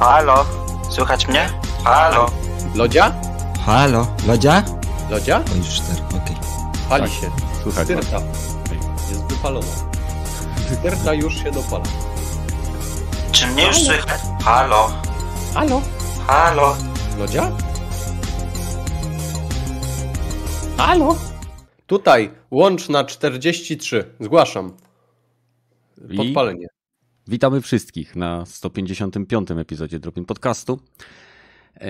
Halo? Słychać mnie? Halo? Lodzia? Halo, Lodzia? Lodzia? O, już cztery, okej. Pali Tak, się. słychać. Styrta. Jest wypalona. Styrta już się dopala. Czy mnie już słychać? Halo? Halo? Halo? Lodzia? Halo? Tutaj, łącz na 43. Zgłaszam. Podpalenie. Witamy wszystkich na 155. epizodzie Dropin Podcastu. E,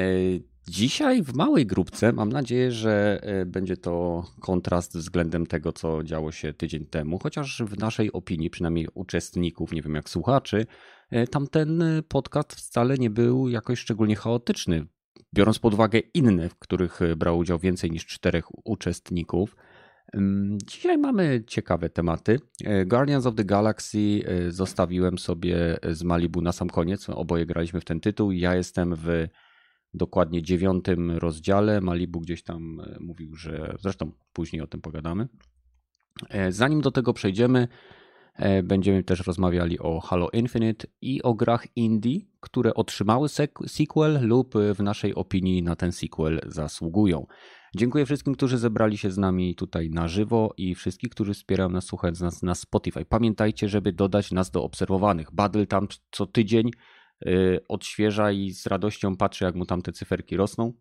Dzisiaj w małej grupce mam nadzieję, że e, będzie to kontrast względem tego, co działo się tydzień temu, chociaż w naszej opinii, przynajmniej uczestników, nie wiem jak słuchaczy, e, tamten podcast wcale nie był jakoś szczególnie chaotyczny. Biorąc pod uwagę inne, w których brało udział więcej niż czterech uczestników, Dzisiaj mamy ciekawe tematy. E, Guardians of the Galaxy e, zostawiłem sobie z Malibu na sam koniec. Oboje graliśmy w ten tytuł. Ja jestem w dokładnie dziewiątym rozdziale. Malibu gdzieś tam e, mówił, że zresztą później o tym pogadamy. Zanim do tego przejdziemy, będziemy też rozmawiali o Halo Infinite i o grach indie, które otrzymały sequel lub w naszej opinii na ten sequel zasługują. Dziękuję wszystkim, którzy zebrali się z nami tutaj na żywo i wszystkich, którzy wspierają nas słuchając nas na Spotify. Pamiętajcie, żeby dodać nas do obserwowanych. Badl tam co tydzień y, odświeża i z radością patrzy, jak mu tam te cyferki rosną.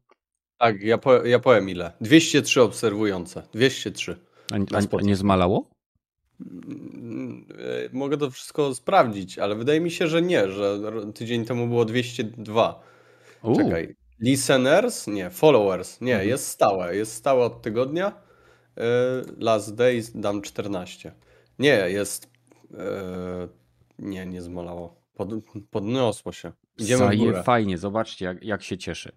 Tak, ja, po, ja powiem ile. 203 obserwujące. 203. A, a, nie zmalało? Mm, e, Mogę to wszystko sprawdzić, ale wydaje mi się, że nie, że tydzień temu było 202. U, Czekaj. Listeners? Nie, followers. Nie, Mhm. jest stałe. Jest stałe od tygodnia. E, Last days dam 14. Nie, jest. e, Nie, nie zmalało. Pod, podniosło się. Idziemy w Zaje górę. fajnie, zobaczcie jak, jak się cieszy.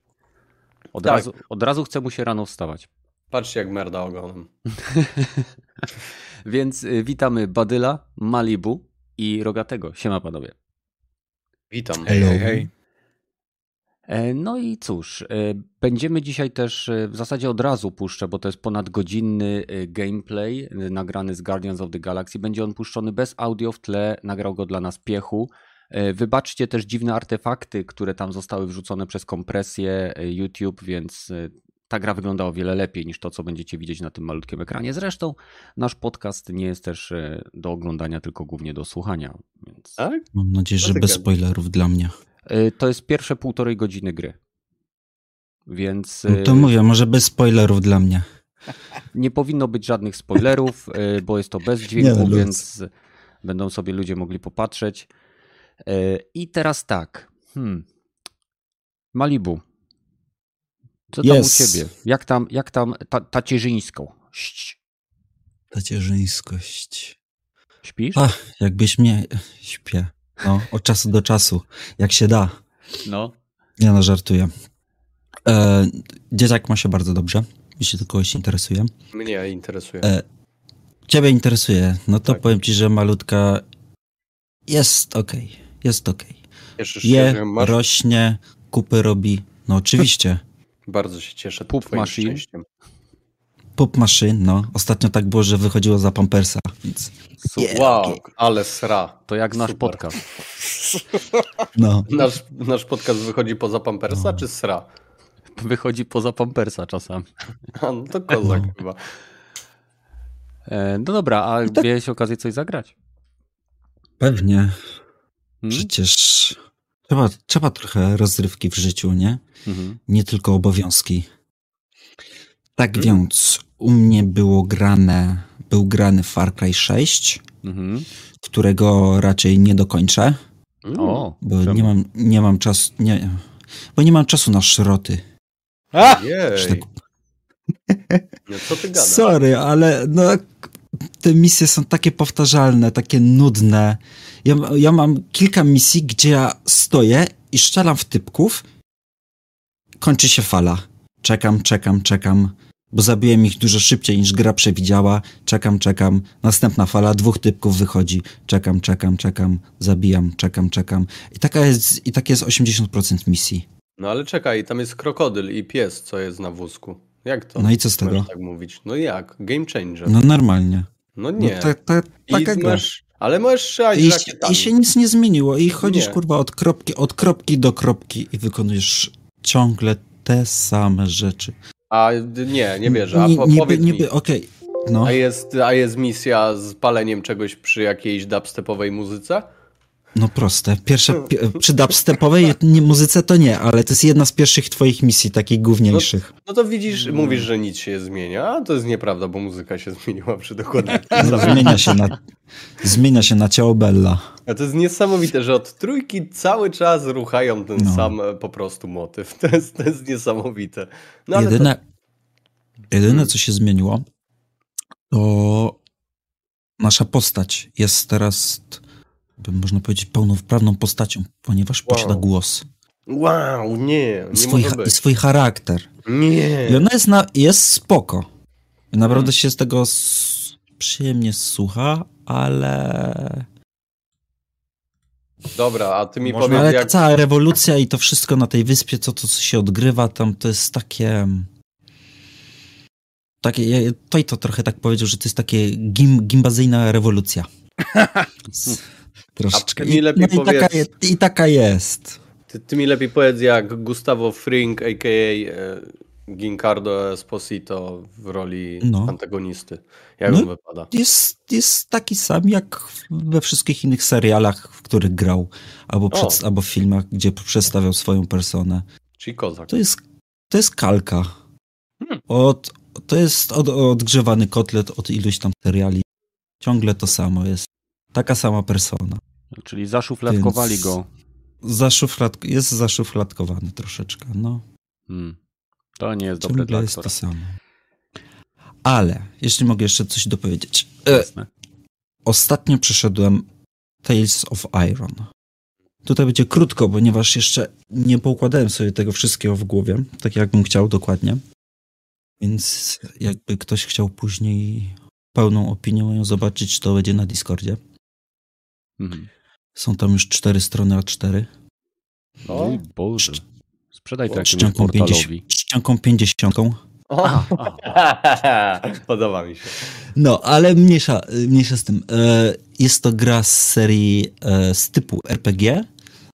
Od, Tak. razu, od razu chce mu się rano wstawać. Patrzcie, jak merda ogonem. Więc y, witamy Badyla, Malibu i Rogatego. Siema panowie. Witam. Hello. E, No i cóż, e, będziemy dzisiaj też e, w zasadzie od razu puszczę, bo to jest ponad godzinny e, gameplay e, nagrany z Guardians of the Galaxy. Będzie on puszczony bez audio w tle, nagrał go dla nas Piechu. E, Wybaczcie też dziwne artefakty, które tam zostały wrzucone przez kompresję e, YouTube, więc e, ta gra wygląda o wiele lepiej niż to, co będziecie widzieć na tym malutkim ekranie. Zresztą nasz podcast nie jest też e, do oglądania, tylko głównie do słuchania. Więc... Tak? Mam nadzieję, że No ty bez spoilerów dla mnie. E, To jest pierwsze półtorej godziny gry. Więc No to mówię, może bez spoilerów dla mnie. nie powinno być żadnych spoilerów, e, bo jest to bez dźwięku, Nie, no, luz. więc będą sobie ludzie mogli popatrzeć. I teraz tak. Hmm. Malibu. Co tam Yes. u ciebie? Jak tam, jak tam ta, tacierzyńską? Ść. Tacierzyńskość. Śpisz? Ach, jakbyś mnie... Śpię. No, od czasu do czasu. Jak się da. No. Nie no, żartuję. E, dzieciak ma się bardzo dobrze, jeśli to kogoś interesuje. Mnie interesuje. E, ciebie interesuje, no to Tak. powiem ci, że malutka jest okej, jest okej. Cieszysz się, Je, że masz? rośnie, kupy robi, no oczywiście. Bardzo się cieszę Pup machine. szczęściem. Pup maszyn, no. Ostatnio tak było, że wychodziło za pampersa, więc Super. Wow, ale sra. To jak nasz Super. podcast. no. Nasz, nasz podcast wychodzi poza Pampersa, No. czy sra? Wychodzi poza pampersa czasami. A, no to kozak No. chyba. E, No dobra, a tak- miałeś okazję coś zagrać? Pewnie, Hmm? przecież trzeba, trzeba trochę rozrywki w życiu, nie? Mhm. Nie tylko obowiązki. Tak Hmm. więc u mnie było grane, był grany Far Cry 6, Mhm. którego raczej nie dokończę, Mm. O, bo czemu? nie mam, nie mam czasu, nie, bo nie mam czasu na szroty. Jej. Że tak- No co ty gadasz? Sorry, ale no, te misje są takie powtarzalne, takie nudne. Ja, ja mam kilka misji, gdzie ja stoję i strzelam w typków, kończy się fala. Czekam, czekam, czekam, bo zabiłem ich dużo szybciej niż gra przewidziała. Czekam, czekam, następna fala, dwóch typków wychodzi. Czekam, czekam, czekam, zabijam, czekam, czekam. I taka jest, i tak jest 80% misji. No ale czekaj, tam jest krokodyl i pies, co jest na wózku. Jak to? No i co z tego? tak mówić? No jak? Game changer. No normalnie. No nie. No, ta, ta, taka masz, ale możesz I, rakietami. I się nic nie zmieniło. I chodzisz Nie. kurwa od kropki, od kropki do kropki i wykonujesz ciągle te same rzeczy. A nie, nie wierzę. A Nie- po, powiedz mi, niby, okej. No. a, jest, a jest misja z paleniem czegoś przy jakiejś dubstepowej muzyce? No proste. Pierwsza, pi- przy dubstepowej muzyce to nie, ale to jest jedna z pierwszych twoich misji, takich główniejszych. No to widzisz, mówisz, że nic się zmienia, a to jest nieprawda, bo muzyka się zmieniła przy dokładnie. No, zmienia się na, zmienia się na ciało Bella. A to jest niesamowite, że od trójki cały czas ruchają ten No. sam e, po prostu motyw. To jest, to jest niesamowite. No ale jedyne, jedyne, co się zmieniło, to nasza postać jest teraz, można powiedzieć, pełnoprawną postacią, ponieważ Wow. posiada głos. Wow, nie, nie Swój, i swój charakter. Nie. I ona jest, na, jest spoko. I naprawdę się z tego s- przyjemnie słucha, ale... Dobra, a ty mi Można, powiedz, ale jak... ta cała rewolucja i to wszystko na tej wyspie, co to co się odgrywa tam, to jest takie... Takie, ja- to i to trochę tak powiedział, że to jest takie gim, gimbazyjna rewolucja. Troszeczkę. ty mi I, lepiej no i, taka, powiedz- I taka jest. Ty, ty mi lepiej powiedz, jak Gustavo Fring, a.k.a. e, Gincardo Esposito w roli No. antagonisty. Jak No. on wypada? Jest, jest taki sam jak we wszystkich innych serialach, w których grał, albo, przed, albo w filmach, gdzie przedstawiał swoją personę. Czyli kozak. To jest, to jest kalka. Hmm. Od, to jest od, odgrzewany kotlet od iluś tam seriali. Ciągle to samo jest. Taka sama persona. Czyli zaszufladkowali Więc- go. Zaszuflad, jest zaszufladkowany troszeczkę, no. Hmm. To nie jest dobre Ciągle dla jest to samo. Ale, jeśli mogę jeszcze coś dopowiedzieć. E, ostatnio przeszedłem Tales of Iron. Tutaj będzie krótko, ponieważ jeszcze nie poukładałem sobie tego wszystkiego w głowie, tak jakbym chciał dokładnie. Więc jakby ktoś chciał później pełną opinię zobaczyć, to będzie na Discordzie. Mhm. Są tam już cztery strony A4. O, Boże. Sprzedaj to ścianką, 50, portalowi. z ścianką 50. o. Podoba mi się. No, ale mniejsza, mniejsza z tym. E, Jest to gra z serii e, z typu RPG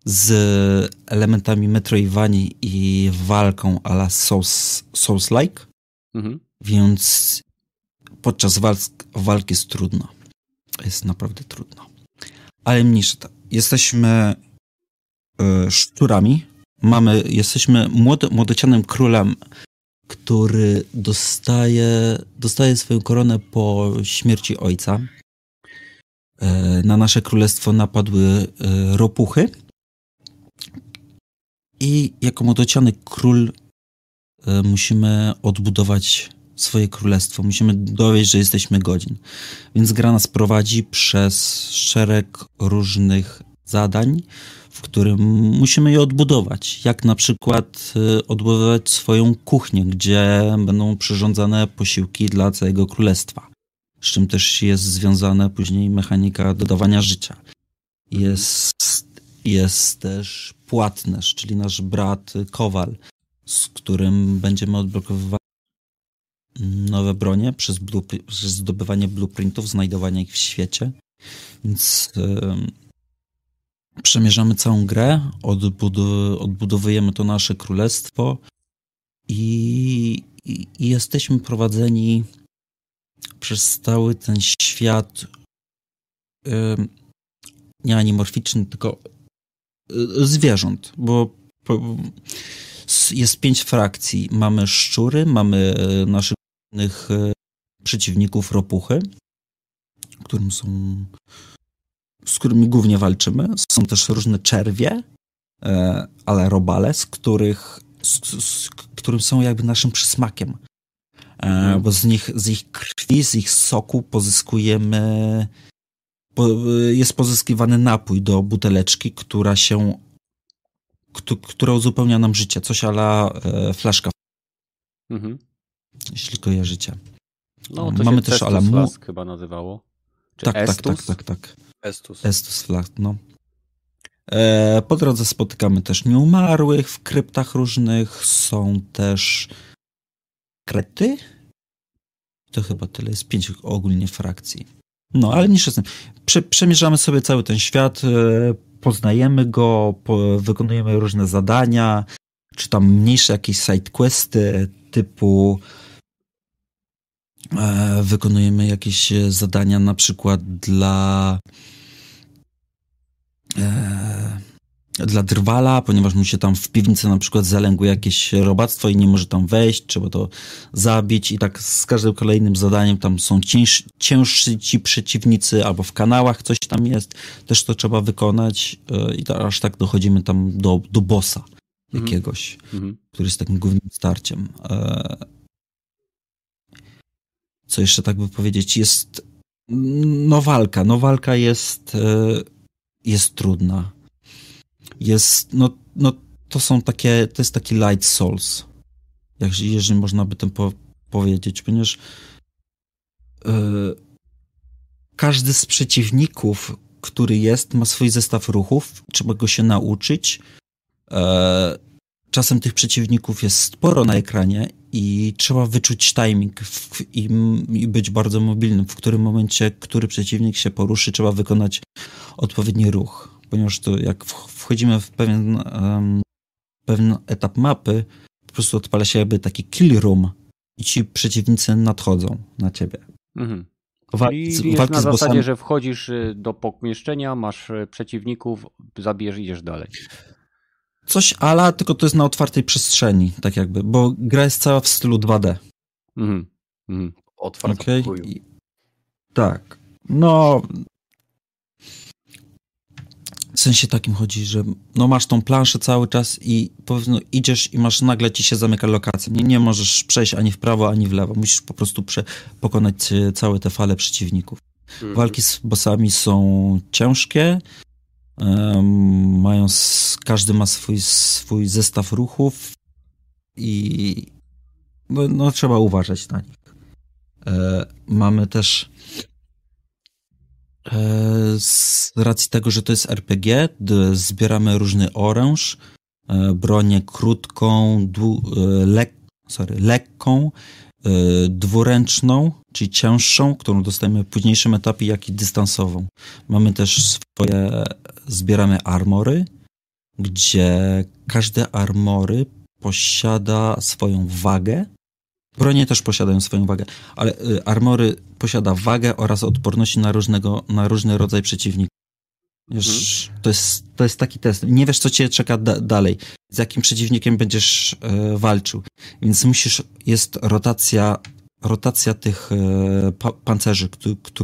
z elementami Metroidvanii i walką a la Souls, Souls-like, Mhm. więc podczas walk, walki jest trudno. Jest naprawdę trudno. Ale to. Jesteśmy e, szczurami. Mamy, jesteśmy młody, młodocianym królem, który dostaje, dostaje swoją koronę po śmierci ojca. E, Na nasze królestwo napadły e, ropuchy. I jako młodociany król musimy odbudować swoje królestwo. Musimy dowieść, że jesteśmy godzin. Więc gra nas prowadzi przez szereg różnych zadań, w którym musimy je odbudować. Jak na przykład y, odbudować swoją kuchnię, gdzie będą przyrządzane posiłki dla całego królestwa. Z czym też jest związana później mechanika dodawania życia. Jest, jest też płatnerz, czyli nasz brat Kowal, z którym będziemy odblokowywali nowe bronie przez, przez zdobywanie blueprintów, znajdowanie ich w świecie. Więc em, przemierzamy całą grę, odbudu- odbudowujemy to nasze królestwo i, i, i jesteśmy prowadzeni przez cały ten świat em, nie animorficzny, tylko y, zwierząt, bo po, jest pięć frakcji. Mamy szczury, mamy e, naszych głównych, e, przeciwników ropuchy, którym są z którymi głównie walczymy. Są też różne czerwie, e, ale robale, z których z, z, którym są jakby naszym przysmakiem. E, bo z nich, z ich krwi, z ich soku pozyskujemy po, jest pozyskiwany napój do buteleczki, która się któ- która uzupełnia nam życie. Coś ala e, flaszka, Mhm. Jeśli kojarzycie. No, to Mamy też Alamu- Flask chyba nazywało. Czy Tak, tak, Estus? tak, tak, tak. Estus. Estus Flacht, no. E, po drodze spotykamy też nieumarłych w kryptach różnych. Są też krety. To chyba tyle, jest pięć ogólnie frakcji. No, ale niż jestem. Prze, przemierzamy sobie cały ten świat, e, poznajemy go, po, wykonujemy różne zadania, czy tam mniejsze jakieś sidequesty typu wykonujemy jakieś zadania na przykład dla e, dla drwala, ponieważ mu się tam w piwnicy na przykład zalęgło jakieś robactwo i nie może tam wejść, trzeba to zabić i tak z każdym kolejnym zadaniem tam są cięż, ciężsi ci przeciwnicy albo w kanałach coś tam jest, też to trzeba wykonać e, i to, aż tak dochodzimy tam do, do bossa mhm. jakiegoś, mhm. który jest takim głównym starciem. Co jeszcze tak by powiedzieć, jest no walka, no walka jest e, jest trudna jest, no, no to są takie, to jest taki light souls, jak, jeżeli można by tym po, powiedzieć, ponieważ yy, każdy z przeciwników, który jest, ma swój zestaw ruchów, trzeba go się nauczyć. Yy, czasem tych przeciwników jest sporo na ekranie i trzeba wyczuć timing w, i, i, być bardzo mobilnym. W którym momencie, który przeciwnik się poruszy, trzeba wykonać odpowiedni ruch ponieważ to jak wchodzimy w pewien, um, pewien etap mapy, po prostu odpala się jakby taki kill room i ci przeciwnicy nadchodzą na ciebie. Mhm. Z, walki na z zasadzie, że wchodzisz y, do pomieszczenia, masz y, przeciwników, zabierz, idziesz dalej. Coś ala, tylko to jest na otwartej przestrzeni, tak jakby, bo gra jest cała w stylu 2D. Mhm. mhm. Otwarta okay. Tak. No, w sensie takim chodzi, że no masz tą planszę cały czas i powiedzmy idziesz i masz nagle ci się zamyka lokacja. Nie, nie możesz przejść ani w prawo, ani w lewo. Musisz po prostu prze, pokonać e, całe te fale przeciwników. Mhm. Walki z bossami są ciężkie. Mają, każdy ma swój, swój zestaw ruchów i no, no trzeba uważać na nich. E, mamy też E, z racji tego, że to jest RPG, zbieramy różny oręż, e, bronię krótką, e, lek, sorry, lekką, dwuręczną, czyli cięższą, którą dostajemy w późniejszym etapie, jak i dystansową. Mamy też swoje, zbieramy armory, gdzie każde armory posiada swoją wagę Bronie też posiadają swoją wagę, ale y, armory posiada wagę oraz odporności na, różnego, na różny rodzaj przeciwników. Wiesz, hmm. to, jest, to jest taki test. Nie wiesz, co cię czeka da dalej, z jakim przeciwnikiem będziesz e, walczył. Więc musisz, jest rotacja, rotacja tych e, pa pancerzy,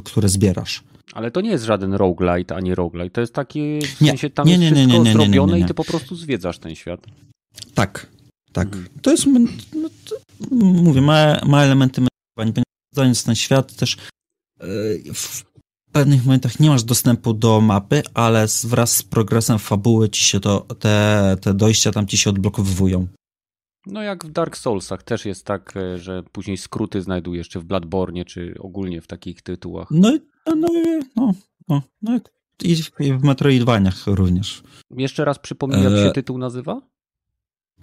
które zbierasz. Ale to nie jest żaden roguelite ani roguelite. To jest taki, w nie, sensie tam nie, nie, jest wszystko zrobione i ty po prostu zwiedzasz ten świat. Tak, tak. Mhm. To jest, no, to, mówię, ma, ma elementy mentowania, ponieważ ten świat też yy, w pewnych momentach nie masz dostępu do mapy, ale wraz z progresem fabuły ci się to, te, te dojścia tam ci się odblokowują. No jak w Dark Soulsach też jest tak, e, że później skróty znajdujesz, czy w Bloodborne, czy ogólnie w takich tytułach. No i no, no, no, no, i w Metroidvaniach również. Jeszcze raz przypomnij, jak się e, tytuł nazywa?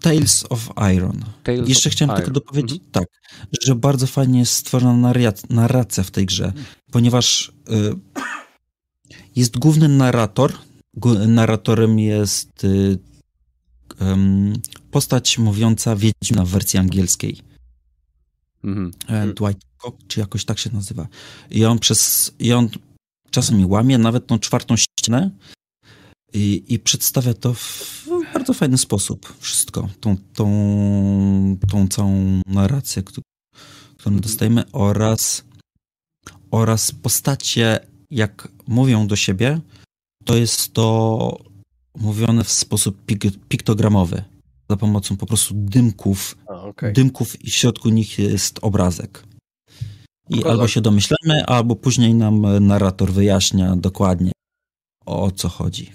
Tales of Iron. Tales Jeszcze chciałem Iron. tylko dopowiedzieć mhm. tak, że bardzo fajnie jest stworzona narracja w tej grze, ponieważ y, jest główny narrator. Narratorem jest y, y, postać mówiąca Wiedźmina w wersji angielskiej. Mhm. E, Dwight czy jakoś tak się nazywa. I on przez, i on czasami łamie nawet tą czwartą ścianę i, i przedstawia to w bardzo fajny sposób wszystko, tą, tą, tą całą narrację, którą mhm. dostajemy oraz, oraz postacie, jak mówią do siebie, to jest to mówione w sposób pik piktogramowy, za pomocą po prostu dymków, A, okay. dymków i w środku nich jest obrazek. I albo się domyślamy, albo później nam narrator wyjaśnia dokładnie o co chodzi.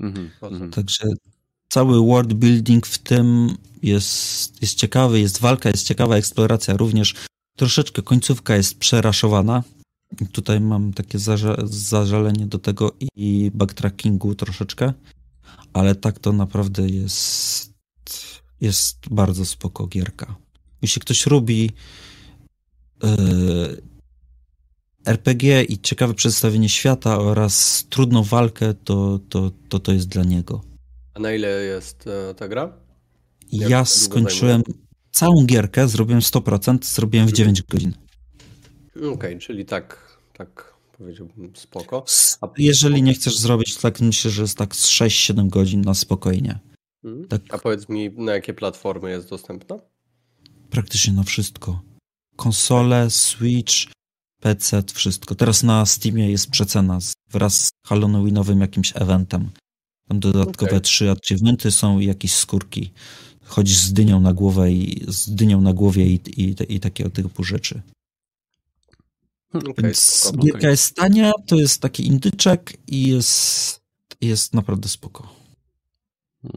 Mhm, mhm, Także cały world building w tym jest, jest ciekawy, jest walka, jest ciekawa eksploracja również. Troszeczkę końcówka jest przeraszowana. Tutaj mam takie zażalenie do tego i backtrackingu troszeczkę, ale tak to naprawdę jest, jest bardzo spoko gierka. Jeśli ktoś lubi RPG i ciekawe przedstawienie świata oraz trudną walkę, to to, to, to jest dla niego. A na ile jest e, ta gra? Jak ja skończyłem całą gierkę, zrobiłem 100%, zrobiłem w 9 godzin. Okej, czyli tak, tak powiedziałbym spoko. A- Jeżeli nie chcesz zrobić, to tak myślę, że jest tak z 6-7 godzin na spokojnie. Mhm. Tak. A powiedz mi, na jakie platformy jest dostępna? Praktycznie na wszystko. Konsole, Switch, PC, wszystko. Teraz na Steamie jest przecena wraz z Halloweenowym jakimś eventem. Tam dodatkowe Okej. trzy achievementy są i jakieś skórki. Chodzisz z dynią na głowę i z dynią na głowie i, i, i takiego typu rzeczy. Okej, Więc spoko. gierka jest tania, to jest taki indyczek i jest, jest naprawdę spoko.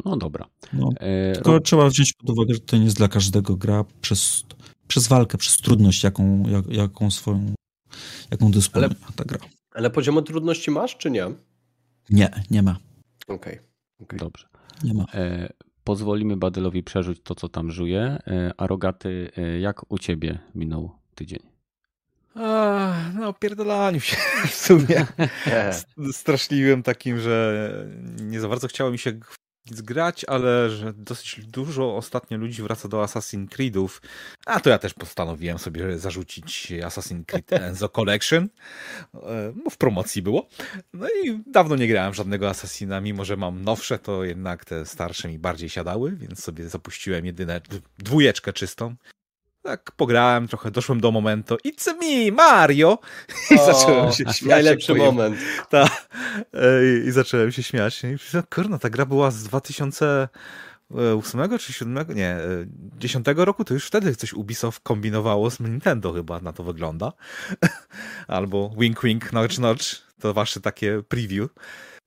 No dobra. No, E, tylko trzeba wziąć pod uwagę, że to nie jest dla każdego gra przez, przez walkę, przez trudność, jaką, jak, jaką swoją, jaką dysponuje ta gra. Ale poziomu trudności masz, czy nie? Nie, nie ma. Okej. okej. Dobrze. Nie ma. E, pozwolimy Badylowi przeżyć to, co tam żuje. E, a Rogaty, e, jak u ciebie minął tydzień? A, no, pierdolaniu się w sumie. Straszliwym takim, że nie za bardzo chciało mi się zgrać, ale że dosyć dużo ostatnio ludzi wraca do Assassin's Creedów. A to ja też postanowiłem sobie zarzucić Assassin's Creed Enzo Collection. E, No, w promocji było. No i dawno nie grałem żadnego Assassina, mimo że mam nowsze, to jednak te starsze mi bardziej siadały, więc sobie zapuściłem jedyne dwójeczkę czystą. Tak pograłem trochę, doszłem do momentu It's me, Mario! I O, zacząłem się śmiać. Najlepszy moment. Ta. E, I zacząłem się śmiać. I myślę, kurno, ta gra była z 2008 czy 2007? Nie, e, 10 roku, to już wtedy coś Ubisoft kombinowało z Nintendo chyba, na to wygląda. Albo wink wink, notch notch, to wasze takie preview.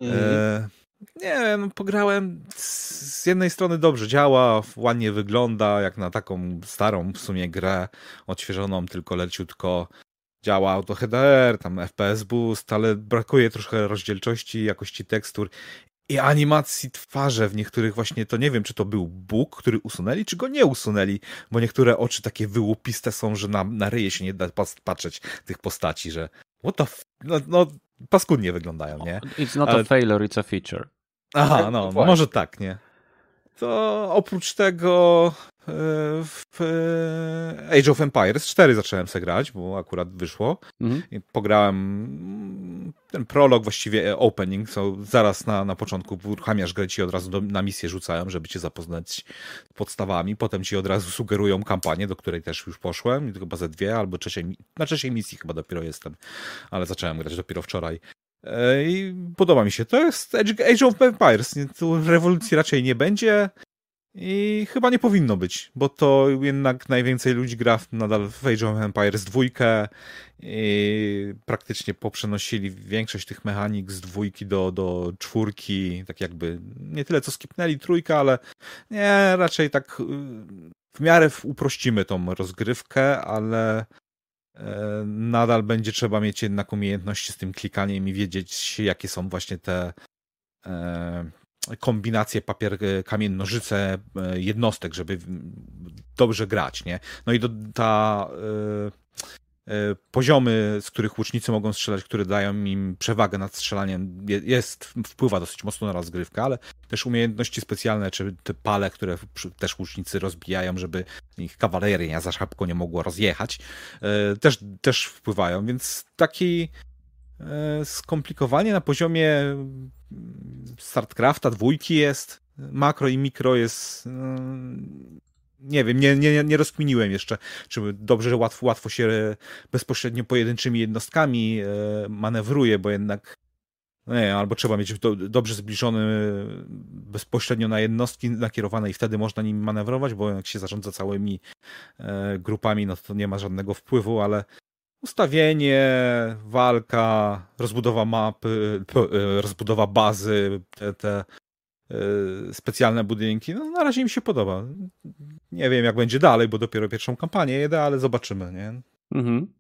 Mhm. E, nie, no, pograłem z jednej strony dobrze działa, ładnie wygląda, jak na taką starą w sumie grę, odświeżoną tylko leciutko. Działa auto HDR, tam FPS boost, ale brakuje troszkę rozdzielczości, jakości tekstur i animacji twarze w niektórych właśnie, to nie wiem, czy to był bóg, który usunęli, czy go nie usunęli, bo niektóre oczy takie wyłupiste są, że na, na ryje się nie da patrzeć tych postaci, że what the f... no, no paskudnie wyglądają, nie? It's not Ale- a failure, it's a feature. Aha, No no, może tak, nie? To oprócz tego w e, Age of Empires 4 zacząłem se grać, bo akurat wyszło. Mhm. I pograłem ten prolog, właściwie e, opening, so zaraz na, na początku uruchamiasz grę, ci od razu do, na misję rzucają, żeby cię zapoznać z podstawami, potem ci od razu sugerują kampanię, do której też już poszłem, chyba ze dwie, albo trzeciej, na trzeciej misji chyba dopiero jestem, ale zacząłem grać dopiero wczoraj. E, I podoba mi się. To jest Age of Empires. Tu rewolucji raczej nie będzie i chyba nie powinno być, bo to jednak najwięcej ludzi gra nadal w Age of Empires dwójkę i praktycznie poprzenosili większość tych mechanik z dwójki do, do czwórki, tak jakby nie tyle co skipnęli trójkę, ale nie, raczej tak y, w miarę uprościmy tą rozgrywkę, ale e, nadal będzie trzeba mieć jednak umiejętności z tym klikaniem i wiedzieć, jakie są właśnie te e, kombinacje papier, e, kamień, nożyce e, jednostek, żeby dobrze grać, nie? No i do, ta e, e, poziomy, z których łucznicy mogą strzelać, które dają im przewagę nad strzelaniem, je- jest, wpływa dosyć mocno na rozgrywkę, ale też umiejętności specjalne, czy te pale, które też łucznicy rozbijają, żeby ich kawaleria za szybko nie mogło rozjechać, e, też, też wpływają, więc taki skomplikowanie na poziomie StartCrafta dwójki jest, makro i mikro jest mm, nie wiem, nie, nie, nie rozkminiłem jeszcze, czy dobrze, że łatwo, łatwo się bezpośrednio pojedynczymi jednostkami e, manewruje, bo jednak no nie, albo trzeba mieć do, dobrze zbliżony bezpośrednio na jednostki nakierowane i wtedy można nimi manewrować, bo jak się zarządza całymi e, grupami, no to nie ma żadnego wpływu, ale ustawienie, walka, rozbudowa mapy, e, rozbudowa bazy, te, te e, specjalne budynki, no na razie mi się podoba. Nie wiem jak będzie dalej, bo dopiero pierwszą kampanię jedę, ale zobaczymy, nie? Mhm.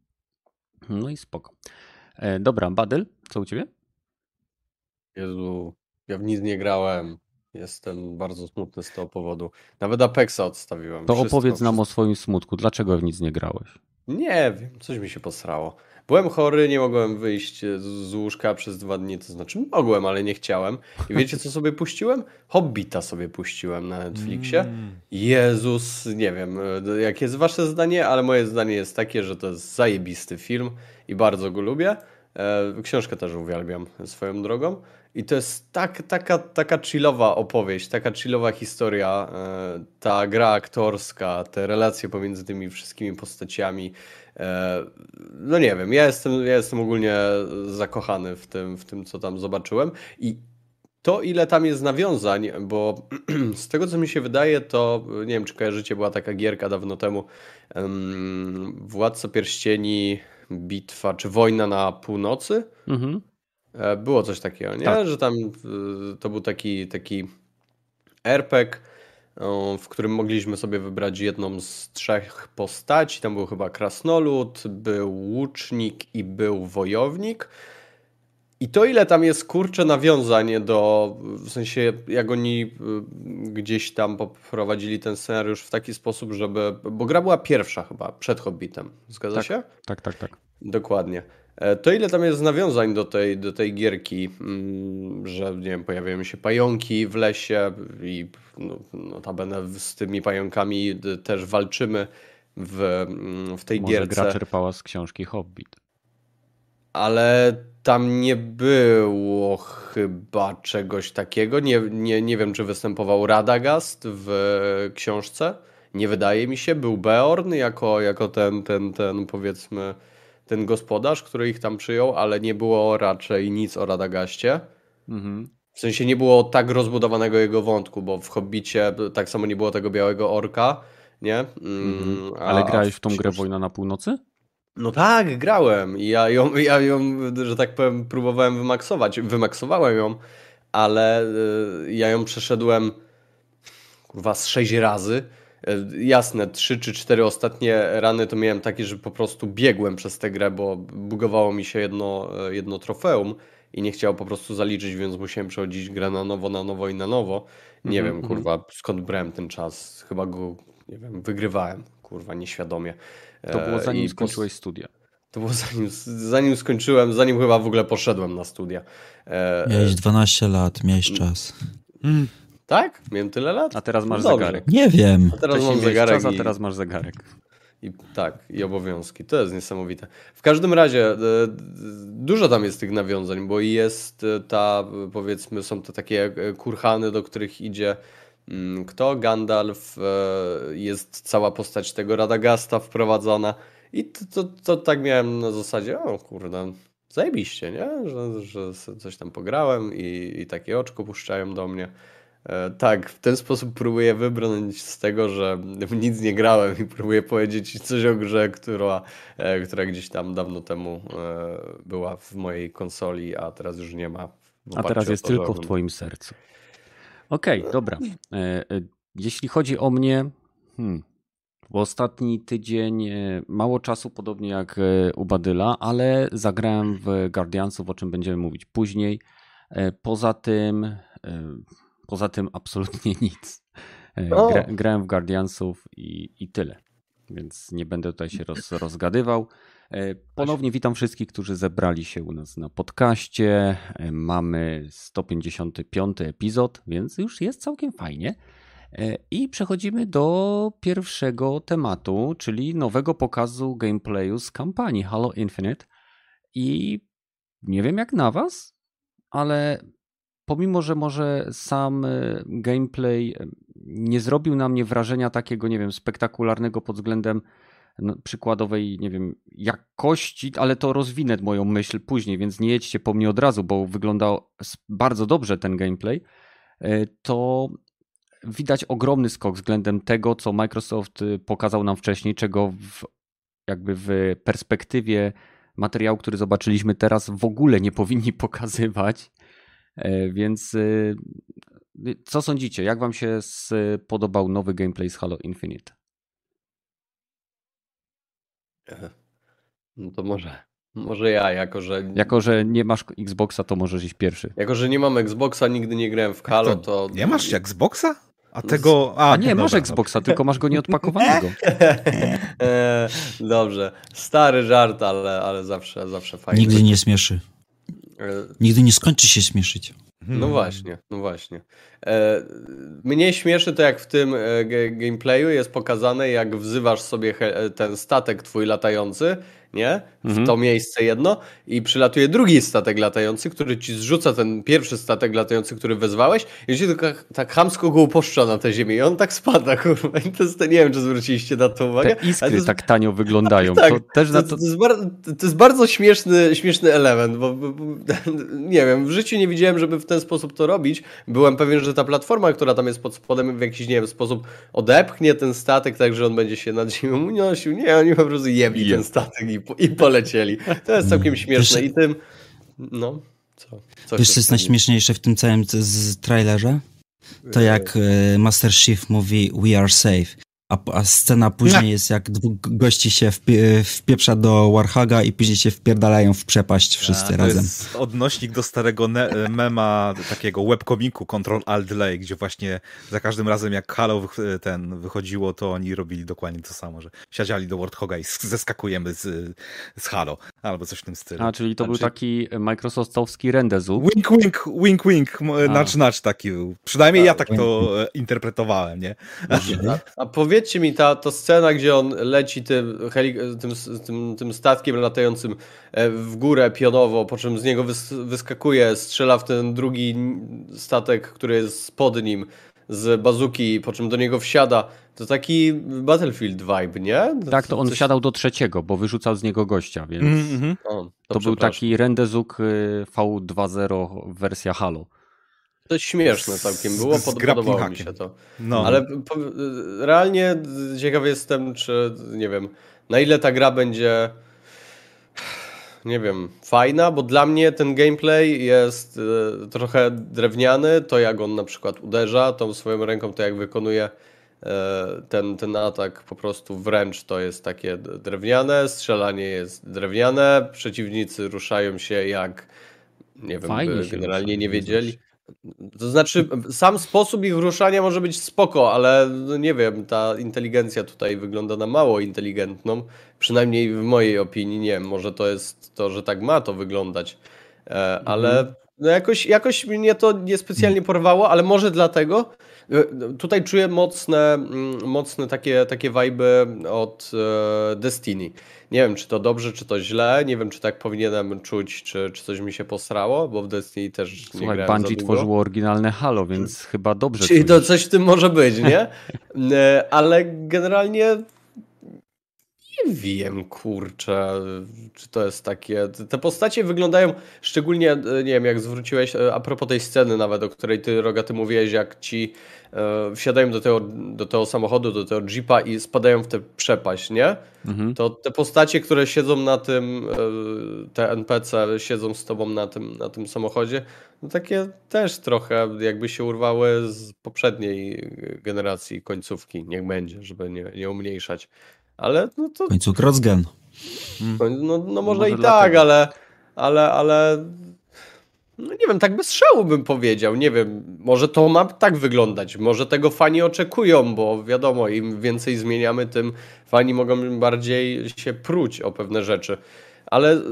No i spoko. E, dobra, Badyl, co u ciebie? Jezu, ja w nic nie grałem. Jestem bardzo smutny z tego powodu. Nawet Apexa odstawiłem. To Wszystko, opowiedz nam o wszystko. swoim smutku. Dlaczego w nic nie grałeś? Nie wiem, coś mi się posrało. Byłem chory, nie mogłem wyjść z łóżka przez dwa dni, to znaczy mogłem, ale nie chciałem. I wiecie co sobie puściłem? Hobbita sobie puściłem na Netflixie. Mm. Jezus, nie wiem, jakie jest wasze zdanie, ale moje zdanie jest takie, że to jest zajebisty film i bardzo go lubię. E, Książkę też uwielbiam swoją drogą. I to jest tak, taka, taka chillowa opowieść, taka chillowa historia, e, ta gra aktorska, te relacje pomiędzy tymi wszystkimi postaciami. E, No nie wiem, ja jestem, ja jestem ogólnie zakochany w tym, w tym, co tam zobaczyłem. I to, ile tam jest nawiązań, bo z tego, co mi się wydaje, to nie wiem, czy kojarzycie, była taka gierka dawno temu, em, Władca Pierścieni, Bitwa, czy Wojna na Północy. Mhm. E, Było coś takiego, nie? Tak. Że tam y, to był taki, taki RPG, o, w którym mogliśmy sobie wybrać jedną z trzech postaci. Tam był chyba krasnolud, był łucznik i był wojownik. I to ile tam jest kurcze nawiązań do, w sensie jak oni gdzieś tam poprowadzili ten scenariusz w taki sposób, żeby, bo gra była pierwsza chyba, przed Hobbitem, zgadza Tak. się? Tak, tak, tak. Dokładnie. E, To ile tam jest nawiązań do tej, do tej gierki, mm, że nie wiem, pojawiają się pająki w lesie i no, notabene z tymi pająkami d- też walczymy w, mm, w tej Może gierce. gra czerpała z książki Hobbit. Ale tam nie było chyba czegoś takiego. Nie, nie, nie wiem, czy występował Radagast w książce. Nie wydaje mi się. Był Beorn jako, jako ten, ten, ten, powiedzmy, ten gospodarz, który ich tam przyjął, ale nie było raczej nic o Radagaście. Mhm. W sensie nie było tak rozbudowanego jego wątku, bo w Hobbicie tak samo nie było tego białego orka, nie? Mm, Mhm. a- Ale grałeś w tą grę Wojna na Północy? no tak, grałem i ja ją, ja ją, że tak powiem, próbowałem wymaksować. Wymaksowałem ją, ale y, ja ją przeszedłem kurwa z sześć razy. Y, Jasne, trzy czy cztery ostatnie rany to miałem takie, że po prostu biegłem przez tę grę, bo bugowało mi się jedno, jedno trofeum i nie chciało po prostu zaliczyć, więc musiałem przechodzić grę na nowo, na nowo i na nowo. Nie Mhm, wiem, mhm. kurwa, skąd brałem ten czas. Chyba go, nie wiem, wygrywałem, kurwa, nieświadomie. To było E, zanim i skończyłeś studia. to było zanim, zanim skończyłem, zanim chyba w ogóle poszedłem na studia. E, Miałeś 12 lat, miałeś czas. Mm. Tak? Miałem tyle lat? A teraz masz No zegarek. Nie wiem. A teraz mam zegarek czas, a teraz masz zegarek. i tak, i obowiązki. To jest niesamowite. W każdym razie e, dużo tam jest tych nawiązań, bo jest e, ta, powiedzmy, są to takie e, kurhany, do których idzie mm, kto? Gandalf, jest cała postać tego Radagasta wprowadzona i to, to, to tak miałem na zasadzie, o kurde, zajebiście, nie? Że, że coś tam pograłem i, i takie oczko puszczają do mnie. E, Tak, w ten sposób próbuję wybrnąć z tego, że w nic nie grałem i próbuję powiedzieć coś o grze, która, e, która gdzieś tam dawno temu e, była w mojej konsoli, a teraz już nie ma. A teraz jest to, tylko w twoim sercu. Okej, dobra. E, e, Jeśli chodzi o mnie, hmm, w ostatni tydzień mało czasu, podobnie jak u Badyla, ale zagrałem w Guardiansów, o czym będziemy mówić później. Poza tym, poza tym absolutnie nic. E, O! Gra, grałem w Guardiansów i, i tyle. Więc nie będę tutaj się roz, rozgadywał. E, Ponownie witam wszystkich, którzy zebrali się u nas na podcaście. E, Mamy 155 epizod, więc już jest całkiem fajnie. I przechodzimy do pierwszego tematu, czyli nowego pokazu gameplayu z kampanii Halo Infinite. I nie wiem jak na Was, ale pomimo, że może sam e, gameplay e, nie zrobił na mnie wrażenia takiego, nie wiem, spektakularnego pod względem no, przykładowej, nie wiem, jakości, ale to rozwinę moją myśl później, więc nie jedźcie po mnie od razu, bo wyglądał bardzo dobrze ten gameplay, e, to widać ogromny skok względem tego, co Microsoft y, pokazał nam wcześniej, czego w, jakby w perspektywie materiału, który zobaczyliśmy teraz, w ogóle nie powinni pokazywać. E, Więc y, y, co sądzicie? Jak wam się spodobał nowy gameplay z Halo Infinite? No to może, może ja, jako że, Jako, że nie masz Xboxa, to możesz iść pierwszy. jako że nie mam Xboxa, nigdy nie grałem w Halo, to to... Nie masz Xboxa? A tego... A, A nie, masz dobra, Xboxa, tylko masz go nieodpakowanego. E, dobrze, stary żart, ale, ale zawsze, zawsze fajny. Nigdy nie śmieszy. E, Nigdy nie skończy się śmieszyć. No właśnie, no właśnie. E, mnie śmieszy to, jak w tym e, gameplayu jest pokazane, jak wzywasz sobie ten statek twój latający, nie? W Mhm. to miejsce jedno i przylatuje drugi statek latający, który ci zrzuca ten pierwszy statek latający, który wezwałeś i ci tylko tak chamsko go upuszcza na tę ziemię i on tak spada, kurwa. I to jest, nie wiem, czy zwróciliście na to uwagę. Te iskry jest, tak tanio wyglądają. tak, To też na to, to... to, jest bar, to jest bardzo śmieszny, śmieszny element, bo, bo, bo nie wiem, w życiu nie widziałem, żeby w ten sposób to robić. Byłem pewien, że ta platforma, która tam jest pod spodem w jakiś, nie wiem, sposób odepchnie ten statek, tak, że on będzie się nad ziemią unosił. Nie, oni po prostu jebli Je. ten statek i, i polecieli. To jest całkiem śmieszne i tym, no, co? co Wiesz, co jest najśmieszniejsze w tym całym z, z trailerze? To jak e, Master Chief mówi We are safe, a, a scena później jest jak dwóch gości się wpie, wpieprza do Warhaga i później się wpierdalają w przepaść wszyscy A, to razem. jest odnośnik do starego ne- e, mema, takiego webkomiku Control Alt Delay, gdzie właśnie za każdym razem jak Halo wych- ten wychodziło, to oni robili dokładnie to samo, że siadziali do Warthoga i sk- zeskakujemy z, z Halo, albo coś w tym stylu. A, czyli to był Znaczy- taki Microsoftowski rendezu. Wink, wink, wink, wink, A. nacz, nacz taki był. Przynajmniej ja tak wink, to e, interpretowałem, nie? A, a powiedzcie mi, ta, ta scena, gdzie on leci tym, tym, tym, tym statkiem latającym e, w górę pionowo, po czym z niego wys wyskakuje, strzela w ten drugi statek, który jest pod nim z bazuki, po czym do niego wsiada. To taki Battlefield vibe, nie? Tak, to on coś- wsiadał do trzeciego, bo wyrzucał z niego gościa, więc Mm, O, to był przepraszam. taki rendezuk y, V2.0 wersja Halo. To jest śmieszne całkiem było, Z- z pod, podobało mi się to. No, Ale po, realnie ciekawy jestem, czy nie wiem, na ile ta gra będzie nie wiem, fajna, bo dla mnie ten gameplay jest e, trochę drewniany, to jak on na przykład uderza tą swoją ręką, to jak wykonuje e, ten, ten atak po prostu wręcz to jest takie drewniane, strzelanie jest drewniane, przeciwnicy ruszają się jak nie wiem, generalnie nie wiedzieli. To znaczy, sam sposób ich ruszania może być spoko, ale no nie wiem, ta inteligencja tutaj wygląda na mało inteligentną. Przynajmniej w mojej opinii, nie wiem, może to jest to, że tak ma to wyglądać. E, ale no jakoś, jakoś mnie to niespecjalnie porwało, ale może dlatego. Tutaj czuję mocne, mm, mocne takie, takie vibe od e, Destiny. Nie wiem, czy to dobrze, czy to źle. Nie wiem, czy tak powinienem czuć, czy, czy coś mi się posrało, bo w Destiny też nie Słuchaj, grałem za Bungie tworzyło oryginalne Halo, więc chyba dobrze Czyli to czujesz. coś w tym może być, nie? E, Ale generalnie nie wiem, kurczę, czy to jest takie. Te postacie wyglądają szczególnie, e, nie wiem, jak zwróciłeś e, a propos tej sceny nawet, o której ty, Rogaty, mówiłeś, jak ci e, wsiadają do tego, do tego samochodu, do tego jeepa i spadają w tę przepaść, nie? Mhm. To te postacie, które siedzą na tym, e, te NPC siedzą z tobą na tym, na tym samochodzie, no takie też trochę jakby się urwały z poprzedniej generacji końcówki, niech będzie, żeby nie, nie umniejszać. Ale no to, W końcu Crossgen. no, no, no może, Może i tak, ale, ale, ale no nie wiem, tak bez szału bym powiedział, nie wiem, może to ma tak wyglądać, może tego fani oczekują, bo wiadomo, im więcej zmieniamy, tym fani mogą bardziej się pruć o pewne rzeczy. Ale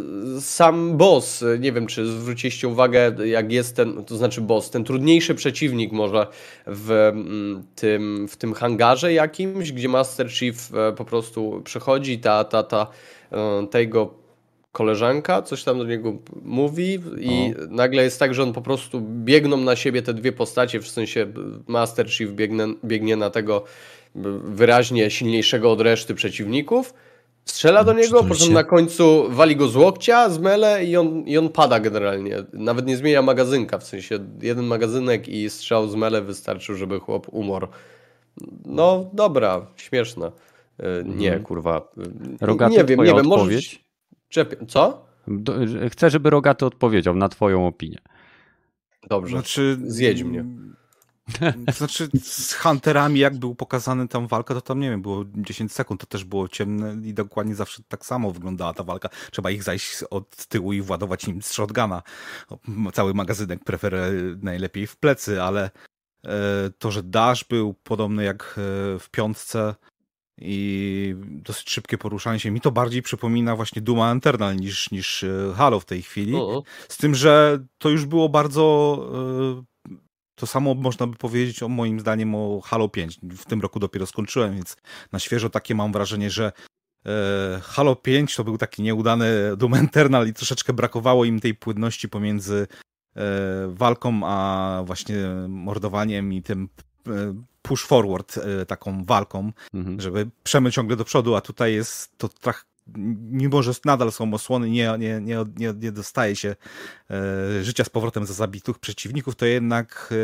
sam boss, nie wiem czy zwróciliście uwagę, jak jest ten, to znaczy boss, ten trudniejszy przeciwnik może w mm, tym, w tym hangarze jakimś, gdzie Master Chief e, po prostu przychodzi, ta, ta, ta, e, ta jego koleżanka coś tam do niego mówi i nagle jest tak, że on po prostu biegną na siebie te dwie postacie, w sensie Master Chief biegnie, biegnie na tego wyraźnie silniejszego od reszty przeciwników, strzela do niego, po czym na końcu wali go z łokcia, z mele i on, i on pada generalnie. Nawet nie zmienia magazynka, w sensie jeden magazynek i strzał z mele wystarczył, żeby chłop umarł. No dobra, śmieszne. Y, Nie, kurwa. Y, Rogaty, nie wiem, nie wiem, może... odpowiedź? Czepie- Co? Do, chcę, żeby Rogaty odpowiedział na twoją opinię. Dobrze. Znaczy, Zjedź mnie. To znaczy, z Hunterami, jak był pokazany tam walka, to tam nie wiem, było 10 sekund, to też było ciemne i dokładnie zawsze tak samo wyglądała ta walka. Trzeba ich zajść od tyłu i władować im z shotguna. Cały magazynek preferuję najlepiej w plecy, ale to, że dash był podobny jak w piątce i dosyć szybkie poruszanie się. Mi to bardziej przypomina właśnie Duma Eternal niż, niż Halo w tej chwili. Z tym, że to już było bardzo to samo można by powiedzieć o moim zdaniem o Halo 5. W tym roku dopiero skończyłem, więc na świeżo takie mam wrażenie, że e, Halo 5 to był taki nieudany Doom Eternal i troszeczkę brakowało im tej płynności pomiędzy e, walką a właśnie mordowaniem i tym e, push forward taką walką, mhm. żeby przemyć ciągle do przodu, a tutaj jest to trochę mimo że nadal są osłony, nie, nie, nie, nie, dostaje się e, życia z powrotem za zabitych przeciwników, to jednak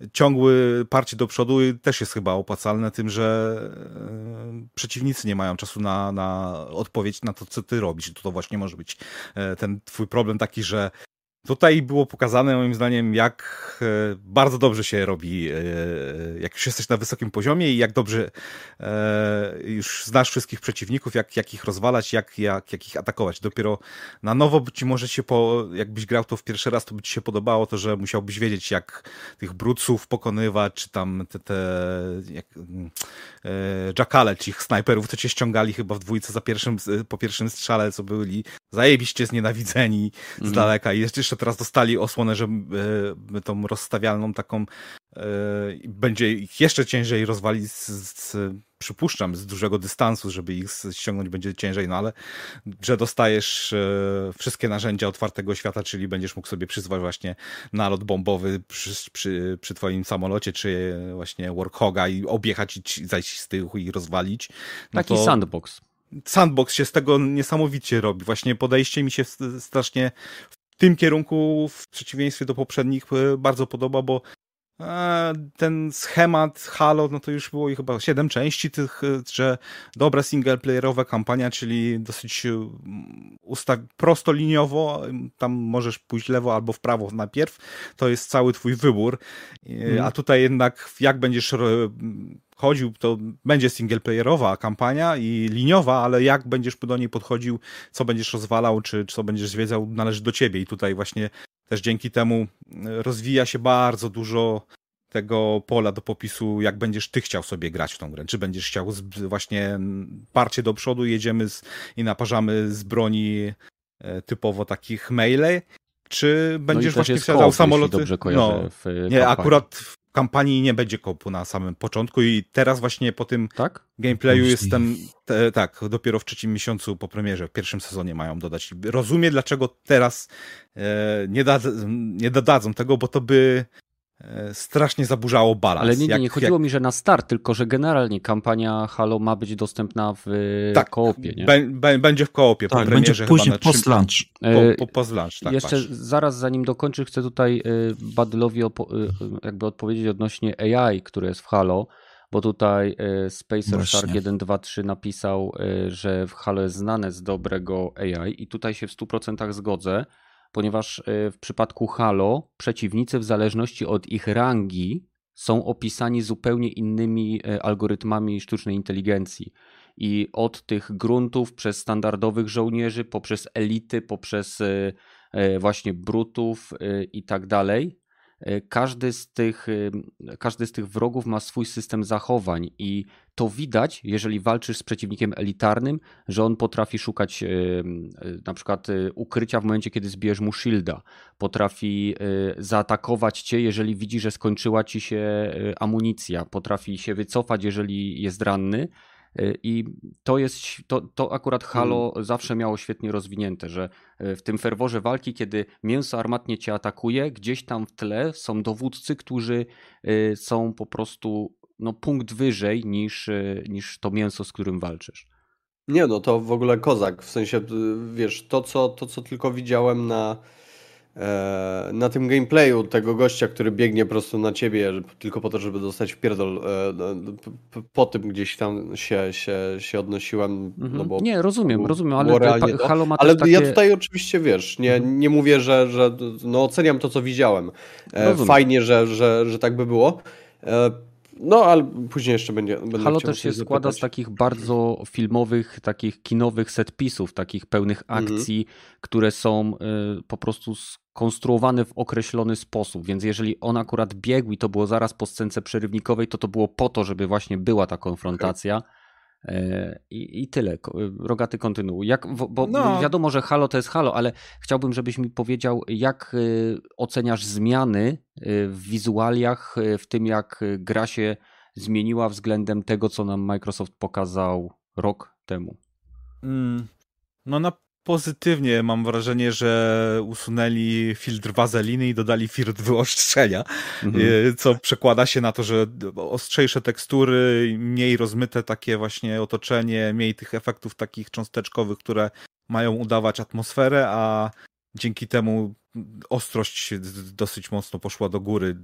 e, ciągły parcie do przodu też jest chyba opłacalne tym, że e, przeciwnicy nie mają czasu na, na odpowiedź na to, co ty robisz. To, to właśnie może być ten twój problem taki, że Tutaj było pokazane moim zdaniem, jak e, bardzo dobrze się robi, e, jak już jesteś na wysokim poziomie i jak dobrze e, już znasz wszystkich przeciwników, jak, jak ich rozwalać, jak, jak, jak ich atakować. Dopiero na nowo ci może się, po, jakbyś grał to w pierwszy raz, to by ci się podobało to, że musiałbyś wiedzieć, jak tych brudców pokonywać, czy tam te, te jak, jackale, czy ich snajperów, co cię ściągali chyba w dwójce za pierwszym, po pierwszym strzale, co byli zajebiście znienawidzeni z mm. daleka i jeszcze teraz dostali osłonę, że e, tą rozstawialną taką e, będzie ich jeszcze ciężej rozwalić z, z, przypuszczam, z dużego dystansu, żeby ich ściągnąć będzie ciężej, no ale że dostajesz e, wszystkie narzędzia otwartego świata, czyli będziesz mógł sobie przyzwać właśnie nalot bombowy przy, przy, przy twoim samolocie, czy właśnie Warthoga i objechać i zajść z tyłu i rozwalić. No Taki to... sandbox sandbox się z tego niesamowicie robi. Właśnie podejście mi się strasznie tym kierunku, w przeciwieństwie do poprzednich, e, bardzo podoba, bo ten schemat Halo, no to już było i chyba siedem części tych, e, że dobra singleplayerowa kampania, czyli dosyć ustaw prostolininiowo, tam możesz pójść lewo albo w prawo najpierw, to jest cały twój wybór, mm. a tutaj jednak jak będziesz chodził, to będzie singleplayerowa kampania i liniowa, ale jak będziesz do niej podchodził, co będziesz rozwalał, czy, czy co będziesz zwiedzał, należy do ciebie. I tutaj właśnie też dzięki temu e, rozwija się bardzo dużo tego pola do popisu, jak będziesz ty chciał sobie grać w tą grę. Czy będziesz chciał z, właśnie parcie do przodu, jedziemy z, i naparzamy z broni e, typowo takich melee, czy no będziesz no właśnie wsiadał samoloty. no, nie, akurat kampanii nie będzie kopu na samym początku i teraz właśnie po tym tak? gameplayu jest ten, te, tak, dopiero w trzecim miesiącu po premierze, w pierwszym sezonie mają dodać. Rozumiem, dlaczego teraz e, nie, da, nie dodadzą tego, bo to by strasznie zaburzało balans. Ale nie, nie, nie chodziło jak... mi, że na start, tylko że generalnie kampania Halo ma być dostępna w tak, koopie, nie? będzie w koopie tak, po premierze będzie później post-launch. Po, po, post tak, Jeszcze patrz. zaraz zanim dokończę, chcę tutaj Badylowi y, jakby odpowiedzieć odnośnie AI, które jest w Halo, bo tutaj Spacer Shark 123 napisał, że w Halo jest znane z dobrego AI i tutaj się w 100% zgodzę, ponieważ e, w przypadku Halo przeciwnicy w zależności od ich rangi są opisani zupełnie innymi e, algorytmami sztucznej inteligencji. I od tych gruntów przez standardowych żołnierzy, poprzez elity, poprzez e, właśnie brutów i tak dalej, każdy z, tych, e, każdy z tych wrogów ma swój system zachowań i to widać, jeżeli walczysz z przeciwnikiem elitarnym, że on potrafi szukać e, na przykład ukrycia w momencie, kiedy zbijesz mu shielda. Potrafi zaatakować cię, jeżeli widzi, że skończyła ci się amunicja. Potrafi się wycofać, jeżeli jest ranny i to jest, to, to akurat Halo hmm. zawsze miało świetnie rozwinięte, że e, w tym ferworze walki, kiedy mięso armatnie cię atakuje, gdzieś tam w tle są dowódcy, którzy e, są po prostu no, punkt wyżej niż, e, niż to mięso, z którym walczysz. Nie, no to w ogóle kozak. W sensie, wiesz, to co, to, co tylko widziałem na E, na tym gameplayu tego gościa, który biegnie po prostu na ciebie tylko po to, żeby dostać w pierdol e, po tym gdzieś tam się, się, się odnosiłem. No mhm. bo nie, rozumiem, rozumiem, ale realnie Halo ma Ale takie... ja tutaj oczywiście, wiesz, nie, mhm. nie mówię, że, że no oceniam to, co widziałem. E, rozumiem. Fajnie, że, że, że tak by było. No, ale później jeszcze będzie. Będę Halo też się składa z zapytać. takich bardzo filmowych, takich kinowych setpisów, takich pełnych Mhm. akcji, które są y, po prostu skonstruowane w określony sposób. Więc jeżeli on akurat biegł i to było zaraz po scence przerywnikowej, to to było po to, żeby właśnie była ta konfrontacja. E, I, I tyle. Ko- Rogaty kontynuuj. Jak, bo No. wiadomo, że Halo to jest Halo, ale chciałbym, żebyś mi powiedział, jak y, oceniasz zmiany w wizualiach, w tym jak gra się zmieniła względem tego, co nam Microsoft pokazał rok temu. Mm, No na pozytywnie mam wrażenie, że usunęli filtr wazeliny i dodali filtr wyostrzenia, Mhm. y, co przekłada się na to, że ostrzejsze tekstury, mniej rozmyte takie właśnie otoczenie, mniej tych efektów takich cząsteczkowych, które mają udawać atmosferę, a dzięki temu ostrość dosyć mocno poszła do góry.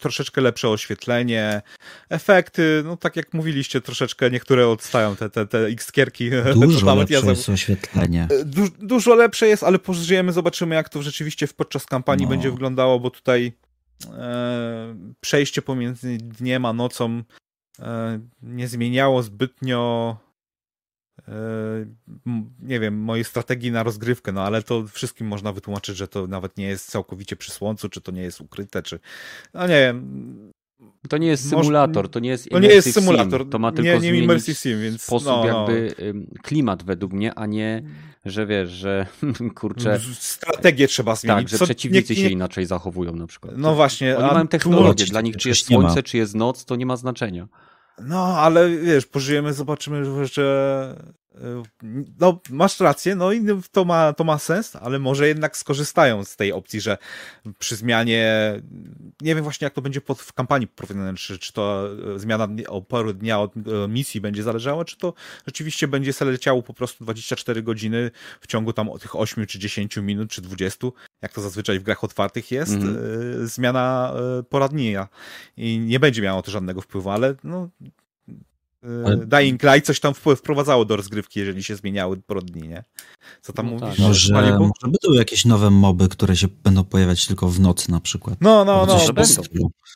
Troszeczkę lepsze oświetlenie, efekty, no tak jak mówiliście, troszeczkę niektóre odstają, te, te, te X-kierki. Dużo nawet lepsze za- jest oświetlenie. Du dużo lepsze jest, ale pożyjemy, zobaczymy, jak to rzeczywiście podczas kampanii No. będzie wyglądało, bo tutaj e, przejście pomiędzy dniem a nocą e, nie zmieniało zbytnio e, nie wiem, mojej strategii na rozgrywkę, no ale to wszystkim można wytłumaczyć, że to nawet nie jest całkowicie przy słońcu, czy to nie jest ukryte, czy no nie wiem, To nie jest symulator, to nie jest to nie jest symulator, sim. To ma tylko nie, nie zmienić sim, więc sposób no, no. jakby klimat według mnie, a nie, że wiesz, że kurczę, strategię trzeba zmienić. tak, że co przeciwnicy nie- się nie- inaczej zachowują na przykład. No właśnie, Oni mają technologię, dla nich czy jest słońce, czy jest noc, to nie ma znaczenia. No, ale wiesz, pożyjemy, zobaczymy, że no, masz rację, no i to ma, to ma sens, ale może jednak skorzystają z tej opcji, że przy zmianie, nie wiem właśnie jak to będzie pod, w kampanii prowadzonej, czy, czy to e, zmiana dni- o pory dnia od e, misji będzie zależała, czy to rzeczywiście będzie leciało po prostu 24 godziny w ciągu tam tych 8 czy 10 minut, czy 20, jak to zazwyczaj w grach otwartych jest, e, zmiana e, pora dnia i nie będzie miało to żadnego wpływu, ale no Ale- Dying Light coś tam wpływ- wprowadzało do rozgrywki, jeżeli się zmieniały dni, nie? Co tam No mówisz? tak. Może, może będą jakieś nowe moby, które się będą pojawiać tylko w nocy na przykład. No, no, no, może będą.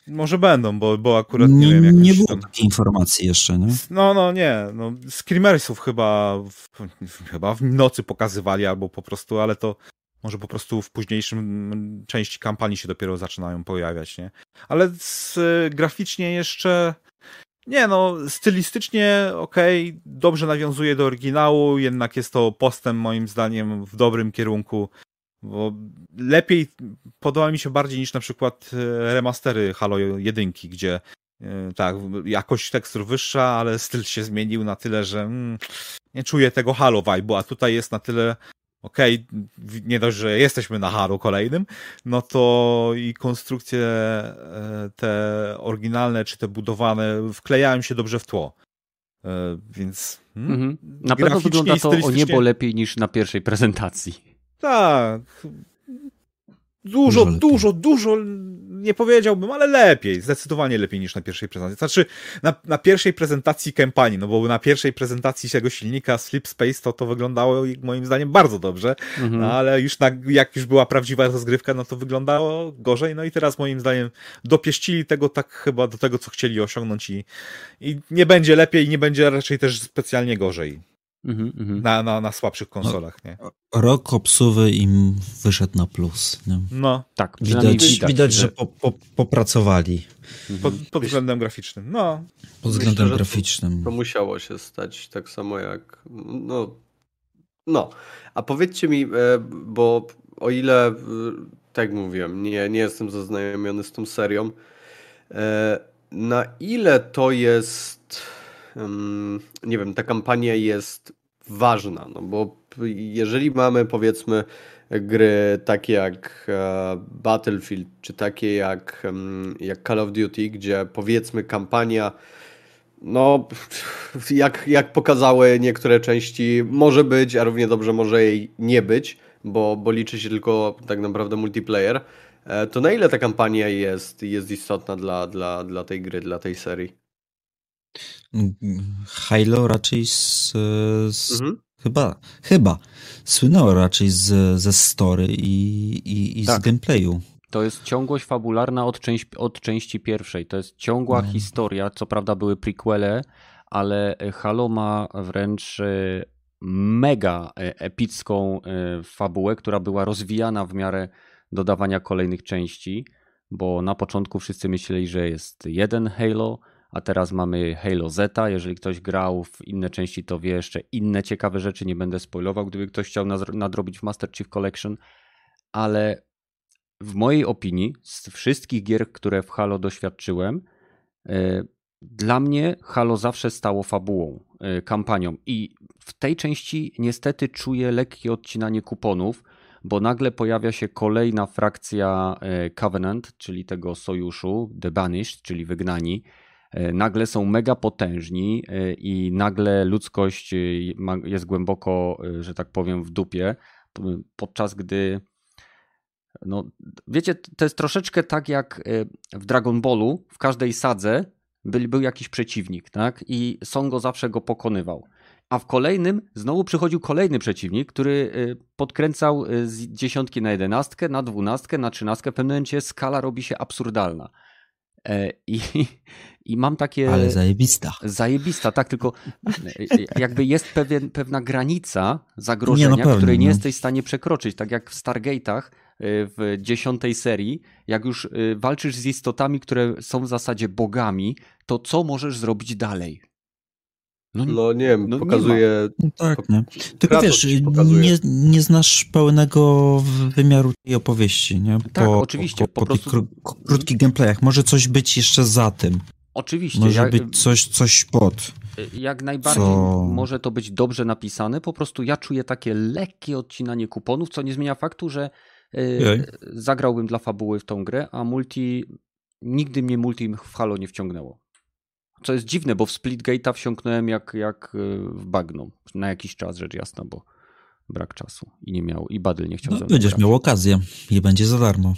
może będą, bo, bo akurat nie, nie, wiem, jak nie było tam... takiej informacji jeszcze, nie? No, no, nie, no, Screamersów chyba w, chyba w nocy pokazywali, albo po prostu, ale to może po prostu w późniejszym części kampanii się dopiero zaczynają pojawiać, nie? Ale z, graficznie jeszcze nie no, stylistycznie okej, dobrze nawiązuje do oryginału, jednak jest to postęp moim zdaniem w dobrym kierunku, bo lepiej, podoba mi się bardziej niż na przykład e, remastery Halo 1, gdzie e, tak, jakość tekstur wyższa, ale styl się zmienił na tyle, że mm, nie czuję tego Halo vibe'u, a tutaj jest na tyle okej, w- nie dość, że jesteśmy na Halo kolejnym, no to i konstrukcje e, te oryginalne, czy te budowane wklejają się dobrze w tło. E, Więc hmm, Mhm. Na pewno graficznie wygląda to o niebo lepiej niż na pierwszej prezentacji. tak. Dużo, Dużo dużo, dużo, nie powiedziałbym, ale lepiej, zdecydowanie lepiej niż na pierwszej prezentacji. Znaczy, na, na pierwszej prezentacji kampanii, no bo na pierwszej prezentacji tego silnika Sleep Space to to wyglądało moim zdaniem bardzo dobrze, Mhm. no, ale już na, jak już była prawdziwa rozgrywka, no to wyglądało gorzej, no i teraz moim zdaniem dopieścili tego tak chyba do tego, co chcieli osiągnąć i, i nie będzie lepiej, nie będzie raczej też specjalnie gorzej Mhm, mhm. na, na, na słabszych konsolach, nie? Rok obsuwy im wyszedł na plus. Nie? No, Tak, Widać, widać, widać, że po, po, popracowali pod, pod względem graficznym, no. pod względem że to- graficznym. To musiało się stać tak samo jak. No. No. A powiedzcie mi, e, bo o ile, e, tak mówiłem, nie, nie jestem zaznajomiony z tą serią, e, na ile to jest. Nie wiem, ta kampania jest ważna, no bo jeżeli mamy powiedzmy gry takie jak e, Battlefield, czy takie jak, jak Call of Duty, gdzie powiedzmy kampania no, jak, jak pokazały niektóre części, może być, a równie dobrze może jej nie być, bo, bo liczy się tylko tak naprawdę multiplayer. E, To na ile ta kampania jest, jest istotna dla, dla, dla tej gry, dla tej serii? Halo raczej z, z Mhm. chyba, chyba słynęło raczej z, ze story i, i, i Tak. z gameplayu. To jest ciągłość fabularna od, części, od części pierwszej. To jest ciągła No. historia. Co prawda były prequele, ale Halo ma wręcz e, mega e, epicką e, fabułę, która była rozwijana w miarę dodawania kolejnych części, bo na początku wszyscy myśleli, że jest jeden Halo, a teraz mamy Halo Zeta. Jeżeli ktoś grał w inne części, to wie jeszcze inne ciekawe rzeczy. Nie będę spoilował, gdyby ktoś chciał nadrobić w Master Chief Collection, ale w mojej opinii, z wszystkich gier, które w Halo doświadczyłem, e, dla mnie Halo zawsze stało fabułą, e, kampanią. I w tej części niestety czuję lekkie odcinanie kuponów, bo nagle pojawia się kolejna frakcja e, Covenant, czyli tego sojuszu, The Banished, czyli wygnani. E, Nagle są mega potężni e, i nagle ludzkość e, jest głęboko, że tak powiem, w dupie, podczas gdy no, wiecie, to jest troszeczkę tak jak w Dragon Ballu, w każdej sadze był, był jakiś przeciwnik, tak? I Son go zawsze go pokonywał. A w kolejnym znowu przychodził kolejny przeciwnik, który podkręcał z dziesiątki na jedenastkę, na dwunastkę, na trzynastkę. W pewnym momencie skala robi się absurdalna. I, i mam takie. Ale zajebista. Zajebista, tak, tylko e, jakby jest pewien, pewna granica zagrożenia, Nie, no pewnie, której nie no. jesteś w stanie przekroczyć. Tak jak w Stargate'ach y, w dziesiątej serii, jak już y, walczysz z istotami, które są w zasadzie bogami, to co możesz zrobić dalej? No, No nie wiem, No nie pokazuje... No tak, nie? Tylko Kratos wiesz, nie, nie znasz pełnego wymiaru tej opowieści, nie? Tak, oczywiście, Po, po po, prostu- tych kró- krótkich gameplayach. Może coś być jeszcze za tym. Oczywiście, Może jak, być coś, coś pod. jak najbardziej co- może to być dobrze napisane, po prostu ja czuję takie lekkie odcinanie kuponów, co nie zmienia faktu, że y, Jej. zagrałbym dla fabuły w tą grę, a multi, nigdy mnie multi w Halo nie wciągnęło. Co jest dziwne, bo w Splitgate'a wsiąknąłem jak, jak y, w bagno. Na jakiś czas, rzecz jasna, bo brak czasu i nie miał, i Badyl nie chciał No, będziesz grać. miał okazję i będzie za darmo.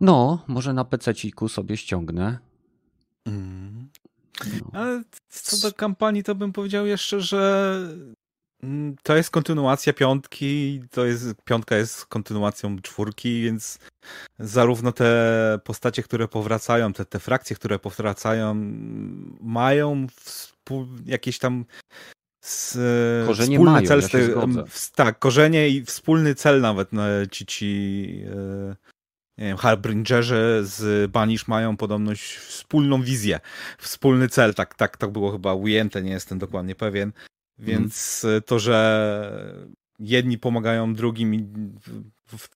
No, może na PC-ciku sobie ściągnę. Mm. No. Ale co do kampanii, to bym powiedział jeszcze, że mm, to jest kontynuacja piątki, to jest, piątka jest kontynuacją czwórki, więc zarówno te postacie, które powracają, te, te frakcje, które powracają, mają współ, jakieś tam s, Korzenie wspólny mają, cel. ja z tak, korzenie i wspólny cel nawet no, ci, ci e, wiem, Harbingerzy z Banish mają podobno wspólną wizję, wspólny cel, tak, tak to było chyba ujęte, nie jestem dokładnie pewien, więc e, to, że jedni pomagają drugim w,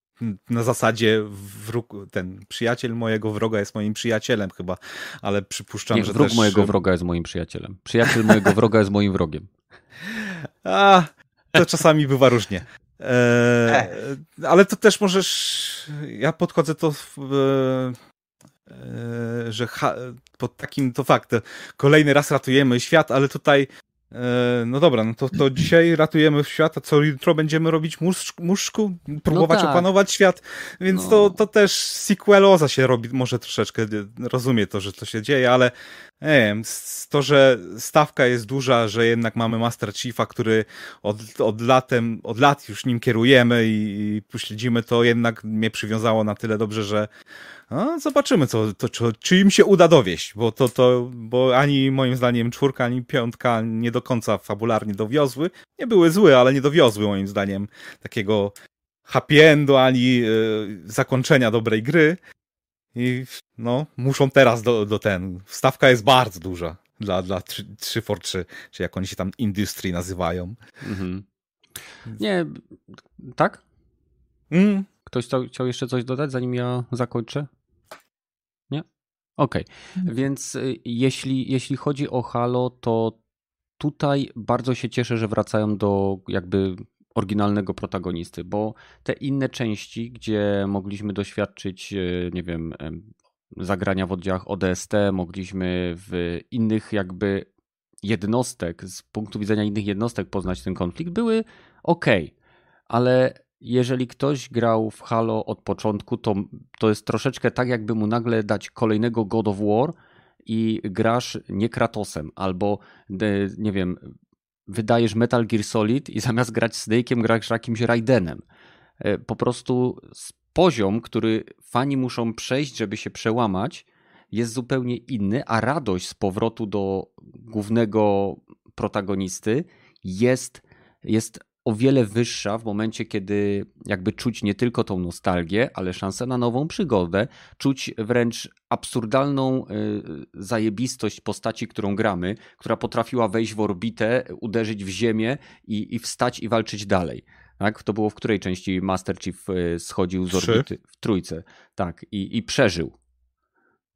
na zasadzie wróg, ten przyjaciel mojego wroga jest moim przyjacielem chyba, ale przypuszczam, Nie, że wróg też... mojego wroga jest moim przyjacielem. Przyjaciel mojego wroga jest moim wrogiem. A, to czasami bywa różnie. E, ale to też możesz. Ja podchodzę to, w, e, e, że ha, pod takim to fakt. Kolejny raz ratujemy świat, ale tutaj. E, no dobra, no to, to dzisiaj ratujemy świat, a co jutro będziemy robić musz, muszku? Próbować tak. opanować świat, więc No. to, to też sequeloza się robi, może troszeczkę rozumie to, że to się dzieje, ale nie wiem, to, że stawka jest duża, że jednak mamy Master Chiefa, który od, od, latem, od lat już nim kierujemy i, i pośledzimy, to jednak mnie przywiązało na tyle dobrze, że no, zobaczymy, co, to, czy, czy im się uda dowieść, bo to, to, bo ani moim zdaniem czwórka, ani piątka nie do końca fabularnie dowiozły. Nie były złe, ale nie dowiozły moim zdaniem takiego happy endu, ani y, zakończenia dobrej gry. I no, muszą teraz do, do ten. Stawka jest bardzo duża dla, dla 3 for 3, czy jak oni się tam Industry nazywają. Mhm. Nie, tak? Mm, Ktoś chciał, chciał jeszcze coś dodać, zanim ja zakończę? Nie? Okej. Więc y, jeśli, jeśli chodzi o Halo, to tutaj bardzo się cieszę, że wracają do jakby oryginalnego protagonisty, bo te inne części, gdzie mogliśmy doświadczyć, y, nie wiem, em, zagrania w oddziałach ODST, mogliśmy w innych jakby jednostek, z punktu widzenia innych jednostek poznać ten konflikt, były ok, ale jeżeli ktoś grał w Halo od początku, to, to jest troszeczkę tak, jakby mu nagle dać kolejnego God of War i grasz nie Kratosem, albo de- nie wiem, wydajesz Metal Gear Solid i zamiast grać Snake'iem grasz jakimś Raidenem. E, Po prostu poziom, który fani muszą przejść, żeby się przełamać, jest zupełnie inny, a radość z powrotu do głównego protagonisty jest, jest o wiele wyższa w momencie, kiedy jakby czuć nie tylko tą nostalgię, ale szansę na nową przygodę, czuć wręcz absurdalną y, zajebistość postaci, którą gramy, która potrafiła wejść w orbitę, uderzyć w ziemię i, i wstać i walczyć dalej. Tak? To było w której części Master Chief y, schodził z orbity? W trójce. Tak, i, i przeżył.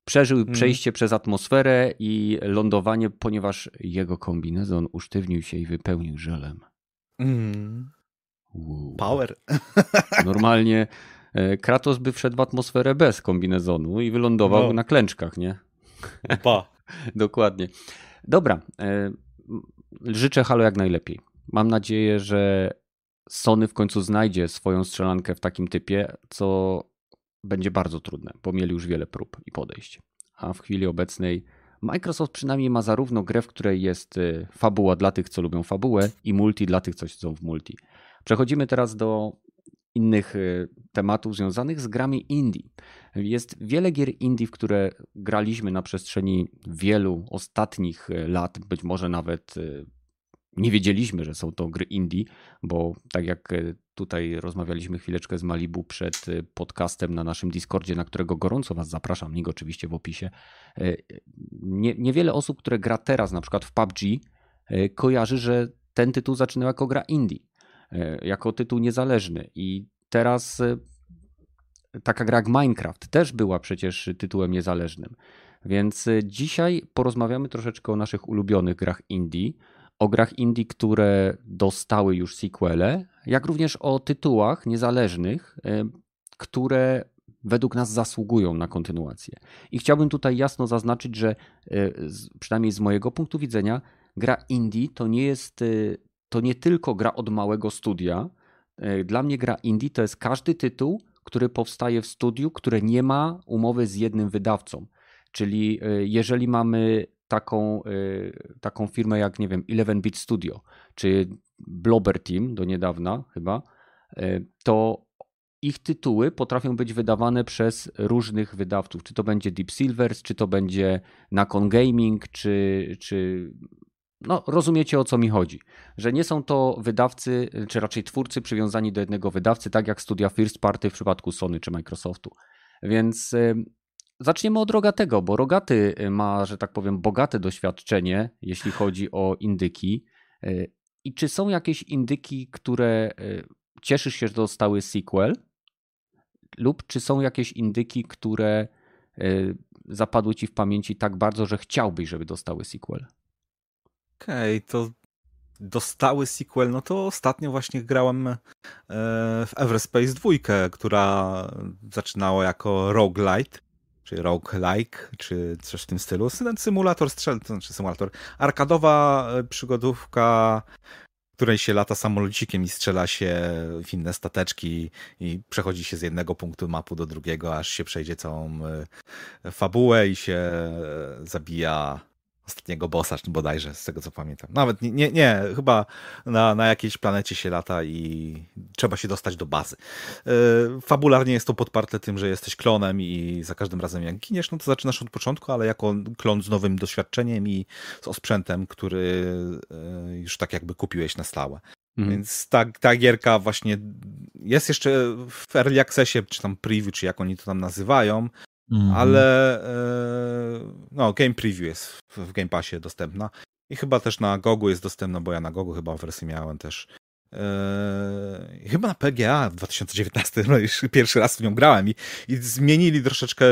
Przeżył mm. przejście przez atmosferę i lądowanie, ponieważ jego kombinezon usztywnił się i wypełnił żelem. Mm. Power. Normalnie e, Kratos by wszedł w atmosferę bez kombinezonu i wylądował no. na klęczkach, nie? Pa. Dokładnie. Dobra. E, życzę Halo jak najlepiej. Mam nadzieję, że Sony w końcu znajdzie swoją strzelankę w takim typie, co będzie bardzo trudne, bo mieli już wiele prób i podejść. A w chwili obecnej Microsoft przynajmniej ma zarówno grę, w której jest y, fabuła dla tych, co lubią fabułę, i multi dla tych, co siedzą w multi. Przechodzimy teraz do innych y, tematów związanych z grami indie. Jest wiele gier indie, w które graliśmy na przestrzeni wielu ostatnich y, lat, być może nawet nie wiedzieliśmy, że są to gry indie, bo tak jak e, tutaj rozmawialiśmy chwileczkę z Malibu przed e, podcastem na naszym Discordzie, na którego gorąco Was zapraszam, link oczywiście w opisie. E, nie, niewiele osób, które gra teraz na przykład w PUBG, kojarzy, że ten tytuł zaczynał jako gra indie, jako tytuł niezależny i teraz taka gra jak Minecraft też była przecież tytułem niezależnym. Więc dzisiaj porozmawiamy troszeczkę o naszych ulubionych grach indie, o grach indie, które dostały już sequele, jak również o tytułach niezależnych, e, które według nas zasługują na kontynuację. I chciałbym tutaj jasno zaznaczyć, że e, przynajmniej z mojego punktu widzenia, gra indie to nie jest, e, to nie tylko gra od małego studia. Dla mnie gra indie to jest każdy tytuł, który powstaje w studiu, które nie ma umowy z jednym wydawcą. Czyli jeżeli mamy taką, y, taką firmę jak, nie wiem, 11-bit Studio, czy Blobber Team do niedawna chyba, y, to ich tytuły potrafią być wydawane przez różnych wydawców. Czy to będzie Deep Silvers, czy to będzie Nakon Gaming, czy, czy no, rozumiecie o co mi chodzi. Że nie są to wydawcy, czy raczej twórcy przywiązani do jednego wydawcy, tak jak studia First Party w przypadku Sony czy Microsoftu. Więc y, Zaczniemy od Rogatego, bo Rogaty y, ma, że tak powiem, bogate doświadczenie, jeśli chodzi o indyki. Y, I czy są jakieś indyki, które y, cieszysz się, że dostały sequel? Lub czy są jakieś indyki, które zapadły ci w pamięci tak bardzo, że chciałbyś, żeby dostały sequel? Okej, okay, to dostały sequel, no to ostatnio właśnie grałem e, w Everspace 2, która zaczynała jako roguelite czy roguelike, czy coś w tym stylu. Symulator strzel, to znaczy symulator, arkadowa e, przygodówka, której się lata samolocikiem i strzela się w inne stateczki i przechodzi się z jednego punktu mapu do drugiego, aż się przejdzie całą e, fabułę i się e, zabija ostatniego bossa, bodajże, z tego co pamiętam. Nawet nie, nie, nie chyba na, na jakiejś planecie się lata i trzeba się dostać do bazy. Yy, fabularnie jest to podparte tym, że jesteś klonem i za każdym razem jak giniesz, no to zaczynasz od początku, ale jako klon z nowym doświadczeniem i z osprzętem, który yy, już tak jakby kupiłeś na stałe. Mhm. Więc ta, ta gierka właśnie jest jeszcze w Early Accessie, czy tam preview, czy jak oni to tam nazywają, -hmm. Ale e, no, Game Preview jest w Game Passie dostępna. I chyba też na Gogu jest dostępna, bo ja na Gogu chyba wersję miałem też. Eee, chyba na PGA w 2019, no już pierwszy raz w nią grałem i, i zmienili troszeczkę,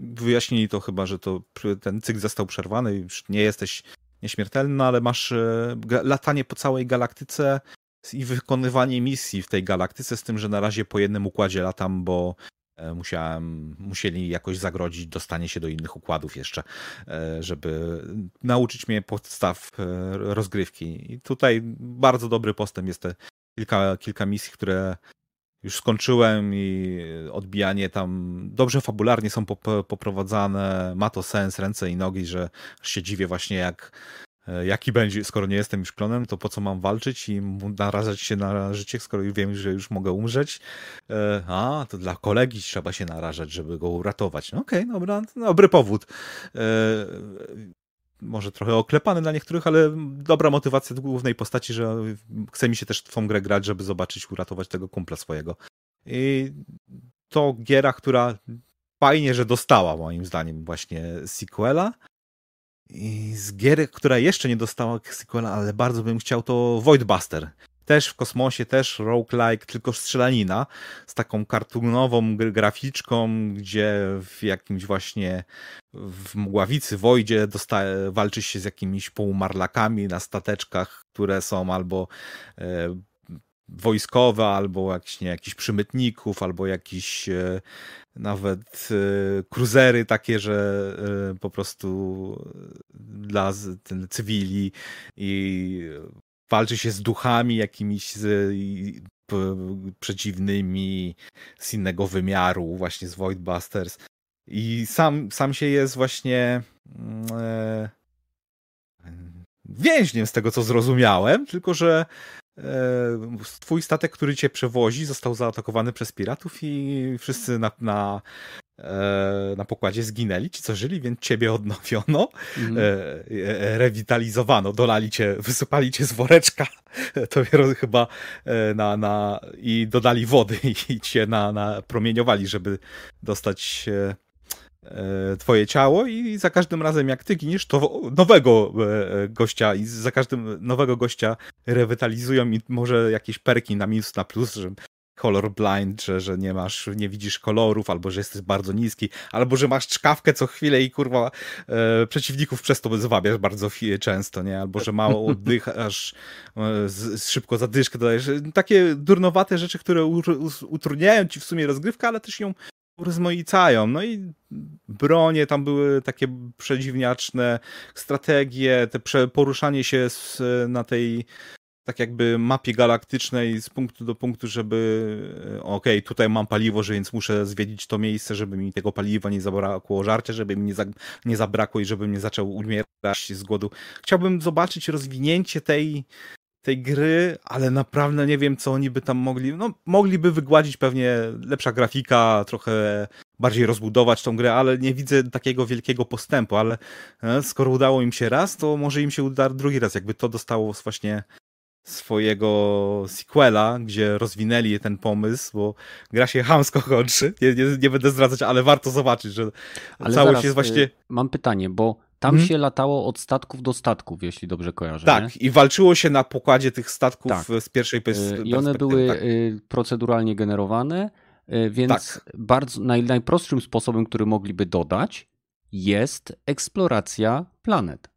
wyjaśnili to chyba, że to ten cykl został przerwany, już nie jesteś nieśmiertelny, no ale masz e, latanie po całej galaktyce i wykonywanie misji w tej galaktyce, z tym, że na razie po jednym układzie latam, bo E, musiałem, musieli jakoś zagrodzić dostanie się do innych układów jeszcze, e, żeby nauczyć mnie podstaw e, rozgrywki. I tutaj bardzo dobry postęp jest te kilka, kilka misji, które już skończyłem i odbijanie tam dobrze fabularnie są poprowadzane, ma to sens, ręce i nogi, że się dziwię właśnie jak e, jaki będzie, skoro nie jestem już klonem, to po co mam walczyć i narażać się na życie, skoro wiem, że już mogę umrzeć. E, a, to dla kolegi trzeba się narażać, żeby go uratować. No okej, okay, dobra, dobry powód. Może trochę oklepany dla niektórych, ale dobra motywacja głównej postaci, że chce mi się też w tą grę grać, żeby zobaczyć, uratować tego kumpla swojego. I to giera, która fajnie, że dostała moim zdaniem właśnie sequela. I z gier, która jeszcze nie dostała sequela, ale bardzo bym chciał, to Voidbuster. Też w kosmosie, też roguelike, tylko strzelanina z taką kartunową graficzką, gdzie w jakimś właśnie w mgławicy Wojdzie walczy się z jakimiś półmarlakami na stateczkach, które są albo e, wojskowe, albo jakiś, nie, jakichś przymytników, albo jakiś e, nawet e, cruzery takie, że e, po prostu dla ten, cywili i walczy się z duchami jakimiś z, i, p, przeciwnymi z innego wymiaru, właśnie z Voidbusters. I sam, sam się jest właśnie mm, e, więźniem z tego, co zrozumiałem, tylko że twój statek, który cię przewozi, został zaatakowany przez piratów i wszyscy na, na, e, na pokładzie zginęli, ci co żyli, więc ciebie odnowiono. E, rewitalizowano, dolali cię, wysypali cię z woreczka, to chyba na, na, i dodali wody i cię na, na promieniowali, żeby dostać E, twoje ciało i za każdym razem jak ty giniesz, to nowego e, gościa i za każdym nowego gościa rewitalizują i może jakieś perki na minus, na plus, że kolor blind, że, że nie masz, nie widzisz kolorów, albo że jesteś bardzo niski, albo że masz czkawkę co chwilę i kurwa e, przeciwników przez to zwabiasz bardzo często, nie? Albo że mało oddychasz, e, z, szybko zadyszkę dodajesz. Takie durnowate rzeczy, które utrudniają ci w sumie rozgrywkę, ale też ją urozmaicają. No i bronie tam były takie przedziwniaczne, strategie, te poruszanie się z, na tej tak jakby mapie galaktycznej z punktu do punktu, żeby okej, okay, tutaj mam paliwo, że więc muszę zwiedzić to miejsce, żeby mi tego paliwa nie zabrakło żarcia, żeby mi nie, za, nie zabrakło i żebym nie zaczął umierać z głodu. Chciałbym zobaczyć rozwinięcie tej tej gry, ale naprawdę nie wiem, co oni by tam mogli. No, mogliby wygładzić pewnie lepsza grafika, trochę bardziej rozbudować tą grę, ale nie widzę takiego wielkiego postępu. Ale e, skoro udało im się raz, to może im się uda drugi raz. Jakby to dostało właśnie swojego sequela, gdzie rozwinęli ten pomysł, bo gra się hamsko kończy. Nie, nie, nie będę zdradzać, ale warto zobaczyć, że ale całość zaraz, jest właśnie. Y, mam pytanie, bo tam hmm? się latało od statków do statków, jeśli dobrze kojarzę. Tak, nie? i walczyło się na pokładzie tych statków tak. z pierwszej perspektywy. I one były tak. Y, proceduralnie generowane, y, więc tak. bardzo naj, najprostszym sposobem, który mogliby dodać, jest eksploracja planet.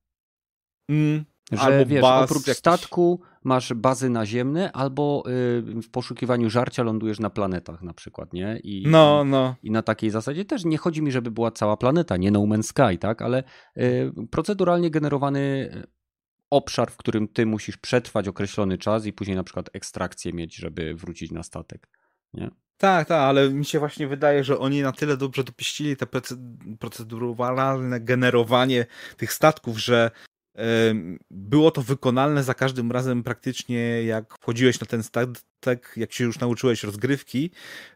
Mm, że albo wiesz, oprócz jakiś... statku masz bazy naziemne, albo y, w poszukiwaniu żarcia lądujesz na planetach na przykład, nie? I, no, no. I na takiej zasadzie też nie chodzi mi, żeby była cała planeta, nie No Man's Sky, tak? Ale y, proceduralnie generowany obszar, w którym ty musisz przetrwać określony czas i później na przykład ekstrakcję mieć, żeby wrócić na statek, nie? Tak, tak, ale mi się właśnie wydaje, że oni na tyle dobrze dopieścili te proceduralne generowanie tych statków, że było to wykonalne za każdym razem praktycznie jak wchodziłeś na ten statek, jak się już nauczyłeś rozgrywki,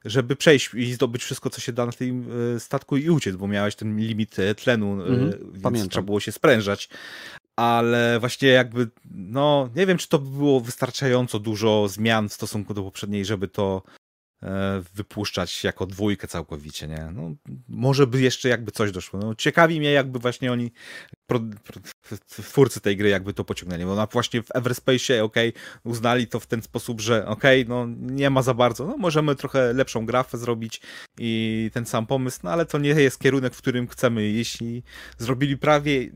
żeby przejść i zdobyć wszystko, co się da na tym e, statku i uciec, bo miałeś ten limit e, tlenu, mm, więc pamiętam. trzeba było się sprężać. Ale właśnie jakby, no nie wiem, czy to było wystarczająco dużo zmian w stosunku do poprzedniej, żeby to E, wypuszczać jako dwójkę całkowicie, nie? No, może by jeszcze jakby coś doszło. No, ciekawi mnie, jakby właśnie oni, twórcy tej gry, jakby to pociągnęli. Bo właśnie w Everspace, ok, uznali to w ten sposób, że ok, no nie ma za bardzo, no możemy trochę lepszą grafę zrobić i ten sam pomysł, no ale to nie jest kierunek, w którym chcemy. Jeśli zrobili prawie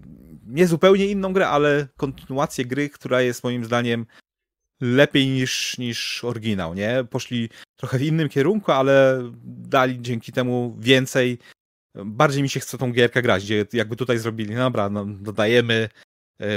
nie zupełnie inną grę, ale kontynuację gry, która jest moim zdaniem lepiej niż, niż oryginał, nie? Poszli trochę w innym kierunku, ale dali dzięki temu więcej. Bardziej mi się chce tą gierkę grać, gdzie jakby tutaj zrobili, no dobra, no, dodajemy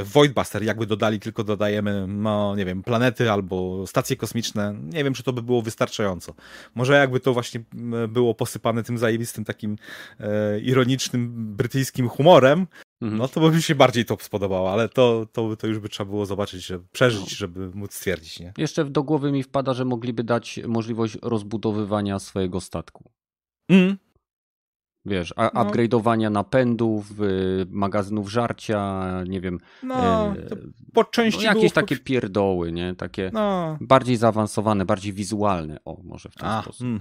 Voidbuster, jakby dodali, tylko dodajemy, no nie wiem, planety albo stacje kosmiczne, nie wiem, czy to by było wystarczająco. Może jakby to właśnie było posypane tym zajebistym takim e, ironicznym brytyjskim humorem, mhm. no to by mi się bardziej to spodobało, ale to, to, to już by trzeba było zobaczyć, żeby, przeżyć, no. żeby móc stwierdzić, nie? Jeszcze do głowy mi wpada, że mogliby dać możliwość rozbudowywania swojego statku. Mm, Wiesz, a, no. upgrade'owania napędów, y, magazynów żarcia, nie wiem. No, y, po części no, jakieś takie pierdoły, nie? Takie no. bardziej zaawansowane, bardziej wizualne. O, może w ten a, sposób. Hmm.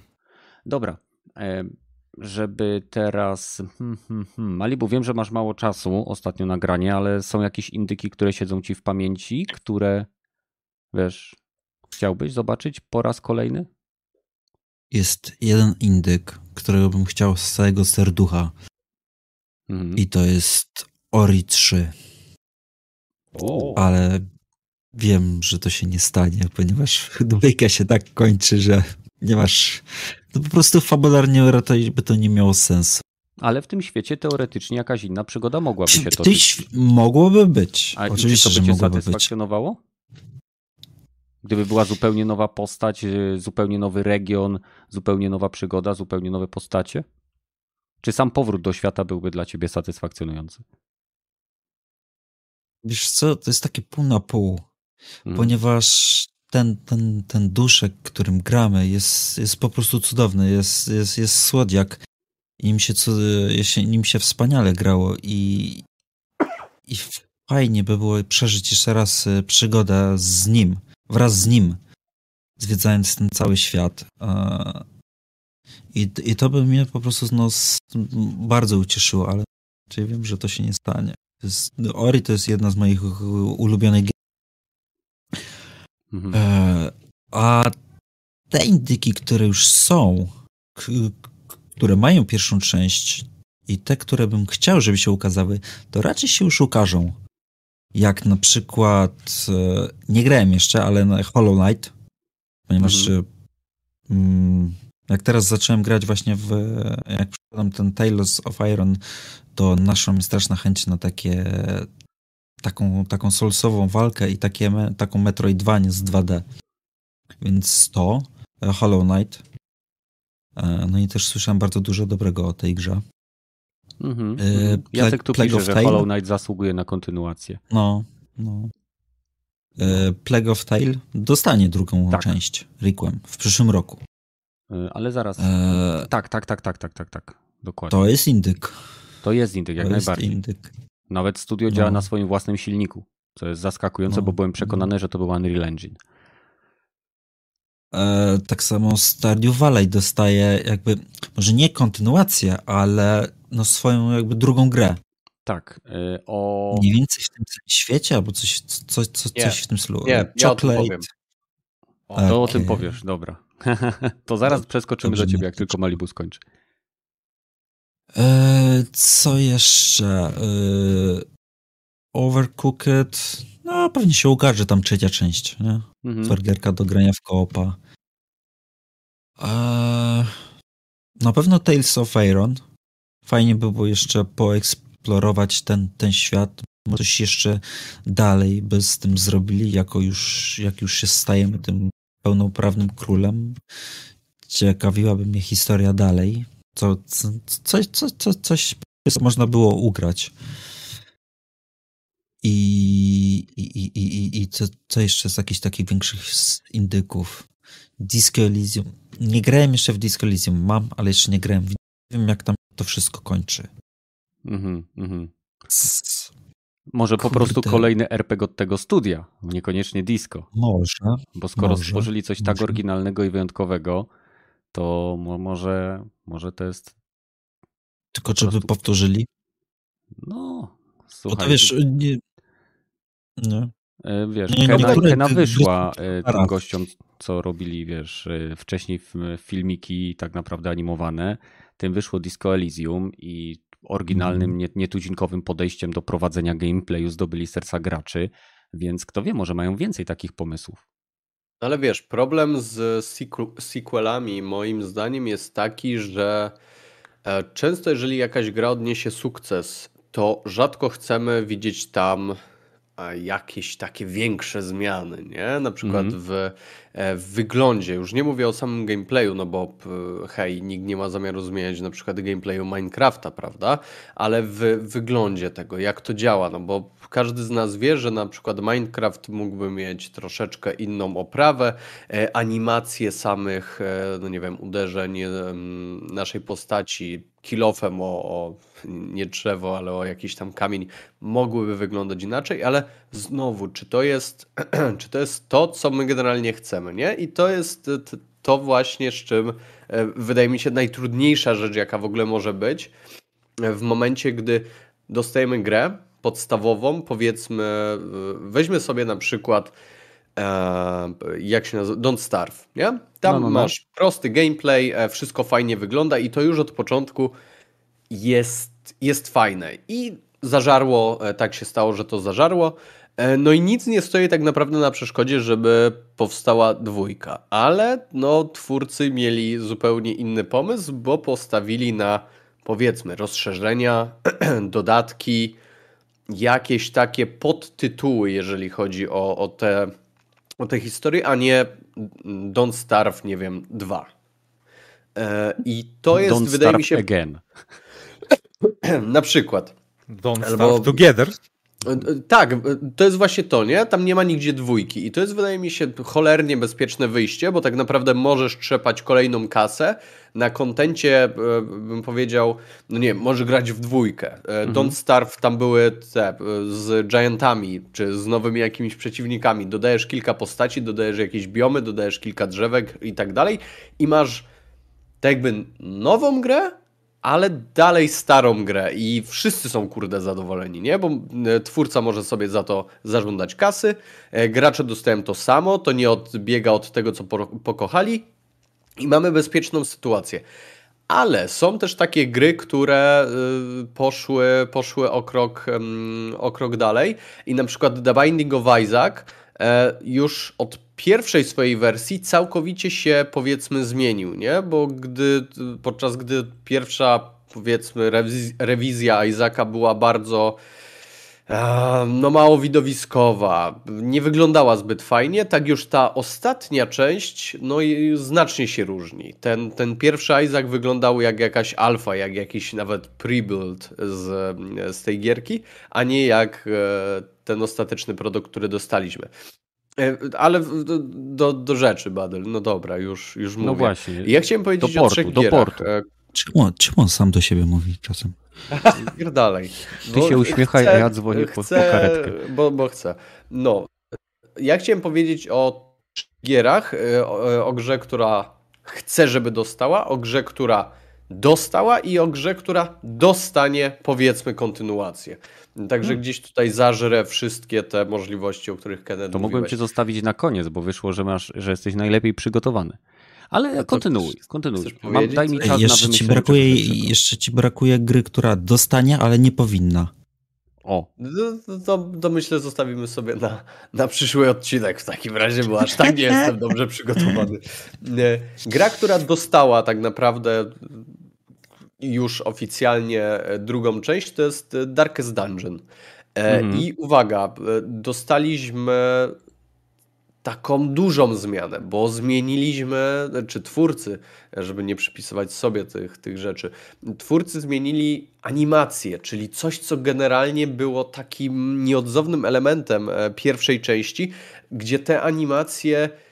Dobra. E, żeby teraz. Hmm, hmm, hmm. Malibu, wiem, że masz mało czasu ostatnio nagranie, ale są jakieś indyki, które siedzą ci w pamięci, które wiesz, chciałbyś zobaczyć po raz kolejny? Jest jeden indyk, którego bym chciał z całego serducha. Mhm. I to jest Ori 3. O. Ale wiem, że to się nie stanie, ponieważ dwójka się tak kończy, że nie masz. No po prostu fabularnie by to nie miało sensu. Ale w tym świecie teoretycznie jakaś inna przygoda mogłaby się toczyć. Mogłoby być. A Oczywiście, to by cię satysfakcjonowało? Być. Gdyby była zupełnie nowa postać, y, zupełnie nowy region, zupełnie nowa przygoda, zupełnie nowe postacie? Czy sam powrót do świata byłby dla ciebie satysfakcjonujący? Wiesz co, to jest takie pół na pół, mhm. ponieważ ten, ten, ten duszek, którym gramy, jest, jest po prostu cudowny, jest, jest, jest słodziak. Im się, nim się wspaniale grało i, i fajnie by było przeżyć jeszcze raz y, przygodę z nim wraz z nim, zwiedzając ten cały świat. I, i to by mnie po prostu no, bardzo ucieszyło, ale czyli wiem, że to się nie stanie. To jest, Ori to jest jedna z moich ulubionych gier. Mhm. E, a te indyki, które już są, które mają pierwszą część i te, które bym chciał, żeby się ukazały, to raczej się już ukażą jak na przykład, e, nie grałem jeszcze, ale na Hollow Knight, ponieważ mhm. Mm, jak teraz zacząłem grać właśnie w, jak przykładam ten Tales of Iron, to naszła mi straszna chęć na takie, taką, taką solsową walkę i takie, taką Metroidvanię z 2D. Więc to, e, Hollow Knight. E, no i też słyszałem bardzo dużo dobrego o tej grze. Mhm, e, Jacek tu Plague pisze, że Hollow Knight zasługuje na kontynuację. No, no. E, Plague of Tale dostanie drugą tak. część, Requiem, w przyszłym roku. E, ale zaraz. Tak, tak, tak, tak, tak, tak, tak. Dokładnie. To jest indyk. To jest indyk, jak to najbardziej. Indyk. Nawet studio no. działa na swoim własnym silniku, co jest zaskakujące, no. bo byłem przekonany, że to był Unreal Engine. E, tak samo Stardew Valley dostaje jakby, może nie kontynuację, ale no swoją jakby drugą grę. Tak. Y, o... Mniej więcej w tym świecie, albo coś, coś, coś, coś w tym stylu. Nie, Chocolate. Nie o, to o tym powiesz, dobra. to zaraz no, przeskoczymy do ciebie, jak tylko Malibu skończy. E, co jeszcze? E, Overcooked. No, pewnie się ukaże tam trzecia część, nie? Mhm. do grania w koopa. E, na pewno Tales of Iron. Fajnie by było jeszcze poeksplorować ten, ten świat, może coś jeszcze dalej by z tym zrobili, jako już, jak już się stajemy tym pełnoprawnym królem. Ciekawiłaby mnie historia dalej. Co, co, coś, co, co, coś można było ugrać. I, i, i, i, i co, co jeszcze z jakichś takich większych indyków? Disco Elysium. Nie grałem jeszcze w Disco Elysium. Mam, ale jeszcze nie grałem. Nie wiem, jak tam to wszystko kończy. Mhm, mhm. Może po prostu kolejny RPG od tego studia, niekoniecznie disco. Może. Bo skoro może, stworzyli coś tak może. tak oryginalnego i wyjątkowego, to może, może to jest. Tylko czy by powtórzyli? No, słuchaj. Bo to wiesz, nie. nie. E, wiesz, nie, Kena, Kena wyszła e, tym gościom, co robili, wiesz, e, wcześniej filmiki tak naprawdę animowane tym wyszło Disco Elysium i oryginalnym, mm. nietuzinkowym podejściem do prowadzenia gameplayu zdobyli serca graczy, więc kto wie, może mają więcej takich pomysłów. Ale wiesz, problem z sequelami moim zdaniem jest taki, że e, często jeżeli jakaś gra odniesie sukces, to rzadko chcemy widzieć tam jakieś takie większe zmiany, nie? Na przykład mm. w, e, w, wyglądzie. Już nie mówię o samym gameplayu, no bo hej, nikt nie ma zamiaru zmieniać na przykład gameplayu Minecrafta, prawda? Ale w wyglądzie tego, jak to działa, no bo każdy z nas wie, że na przykład Minecraft mógłby mieć troszeczkę inną oprawę, e, animacje samych, e, no nie wiem, uderzeń naszej postaci kilofem o, o nie drzewo, ale o jakiś tam kamień mogłyby wyglądać inaczej, ale znowu, czy to jest, czy to, jest to, co my generalnie chcemy, nie? I to jest to właśnie, z czym e, wydaje mi się najtrudniejsza rzecz, jaka w ogóle może być, w momencie, gdy dostajemy grę podstawową, powiedzmy, e, weźmy sobie na przykład e, jak się nazywa, Don't Starve, nie? Tam no, no, no. masz prosty gameplay, wszystko fajnie wygląda i to już od początku jest, jest fajne. I zażarło, e, tak się stało, że to zażarło. E, no i nic nie stoi tak naprawdę na przeszkodzie, żeby powstała dwójka. Ale no, twórcy mieli zupełnie inny pomysł, bo postawili na powiedzmy rozszerzenia, dodatki, jakieś takie podtytuły, jeżeli chodzi o, o, te, o te historie, a nie Don't Starve, nie wiem, dwa. E, I to jest, Don't wydaje mi się. Again. Na przykład. Don't Albo... Starve Together. Tak, to jest właśnie to, nie? Tam nie ma nigdzie dwójki i to jest wydaje mi się cholernie bezpieczne wyjście, bo tak naprawdę możesz trzepać kolejną kasę na kontencie, e, bym powiedział, no nie może grać w dwójkę. E, mhm. Don't Starve tam były te e, z giantami, czy z nowymi jakimiś przeciwnikami. Dodajesz kilka postaci, dodajesz jakieś biomy, dodajesz kilka drzewek i tak dalej i masz tak jakby nową grę, ale dalej starą grę i wszyscy są kurde zadowoleni, nie? Bo e, twórca może sobie za to zażądać kasy, e, gracze dostają to samo, to nie odbiega od tego, co pokochali i mamy bezpieczną sytuację. Ale są też takie gry, które y, poszły, poszły o, krok, o krok dalej i na przykład The Binding of Isaac e, już od pierwszej swojej wersji całkowicie się powiedzmy zmienił, nie? Bo gdy, podczas gdy pierwsza powiedzmy rewizja Isaaca była bardzo no mało widowiskowa, nie wyglądała zbyt fajnie, tak już ta ostatnia część no znacznie się różni. Ten, ten pierwszy Isaac wyglądał jak jakaś alfa, jak jakiś nawet pre-build z, z tej gierki, a nie jak e, ten ostateczny produkt, który dostaliśmy. E, ale do, do rzeczy, Badel. No dobra, już, już no mówię. No właśnie. Ja chciałem powiedzieć do portu, o trzech do gierach. Portu. E, czemu, czemu on sam do siebie mówi czasem? Gier dalej. Ty się uśmiechaj, a ja dzwonię po, chcę, po karetkę. Bo, bo chcę. No. Ja chciałem powiedzieć o gierach, e, o, o grze, która chce, żeby dostała, o grze, która dostała i o grze, która dostanie, powiedzmy, kontynuację. Także hmm. gdzieś tutaj zażrę wszystkie te możliwości, o których Kennedy To mogłem cię zostawić na koniec, bo wyszło, że masz, że jesteś najlepiej przygotowany. Ale kontynuuj, kontynuuj. Mam, daj mi czas jeszcze na ci brakuje, Jeszcze ci brakuje gry, która dostanie, ale nie powinna. O. To, to, to, myślę zostawimy sobie na, na przyszły odcinek w takim razie, bo aż tak nie jestem dobrze przygotowany. Gra, która dostała tak naprawdę już oficjalnie e, drugą część, to jest e, Darkest Dungeon. Mhm. I uwaga, e, dostaliśmy taką dużą zmianę, bo zmieniliśmy, czy twórcy, żeby nie przypisywać sobie tych, tych rzeczy, twórcy zmienili animację, czyli coś, co generalnie było takim nieodzownym elementem pierwszej części, gdzie te animacje E,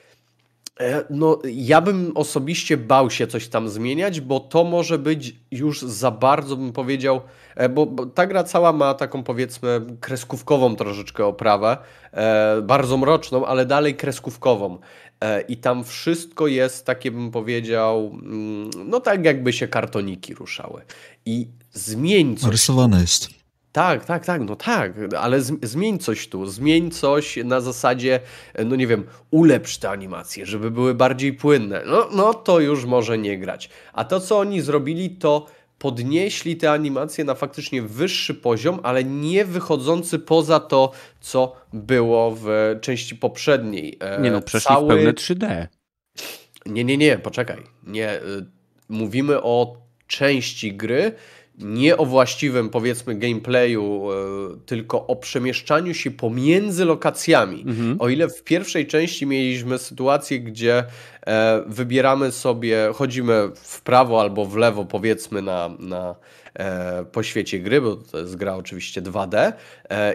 no, ja bym osobiście bał się coś tam zmieniać, bo to może być już za bardzo, bym powiedział, e, bo, bo ta gra cała ma taką powiedzmy kreskówkową troszeczkę oprawę, e, bardzo mroczną, ale dalej kreskówkową. E, I tam wszystko jest takie, bym powiedział, mm, no tak jakby się kartoniki ruszały. I zmień coś. Rysowane jest. Tak, tak, tak, no tak, ale zmień coś tu, zmień coś na zasadzie, no nie wiem, ulepsz te animacje, żeby były bardziej płynne. No, no to już może nie grać. A to, co oni zrobili, to podnieśli te animacje na faktycznie wyższy poziom, ale nie wychodzący poza to, co było w części poprzedniej. E, nie no, przeszli Cały... w pełne 3D. Nie, nie, nie, poczekaj. Nie, y, mówimy o części gry, nie o właściwym, powiedzmy, gameplayu, e, tylko o przemieszczaniu się pomiędzy lokacjami. Mhm. O ile w pierwszej części mieliśmy sytuację, gdzie e, wybieramy sobie, chodzimy w prawo albo w lewo, powiedzmy, na, na e, po świecie gry, bo to jest gra oczywiście 2D,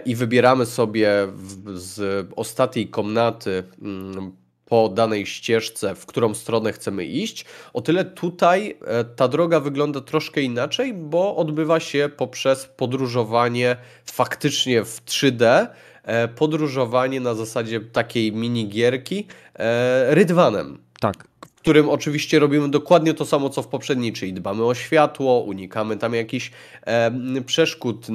i wybieramy sobie z ostatniej komnaty mm, po danej ścieżce, w którą stronę chcemy iść. O tyle tutaj e, ta droga wygląda troszkę inaczej, bo odbywa się poprzez podróżowanie faktycznie w 3D, e, podróżowanie na zasadzie takiej minigierki e, rydwanem. Tak którym oczywiście robimy dokładnie to samo, co w poprzedniej, czyli dbamy o światło, unikamy tam jakichś e, przeszkód,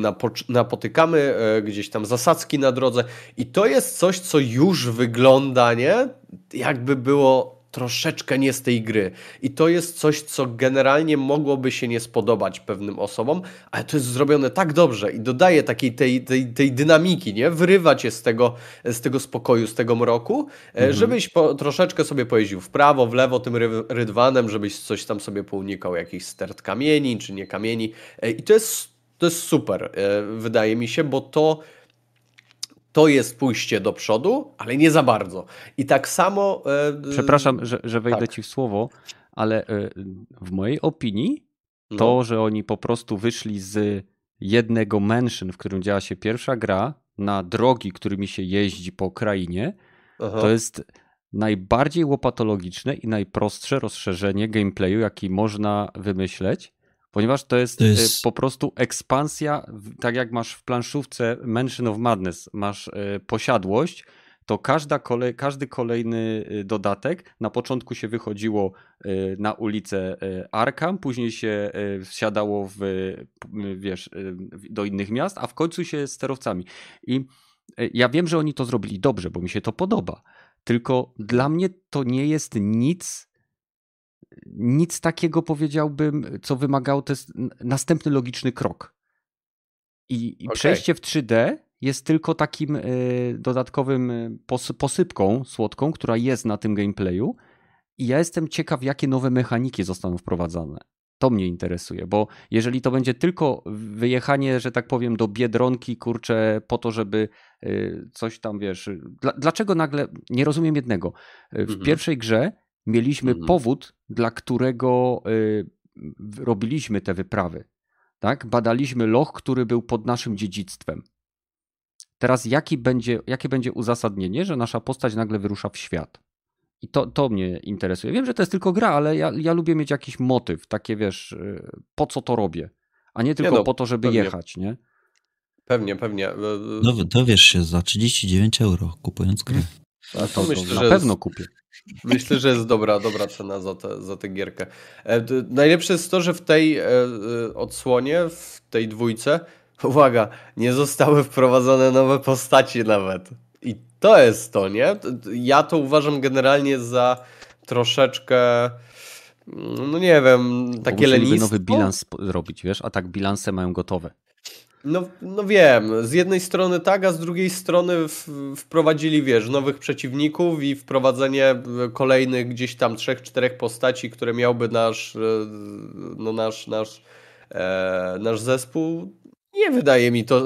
napotykamy e, gdzieś tam zasadzki na drodze i to jest coś, co już wygląda, nie? Jakby było troszeczkę nie z tej gry. I to jest coś, co generalnie mogłoby się nie spodobać pewnym osobom, ale to jest zrobione tak dobrze i dodaje takiej tej, tej, tej dynamiki, nie? Wyrywa cię z tego, z tego spokoju, z tego mroku, e, mhm. żebyś po, troszeczkę sobie pojeździł w prawo, w lewo tym ry, rydwanem, żebyś coś tam sobie pounikał, jakiś stert kamieni, czy nie kamieni. E, I to jest, to jest super, e, wydaje mi się, bo to to jest pójście do przodu, ale nie za bardzo. I tak samo. E, Przepraszam, że, że wejdę tak. ci w słowo, ale e, w mojej opinii no. to, że oni po prostu wyszli z jednego mansion, w którym działa się pierwsza gra, na drogi, którymi się jeździ po krainie, Aha. to jest najbardziej łopatologiczne i najprostsze rozszerzenie gameplayu, jaki można wymyśleć ponieważ to jest, to jest, po prostu ekspansja, tak jak masz w planszówce Mansion of Madness, masz e, posiadłość, to każda kolej, każdy kolejny e, dodatek, na początku się wychodziło na ulicę Arkham, później się wsiadało w, wiesz, do innych miast, a w końcu się sterowcami. I ja wiem, że oni to zrobili dobrze, bo mi się to podoba. Tylko dla mnie to nie jest nic nic takiego powiedziałbym, co wymagało, to jest następny logiczny krok. I, i okay. przejście w 3D jest tylko takim y, dodatkowym pos, posypką słodką, która jest na tym gameplayu. I ja jestem ciekaw, jakie nowe mechaniki zostaną wprowadzane. To mnie interesuje, bo jeżeli to będzie tylko wyjechanie, że tak powiem, do biedronki, kurczę, po to, żeby y, coś tam, wiesz. Dla, dlaczego nagle. Nie rozumiem jednego. W mhm. pierwszej grze mieliśmy mhm. powód, dla którego y, robiliśmy te wyprawy. Tak? Badaliśmy loch, który był pod naszym dziedzictwem. Teraz jaki będzie, jakie będzie uzasadnienie, że nasza postać nagle wyrusza w świat? I to, to mnie interesuje. Wiem, że to jest tylko gra, ale ja, ja lubię mieć jakiś motyw, takie wiesz, y, po co to robię, a nie tylko nie no, po to, żeby pewnie. jechać, nie? Pewnie, pewnie. No, dowiesz się za 39 euro kupując grę. A to, to myślę, że na pewno kupię. Myślę, że jest dobra, dobra cena za, te, za tę gierkę. E, najlepsze jest to, że w tej e, e, odsłonie, w tej dwójce, uwaga, nie zostały wprowadzone nowe postaci nawet. I to jest to, nie? Ja to uważam generalnie za troszeczkę no nie wiem, takie lenistwo. nowy bilans zrobić, wiesz, a tak bilanse mają gotowe. No, no wiem, z jednej strony tak, a z drugiej strony w, wprowadzili, wiesz, nowych przeciwników i wprowadzenie e, kolejnych gdzieś tam trzech, czterech postaci, które miałby nasz, e, no nasz, nasz, e, nasz zespół. Nie wydaje mi to,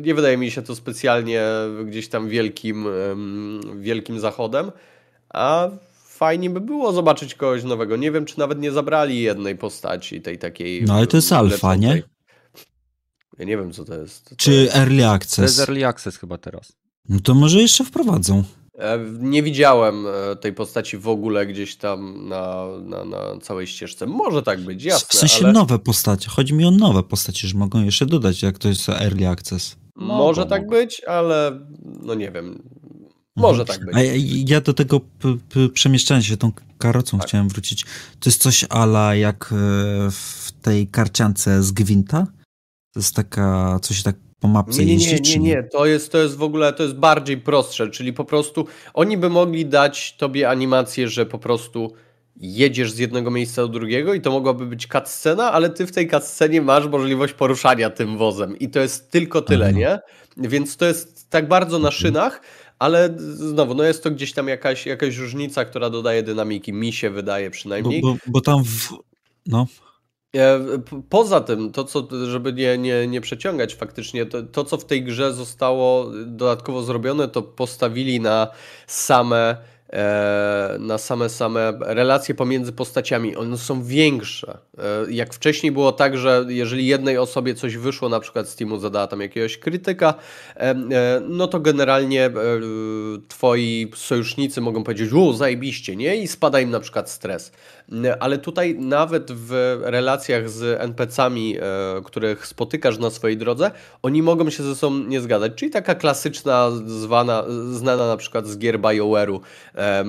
nie wydaje mi się to specjalnie gdzieś tam wielkim, wielkim zachodem, a fajnie by było zobaczyć kogoś nowego. Nie wiem, czy nawet nie zabrali jednej postaci, tej takiej. No ale to jest alfa, nie? Ja nie wiem, co to jest. To Czy jest... Early Access? To jest Early Access chyba teraz. No to może jeszcze wprowadzą. E, nie widziałem e, tej postaci w ogóle gdzieś tam na, na, na całej ścieżce. Może tak być, jasne. W sensie ale... nowe postacie. Chodzi mi o nowe postacie, że mogą jeszcze dodać, jak to jest Early Access. Może mogą, tak mogą. być, ale no nie wiem. Może mhm. tak być. A ja do tego przemieszczania się tą karocą tak. chciałem wrócić. To jest coś ala jak e, w tej karciance z Gwinta? To jest taka, co się tak po mapce nie, nie, jeździ? Nie, nie, nie. To jest, to jest w ogóle, to jest bardziej prostsze, czyli po prostu oni by mogli dać tobie animację, że po prostu jedziesz z jednego miejsca do drugiego i to mogłaby być cutscena, ale ty w tej cutscenie masz możliwość poruszania tym wozem i to jest tylko tyle, Aha. nie? Więc to jest tak bardzo na mhm. szynach, ale znowu, no jest to gdzieś tam jakaś, jakaś różnica, która dodaje dynamiki, mi się wydaje przynajmniej. Bo, bo, bo tam w... No. E, poza tym, to co, żeby nie, nie, nie przeciągać faktycznie, to, to co w tej grze zostało dodatkowo zrobione, to postawili na same E, na same same relacje pomiędzy postaciami. One są większe. E, jak wcześniej było tak, że jeżeli jednej osobie coś wyszło, na przykład z teamu zadała tam jakiegoś krytyka, no to generalnie twoi sojusznicy mogą powiedzieć, o zajebiście, nie? I spada im na przykład stres. Ale tutaj nawet w relacjach z NPC-ami, których spotykasz na swojej drodze, oni mogą się ze sobą nie zgadzać. Czyli taka klasyczna, zwana, znana na przykład z gier BioWare'u,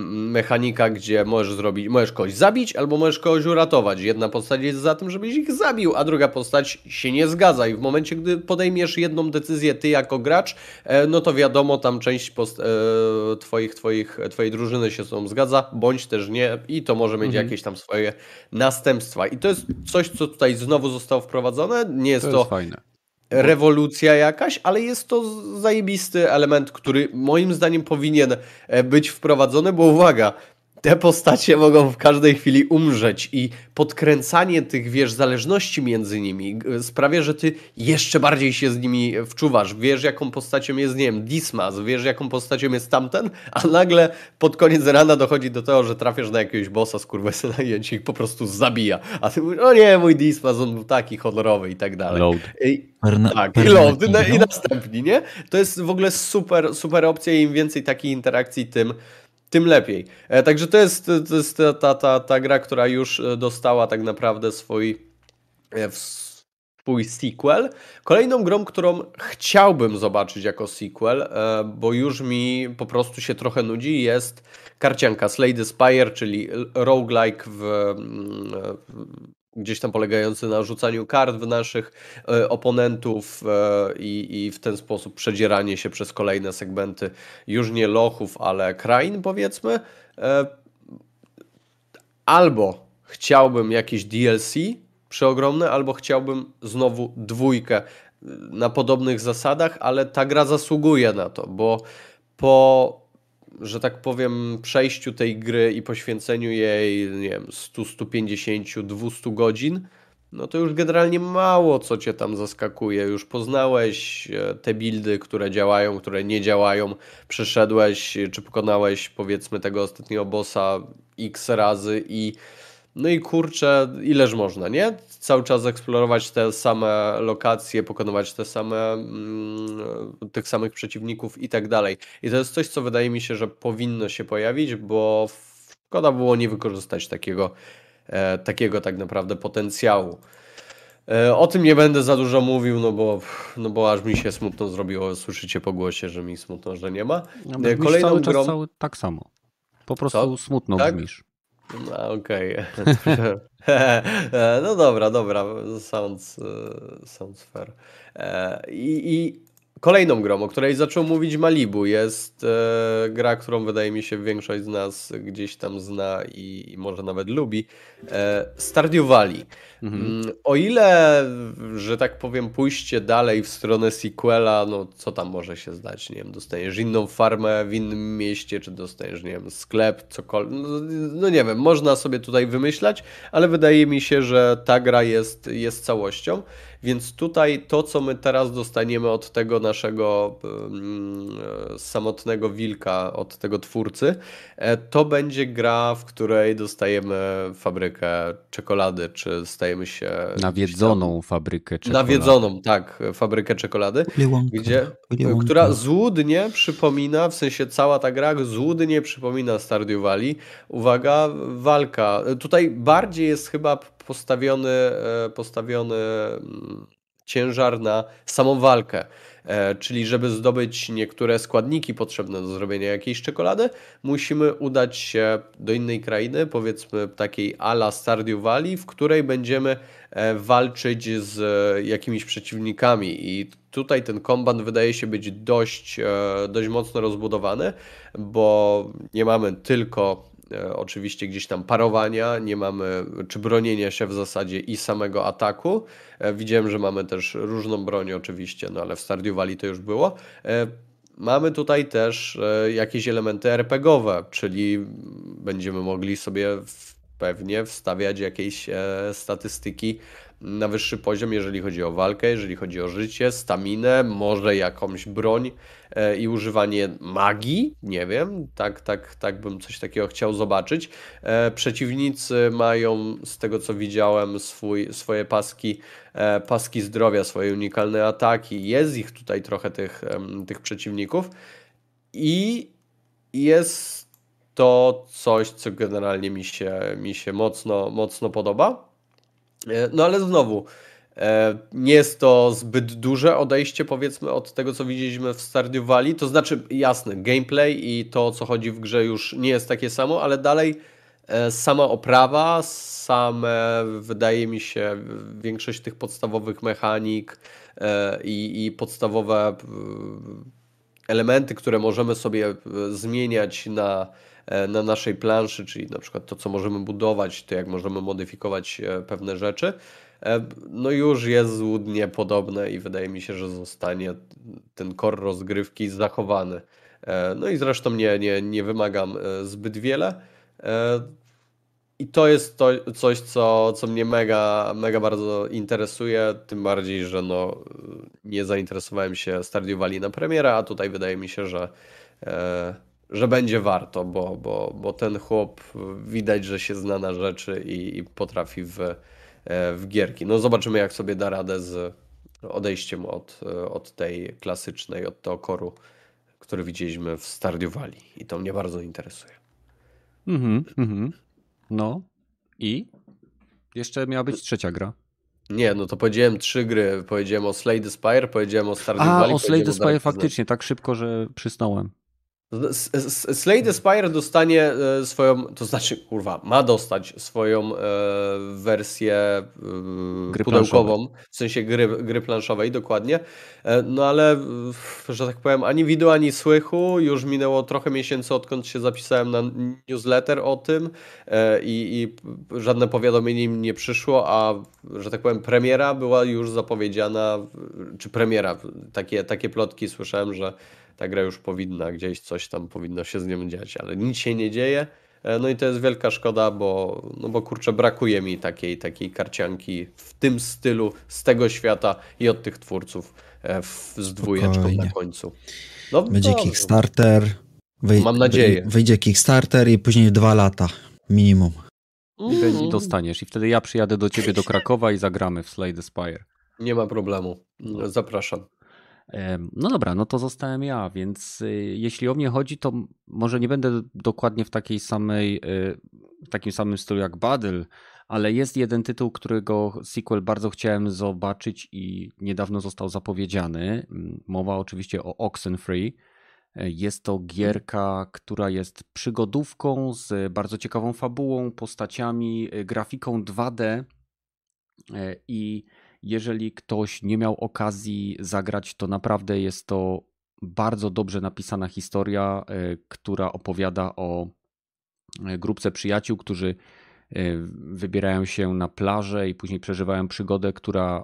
mechanika, gdzie możesz zrobić, możesz kogoś zabić albo możesz kogoś uratować. Jedna postać jest za tym, żebyś ich zabił, a druga postać się nie zgadza i w momencie, gdy podejmiesz jedną decyzję ty jako gracz, e, no to wiadomo, tam część post- e, twoich, twoich, twojej drużyny się z tą zgadza, bądź też nie i to może mieć mhm. jakieś tam swoje następstwa. I to jest coś, co tutaj znowu zostało wprowadzone. Nie jest to, to jest fajne rewolucja jakaś, ale jest to zajebisty element, który moim zdaniem powinien e, być wprowadzony, bo uwaga, te postacie mogą w każdej chwili umrzeć i podkręcanie tych, wiesz, zależności między nimi sprawia, że ty jeszcze bardziej się z nimi wczuwasz. Wiesz, jaką postacią jest, nie wiem, Dismas, wiesz, jaką postacią jest tamten, a nagle pod koniec rana dochodzi do tego, że trafiasz na jakiegoś bossa z kurwesyna i ich po prostu zabija. A ty mówisz, o nie, mój Dismas, on był taki honorowy i tak dalej. Load. I, tak, i load, i, i następni, nie? To jest w ogóle super, super opcja i im więcej takich interakcji, tym tym lepiej. E, także to jest, to jest ta, ta, ta gra, która już e, dostała tak naprawdę swój, e, swój sequel. Kolejną grą, którą chciałbym zobaczyć jako sequel, bo już mi po prostu się trochę nudzi, jest karcianka Slay the Spire, czyli roguelike w, w gdzieś tam polegający na rzucaniu kart w naszych e, oponentów e, i, i w ten sposób przedzieranie się przez kolejne segmenty już nie lochów, ale krain powiedzmy. E, albo chciałbym jakieś DLC przeogromne, albo chciałbym znowu dwójkę na podobnych zasadach, ale ta gra zasługuje na to, bo po że tak powiem, przejściu tej gry i poświęceniu jej, nie wiem, 100, 150, 200 godzin, no to już generalnie mało co cię tam zaskakuje. Już poznałeś e, te buildy, które działają, które nie działają, przeszedłeś czy pokonałeś powiedzmy tego ostatniego bossa x razy i no i kurczę, ileż można, nie? Cały czas eksplorować te same lokacje, pokonywać te same, mm, tych samych przeciwników i tak dalej. I to jest coś, co wydaje mi się, że powinno się pojawić, bo szkoda było nie wykorzystać takiego, e, takiego tak naprawdę potencjału. E, o tym nie będę za dużo mówił, no bo, no bo aż mi się smutno zrobiło. Słyszycie po głosie, że mi smutno, że nie ma. No, e, Kolejną cały grą... cały, tak samo. Po prostu Co? smutno tak? brzmisz. No, Okej. Okay. no dobra, dobra. Sounds, sounds fair. E, I, I kolejną grą, o której zaczął mówić Malibu, jest e, gra, którą wydaje mi się większość z nas gdzieś tam zna i, i może nawet lubi. E, Stardew Valley. Mhm. Mm, o ile, że tak powiem, pójście dalej w stronę sequela, no co tam może się zdać? Nie wiem, dostaniesz inną farmę w innym mieście, czy dostaniesz, nie wiem, sklep, cokolwiek. No, no nie wiem, można sobie tutaj wymyślać, ale wydaje mi się, że ta gra jest, jest całością. Więc tutaj to, co my teraz dostaniemy od tego naszego um, samotnego wilka, od tego twórcy, e, to będzie gra, w której dostajemy fabrykę czekolady, czy stajemy się... Nawiedzoną fabrykę czekolady. Nawiedzoną, tak, fabrykę czekolady, gdzie, która złudnie przypomina, w sensie cała ta gra złudnie przypomina Stardew Valley. Uwaga, walka. Tutaj bardziej jest chyba postawiony, e, postawiony mm, ciężar na samą walkę. E, czyli żeby zdobyć niektóre składniki potrzebne do zrobienia jakiejś czekolady, musimy udać się do innej krainy, powiedzmy takiej ala Stardew Valley, w której będziemy e, walczyć z jakimiś przeciwnikami i tutaj ten kombat wydaje się być dość, dość mocno rozbudowany, bo nie mamy tylko oczywiście gdzieś tam parowania, nie mamy, czy bronienia się w zasadzie i samego ataku. E, widziałem, że mamy też różną broń oczywiście, no ale w Stardew Valley to już było. E, mamy tutaj też jakieś elementy RPGowe, czyli będziemy mogli sobie pewnie wstawiać jakieś e, statystyki na wyższy poziom, jeżeli chodzi o walkę, jeżeli chodzi o życie, staminę, może jakąś broń e, i używanie magii, nie wiem, tak, tak, tak bym coś takiego chciał zobaczyć. E, przeciwnicy mają, z tego co widziałem, swój, swoje paski, e, paski zdrowia, swoje unikalne ataki, jest ich tutaj trochę tych, tych przeciwników i jest to coś, co generalnie mi się, mi się mocno, mocno podoba. E, no ale znowu, e, nie jest to zbyt duże odejście, powiedzmy, od tego, co widzieliśmy w Stardew Valley. To znaczy, jasne, gameplay i to, co chodzi w grze, już nie jest takie samo, ale dalej e, sama oprawa, same, wydaje mi się, większość tych podstawowych mechanik i, i podstawowe elementy, które możemy sobie zmieniać na na naszej planszy, czyli na przykład to, co możemy budować, to jak możemy modyfikować e, pewne rzeczy, e, no już jest złudnie podobne i wydaje mi się, że zostanie ten kor rozgrywki zachowany. No i zresztą nie, nie, nie wymagam zbyt wiele. I to jest to, coś, co, co mnie mega, mega bardzo interesuje, tym bardziej, że no, nie zainteresowałem się Stardew Valley na premierę, a tutaj wydaje mi się, że że będzie warto, bo, bo, bo ten chłop widać, że się zna na rzeczy i, i potrafi w, e, w gierki. No zobaczymy, jak sobie da radę z odejściem od, od tej klasycznej, od tego koru, który widzieliśmy w Stardew Valley. I to mnie bardzo interesuje. Mhm, mhm. No i? Jeszcze miała być trzecia gra. Nie, no to powiedziałem trzy gry. Powiedziałem o Slay the Spire, powiedziałem o Stardew A, Valley. o Slay the Spire faktycznie, tak szybko, że przysnąłem. Slay the Spire dostanie e, swoją, to znaczy, kurwa, ma dostać swoją e, wersję e, gry pudełkową, w sensie gry, gry planszowej, dokładnie. E, no ale, że tak powiem, ani wideo, ani słychu. Już minęło trochę miesięcy, odkąd się zapisałem na newsletter o tym i, i żadne powiadomienie mi nie przyszło, a, że tak powiem, premiera była już zapowiedziana, czy premiera, takie, takie plotki słyszałem, że ta gra już powinna gdzieś coś tam powinno się z nią dziać, ale nic się nie dzieje. E, no i to jest wielka szkoda, bo, no bo kurczę, brakuje mi takiej, takiej karcianki w tym stylu, z tego świata i od tych twórców e, w, z dwójeczką Spokojnie. na końcu. No, Będzie dobrze. Kickstarter. Wej Mam nadzieję. Wyjdzie Kickstarter i później dwa lata minimum. I mm. dostaniesz. I wtedy ja przyjadę do ciebie do Krakowa i zagramy w Slay the Spire. Nie ma problemu. Zapraszam. No dobra, no to zostałem ja, więc y, jeśli o mnie chodzi, to może nie będę dokładnie w takiej samej, y, w takim samym stylu jak Battle, ale jest jeden tytuł, którego sequel bardzo chciałem zobaczyć i niedawno został zapowiedziany. Mowa oczywiście o Oxenfree. Jest to gierka, która jest przygodówką z bardzo ciekawą fabułą, postaciami, y, grafiką 2D i jeżeli ktoś nie miał okazji zagrać, to naprawdę jest to bardzo dobrze napisana historia, e, która opowiada o e, grupce przyjaciół, którzy e, wybierają się na plażę i później przeżywają przygodę, która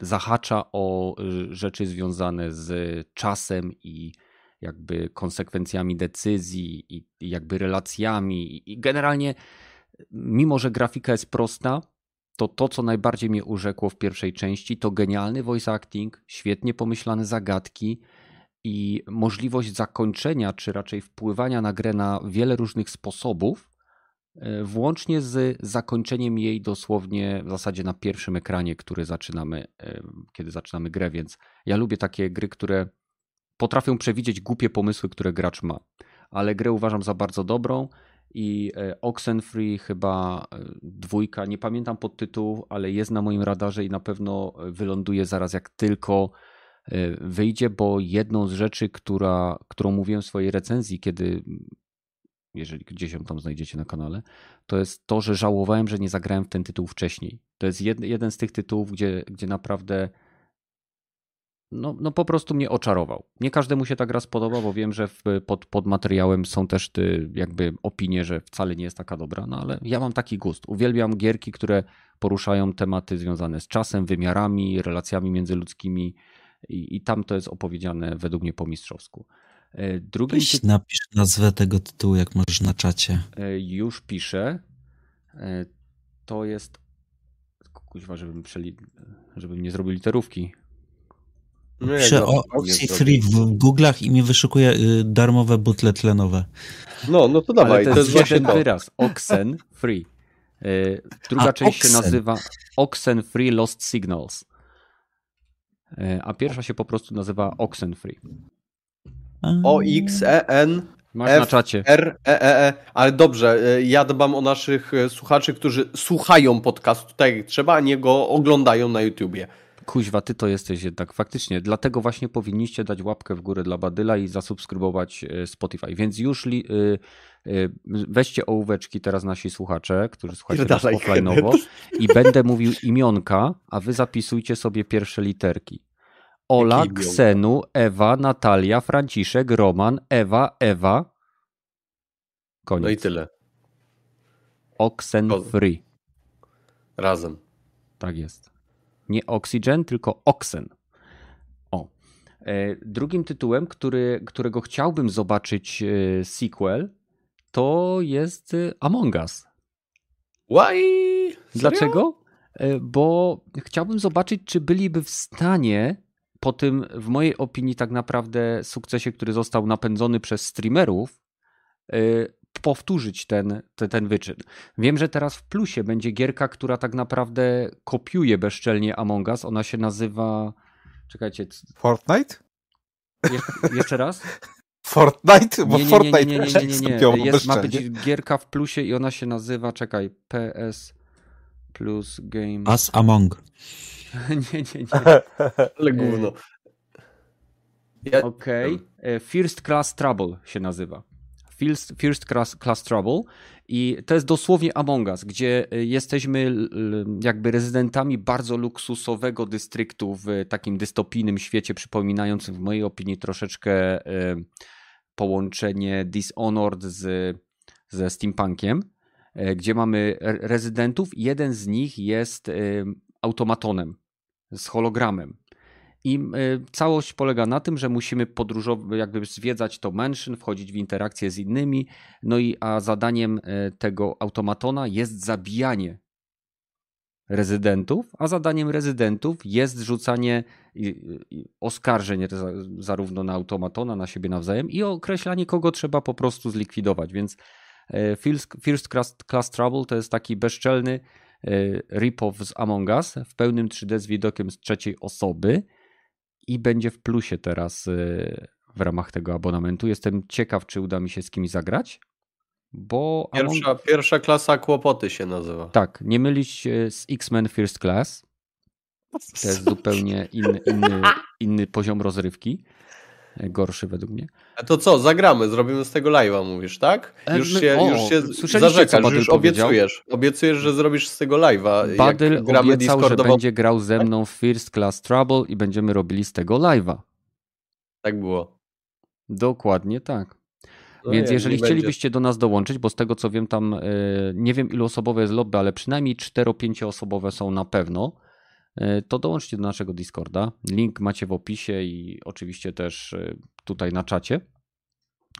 zahacza o rzeczy związane z czasem i jakby konsekwencjami decyzji i jakby relacjami. I generalnie mimo, że grafika jest prosta, to to, co najbardziej mnie urzekło w pierwszej części, to genialny voice acting, świetnie pomyślane zagadki i możliwość zakończenia, czy raczej wpływania na grę na wiele różnych sposobów, e, włącznie z zakończeniem jej dosłownie w zasadzie na pierwszym ekranie, który zaczynamy, e, kiedy zaczynamy grę, więc ja lubię takie gry, które potrafią przewidzieć głupie pomysły, które gracz ma. Ale grę uważam za bardzo dobrą i e, Oxenfree chyba e, dwójka, nie pamiętam podtytułu, ale jest na moim radarze i na pewno e, wyląduje zaraz jak tylko wyjdzie, bo jedną z rzeczy, która, którą mówiłem w swojej recenzji, kiedy jeżeli gdzieś ją tam znajdziecie na kanale, to jest to, że żałowałem, że nie zagrałem w ten tytuł wcześniej. To jest jed, jeden z tych tytułów, gdzie, gdzie naprawdę no, no po prostu mnie oczarował. Nie każdemu się ta gra spodoba, bo wiem, że w, pod, pod materiałem są też ty, jakby opinie, że wcale nie jest taka dobra, no ale ja mam taki gust. Uwielbiam gierki, które poruszają tematy związane z czasem, wymiarami, relacjami międzyludzkimi i, i tam to jest opowiedziane według mnie po mistrzowsku. Drugim Weź napisz nazwę tego tytułu, jak możesz na czacie. E, już piszę. E, to jest. Kuźwa, żebym, przeli... żebym nie zrobił literówki. No, Piszę o pewnie Oxyfree w Google'ach i mi wyszukuje y, darmowe butle tlenowe. No, no to dawaj, Ale to, to jest, właśnie to. wyraz. Oxen Free. E, Druga A, część się Oxen. nazywa Oxen Free Lost Signals. E, A pierwsza się po prostu nazywa Oxen Free. O, X, E, N, Masz F, na czacie. R, E, E, E. Ale dobrze, ja dbam o naszych słuchaczy, którzy słuchają podcastu tak jak trzeba, a nie go oglądają na YouTubie. Kuźwa, ty to jesteś jednak faktycznie. Dlatego właśnie powinniście dać łapkę w górę dla Badyla i zasubskrybować e, Spotify. Więc już li, y, y, weźcie ołóweczki teraz nasi słuchacze, którzy słuchacie nas offline'owo i będę mówił imionka, a wy zapisujcie sobie pierwsze literki. Ola? Ksenu, Ewa, Natalia, Franciszek, Roman, Ewa, Ewa. Koniec. No i tyle. Oxen Free. Razem. Tak jest. Nie Oxygen, tylko Oxen. O. E, Drugim tytułem, który, którego chciałbym zobaczyć e, sequel, to jest e, Among Us. Why? Dlaczego? Bo chciałbym zobaczyć, czy byliby w stanie po tym, w mojej opinii, tak naprawdę sukcesie, który został napędzony przez streamerów, powtórzyć ten, ten, ten wyczyn. Wiem, że teraz w plusie będzie gierka, która tak naprawdę kopiuje bezczelnie Among Us. Ona się nazywa. Czekajcie, Fortnite? je- jeszcze raz? Fortnite? Bo Nie, nie, nie, Fortnite nie, nie, nie, nie, nie, skupiło nie. Jest, ma być gierka w plusie i ona się nazywa, czekaj, PS plus game. As Among. nie, nie, nie. Ale gówno. Ja, Okej. E, First Class Trouble się nazywa. First, First class, class Trouble i to jest dosłownie Among Us, gdzie e, jesteśmy jakby rezydentami bardzo luksusowego dystryktu w takim dystopijnym świecie, przypominającym w mojej opinii troszeczkę e, połączenie Dishonored z, ze steampunkiem, e, gdzie mamy re- rezydentów. Jeden z nich jest automatonem z hologramem. I y, całość polega na tym, że musimy podróżować, jakby zwiedzać to mansion, wchodzić w interakcje z innymi. No i a zadaniem y, tego automatona jest zabijanie rezydentów, a zadaniem rezydentów jest rzucanie oskarżeń za- zarówno na automatona, na siebie nawzajem i określanie, kogo trzeba po prostu zlikwidować. Więc y, First, Class, Class Trouble to jest taki bezczelny y, rip-off z Among Us w pełnym 3D z widokiem z trzeciej osoby i będzie w plusie teraz y, w ramach tego abonamentu. Jestem ciekaw, czy uda mi się z kimś zagrać, bo Among... pierwsza, pierwsza klasa kłopoty się nazywa. tak, nie mylić się z X-Men First Class. To jest zupełnie inny, inny, inny poziom rozrywki. Gorszy według mnie. A to co, zagramy, zrobimy z tego live'a, mówisz, tak? E, Już się, o, już się zarzekasz, już obiecujesz. Obiecujesz, że zrobisz z tego live'a. Badyl gramy obiecał, że Discordowo. będzie grał ze mną w First Class Trouble i będziemy robili z tego live'a. Tak było. Dokładnie tak. No Więc jak jeżeli nie będzie- chcielibyście do nas dołączyć, bo z tego co wiem tam, e, nie wiem ilu osobowe jest lobby, ale przynajmniej 4-5 osobowe są na pewno, to dołączcie do naszego Discorda. Link macie w opisie i oczywiście też e, tutaj na czacie.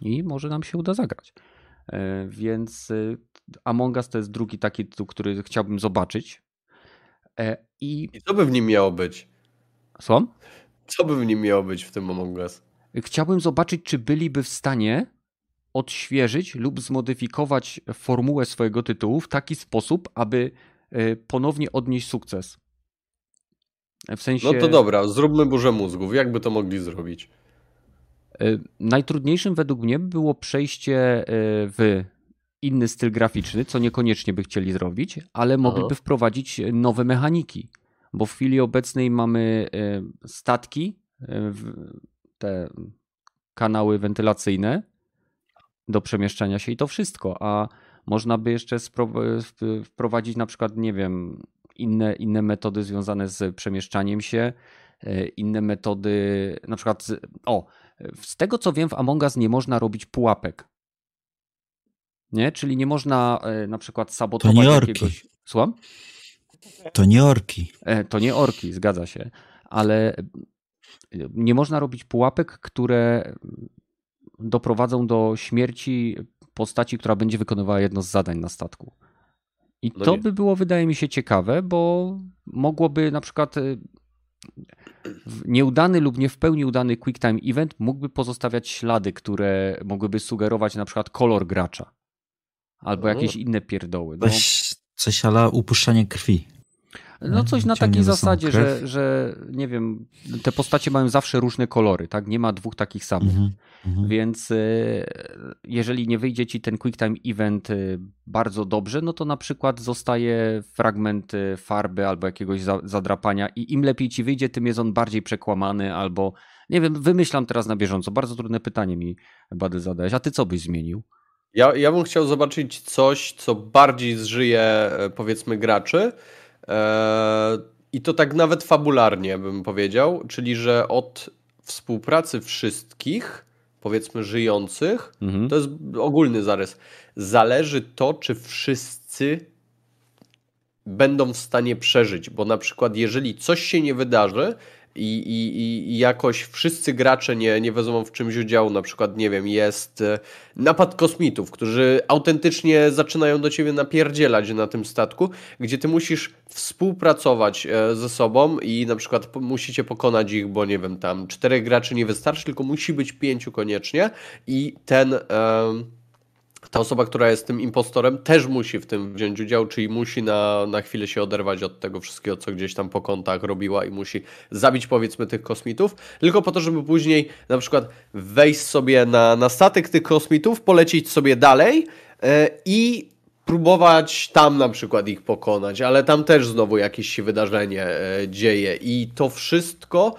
I może nam się uda zagrać. E, Więc e, Among Us to jest drugi taki tytuł, który chciałbym zobaczyć. E, I I co by w nim miało być? słucham? Co by w nim miało być w tym Among Us? Chciałbym zobaczyć, czy byliby w stanie odświeżyć lub zmodyfikować formułę swojego tytułu w taki sposób, aby e, ponownie odnieść sukces. W sensie. No to dobra, zróbmy burzę mózgów. Jak by to mogli zrobić? e, Najtrudniejszym według mnie było przejście e, w inny styl graficzny, co niekoniecznie by chcieli zrobić, ale mogliby wprowadzić nowe mechaniki, bo w chwili obecnej mamy e, statki, te kanały wentylacyjne do przemieszczania się i to wszystko, a można by jeszcze wprowadzić na przykład, nie wiem, inne, inne metody związane z przemieszczaniem się, e, inne metody, na przykład, z, o, z tego co wiem, w Among Us nie można robić pułapek. Nie? Czyli nie można e, na przykład sabotować To nie orki. jakiegoś. Słucham? To nie orki. E, To nie orki, zgadza się, ale nie można robić pułapek, które doprowadzą do śmierci postaci, która będzie wykonywała jedno z zadań na statku. I No to nie. by było, wydaje mi się, ciekawe, bo mogłoby na przykład w- nieudany lub nie w pełni udany QuickTime Event mógłby pozostawiać ślady, które mogłyby sugerować na przykład kolor gracza. Albo O. jakieś inne pierdoły. No, Coś, coś ala upuszczanie krwi. No coś na takiej zasadzie, że, że nie wiem, te postacie mają zawsze różne kolory, tak? Nie ma dwóch takich samych. Mhm, mhm. Więc e, jeżeli nie wyjdzie ci ten QuickTime Event e, bardzo dobrze, no to na przykład zostaje fragment e, farby albo jakiegoś za- zadrapania i im lepiej ci wyjdzie, tym jest on bardziej przekłamany albo nie wiem, wymyślam teraz na bieżąco. Bardzo trudne pytanie mi, Bady, zadałeś. A ty co byś zmienił? Ja, ja bym chciał zobaczyć coś, co bardziej zżyje, powiedzmy, graczy. E, I to tak nawet fabularnie bym powiedział, czyli że od współpracy wszystkich, powiedzmy, żyjących, Mhm. to jest ogólny zarys, zależy to, czy wszyscy będą w stanie przeżyć, bo na przykład jeżeli coś się nie wydarzy i, i, i jakoś wszyscy gracze nie, nie wezmą w czymś udziału, na przykład, nie wiem, jest e, napad kosmitów, którzy autentycznie zaczynają do ciebie napierdzielać na tym statku, gdzie ty musisz współpracować e, ze sobą i na przykład musicie pokonać ich, bo nie wiem, tam czterech graczy nie wystarczy, tylko musi być pięciu koniecznie i ten... ta osoba, która jest tym impostorem, też musi w tym wziąć udział, czyli musi na, na chwilę się oderwać od tego wszystkiego, co gdzieś tam po kątach robiła i musi zabić powiedzmy tych kosmitów, tylko po to, żeby później na przykład wejść sobie na, na statek tych kosmitów, polecieć sobie dalej e, i próbować tam na przykład ich pokonać, ale tam też znowu jakieś się wydarzenie e, dzieje. I to wszystko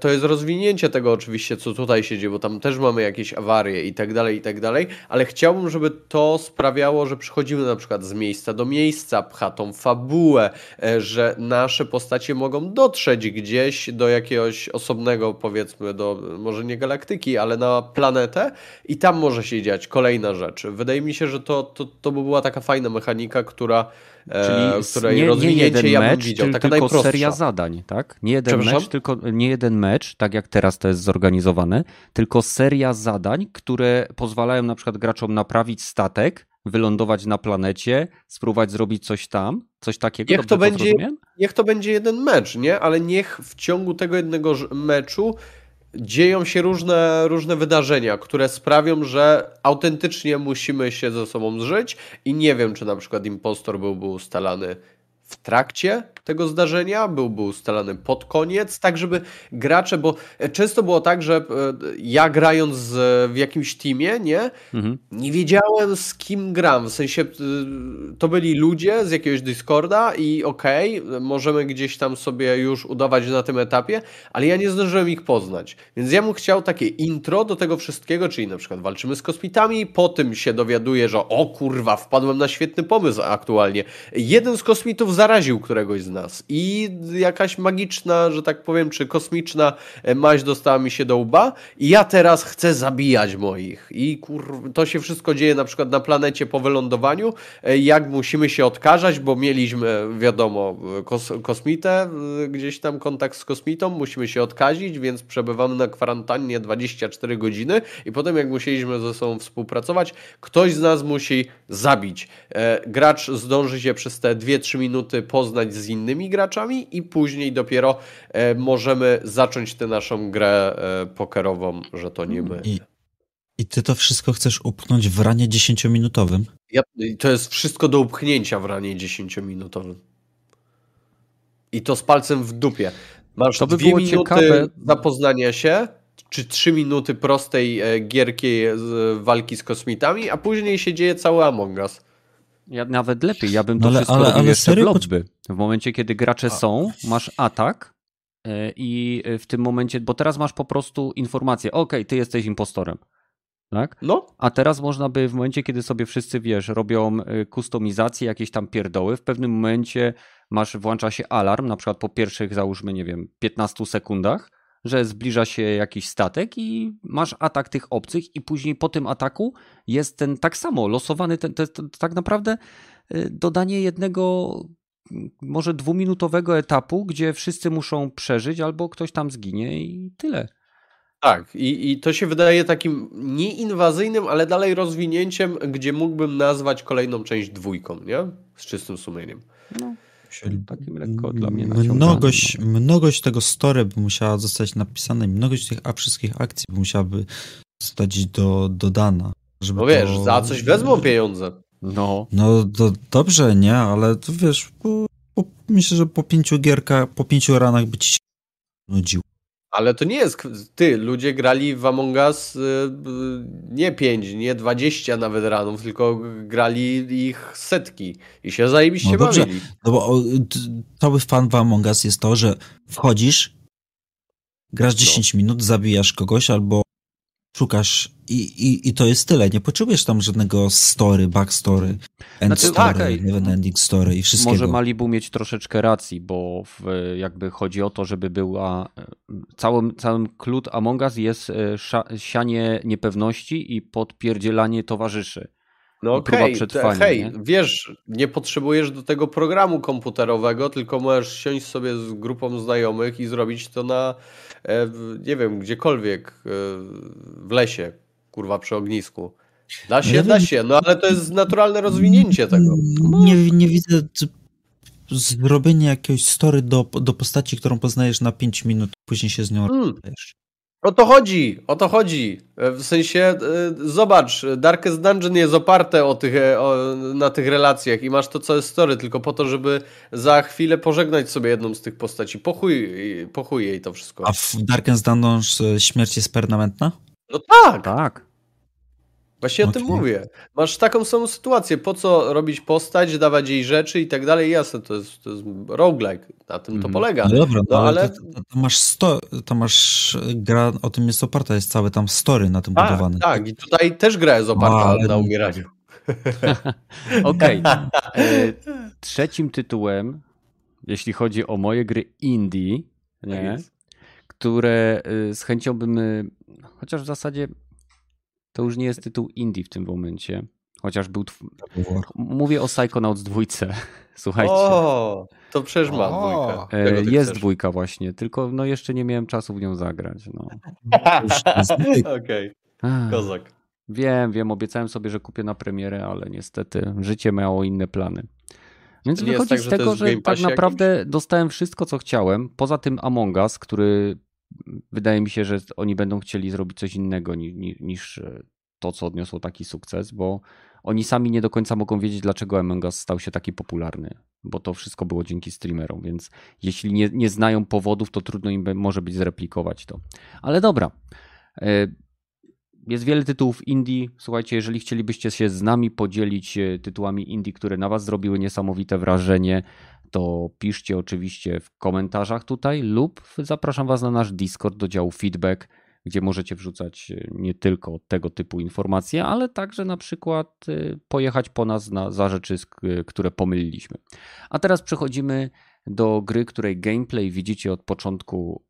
to jest rozwinięcie tego oczywiście, co tutaj się dzieje, bo tam też mamy jakieś awarie i tak dalej, i tak dalej, ale chciałbym, żeby to sprawiało, że przychodzimy na przykład z miejsca do miejsca, pcha tą fabułę, e, że nasze postacie mogą dotrzeć gdzieś do jakiegoś osobnego, powiedzmy, do może nie galaktyki, ale na planetę i tam może się dziać kolejna rzecz. Wydaje mi się, że to, to, to by była taka fajna mechanika, która, e, Czyli której nie, nie jeden ja mecz, widział, tylko seria zadań, tak? Nie jeden mecz, tylko nie jeden mecz, tak jak teraz to jest zorganizowane, tylko seria zadań, które pozwalają na przykład graczom naprawić statek, wylądować na planecie, spróbować zrobić coś tam, coś takiego. Niech to będzie-? Niech to będzie jeden mecz, nie? Ale niech w ciągu tego jednego meczu dzieją się różne, różne wydarzenia, które sprawią, że autentycznie musimy się ze sobą zżyć i nie wiem, czy na przykład impostor byłby ustalany w trakcie tego zdarzenia, byłby ustalany pod koniec, tak żeby gracze, bo często było tak, że e, ja grając w jakimś teamie, nie, Mhm. nie wiedziałem z kim gram, w sensie y, to byli ludzie z jakiegoś Discorda i okej, możemy gdzieś tam sobie już udawać na tym etapie, ale ja nie zdążyłem ich poznać. Więc ja bym chciał takie intro do tego wszystkiego, czyli na przykład walczymy z kosmitami, po tym się dowiaduję, że o kurwa, wpadłem na świetny pomysł aktualnie. Jeden z kosmitów zaraził któregoś z nas i jakaś magiczna, że tak powiem, czy kosmiczna e, maź dostała mi się do łba i ja teraz chcę zabijać moich. I kur... to się wszystko dzieje na przykład na planecie po wylądowaniu, e, jak musimy się odkażać, bo mieliśmy, wiadomo, kos kosmitę, e, gdzieś tam kontakt z kosmitą, musimy się odkazić, więc przebywamy na kwarantannie 24 godziny i potem jak musieliśmy ze sobą współpracować, ktoś z nas musi zabić. E, gracz zdąży się przez te 2-3 minuty poznać z innymi graczami i później dopiero e, możemy zacząć tę naszą grę e, pokerową, że to nie my. I, I ty to wszystko chcesz upchnąć w ranie 10-minutowym? Ja, to jest wszystko do upchnięcia w ranie 10-minutowym. I to z palcem w dupie. Masz To by dwie było minuty ciekawe. zapoznania się, czy trzy minuty prostej e, gierki z walki z kosmitami, a później się dzieje cały Among Us. Ja nawet lepiej, ja bym to No ale- wszystko ale- robił ale jeszcze serio? w lobby. W momencie, kiedy gracze są, masz atak e, i w tym momencie, bo teraz masz po prostu informację, okej, ty jesteś impostorem, tak? No, A teraz można by w momencie, kiedy sobie wszyscy, wiesz, robią y, kustomizację, jakieś tam pierdoły, w pewnym momencie masz, włącza się alarm, na przykład po pierwszych, załóżmy, nie wiem, 15 sekundach, że zbliża się jakiś statek i masz atak tych obcych i później po tym ataku jest ten tak samo, losowany, ten, ten, ten, tak naprawdę y, dodanie jednego mm, może dwuminutowego etapu, gdzie wszyscy muszą przeżyć albo ktoś tam zginie i tyle. Tak, i, i to się wydaje takim nieinwazyjnym, ale dalej rozwinięciem, gdzie mógłbym nazwać kolejną część dwójką, nie? z czystym sumieniem. No, takim lekko dla mnie naciąganym, Mnogość, no. mnogość tego story by musiała zostać napisana i mnogość tych a wszystkich akcji by musiałaby zostać do, dodana. Żeby No wiesz, to... za coś wezmą pieniądze. No, No to dobrze, nie, ale to wiesz, po, po, myślę, że po pięciu gierkach, po pięciu ranach by ci się nudził. Ale to nie jest. Ty, ludzie grali w Among Us y, y, nie 5, nie 20 nawet ranów, tylko grali ich setki i się zajebiście No dobrze. bawili. No bo cały fan w Among Us jest to, że wchodzisz, grasz 10 minut, zabijasz kogoś albo szukasz i, i, i to jest tyle. Nie potrzebujesz tam żadnego story, backstory, end Znaczy, story, tak, never ending story i wszystkiego. Może Malibu mieć troszeczkę racji, bo w, jakby chodzi o to, żeby była. Całym, całym klut Among Us jest e, sza, sianie niepewności i podpierdzielanie towarzyszy. No okej, przetrwania, te- hej, nie? wiesz, nie potrzebujesz do tego programu komputerowego, tylko możesz siąść sobie z grupą znajomych i zrobić to na, e, nie wiem, gdziekolwiek e, w lesie, kurwa, przy ognisku. Da się, Ja da się, no ale to jest naturalne rozwinięcie tego. Nie, nie widzę zrobienia jakiegoś story do, do postaci, którą poznajesz na 5 minut, później się z nią Mm. rozstajesz. O to chodzi, o to chodzi. E, W sensie, e, zobacz, Darkest Dungeon jest oparte o tych, e, o, na tych relacjach i masz to całe story tylko po to, żeby za chwilę pożegnać sobie jedną z tych postaci. Pochuj, pochuj jej to wszystko. A w Darkest Dungeon śmierć jest permanentna? No tak, Tak. Właśnie o tym mówię. Masz taką samą sytuację, po co robić postać, dawać jej rzeczy i tak dalej. Jasne, to jest, to jest roguelike, na tym to Mhm. polega. No dobra, no, No, ale, to, to, masz sto, to masz e, gra, o tym jest oparta, jest całe tam story na tym Tak, budowany. tak, i tutaj też gra jest oparta Ale- na umieraniu. Okej. E, Trzecim tytułem, jeśli chodzi o moje gry indie, Tak nie, które y, z chęcią bym. Chociaż w zasadzie to już nie jest tytuł indie w tym momencie. Chociaż był. tw- Mówię o Psychonauts dwójce. Słuchajcie. O, to przecież ma. E, Jest chcesz? dwójka właśnie, tylko no jeszcze nie miałem czasu w nią zagrać. No. Okej, Ach, kozak. Wiem, wiem, obiecałem sobie, że kupię na premierę, ale niestety życie miało inne plany. Więc wychodzi tak, z że tego, że Game tak naprawdę dostałem wszystko, co chciałem. Poza tym Among Us, który wydaje mi się, że oni będą chcieli zrobić coś innego ni, ni, niż e, to, co odniosło taki sukces, bo oni sami nie do końca mogą wiedzieć, dlaczego Among Us stał się taki popularny, bo to wszystko było dzięki streamerom, więc jeśli nie, nie znają powodów, to trudno im może być zreplikować to. Ale dobra. E, Jest wiele tytułów indie. Słuchajcie, jeżeli chcielibyście się z nami podzielić e, tytułami indie, które na Was zrobiły niesamowite wrażenie, to piszcie oczywiście w komentarzach tutaj lub zapraszam Was na nasz Discord do działu feedback, gdzie możecie wrzucać e, nie tylko tego typu informacje, ale także na przykład e, pojechać po nas na, za rzeczy, e, które pomyliliśmy. A teraz przechodzimy do gry, której gameplay widzicie od początku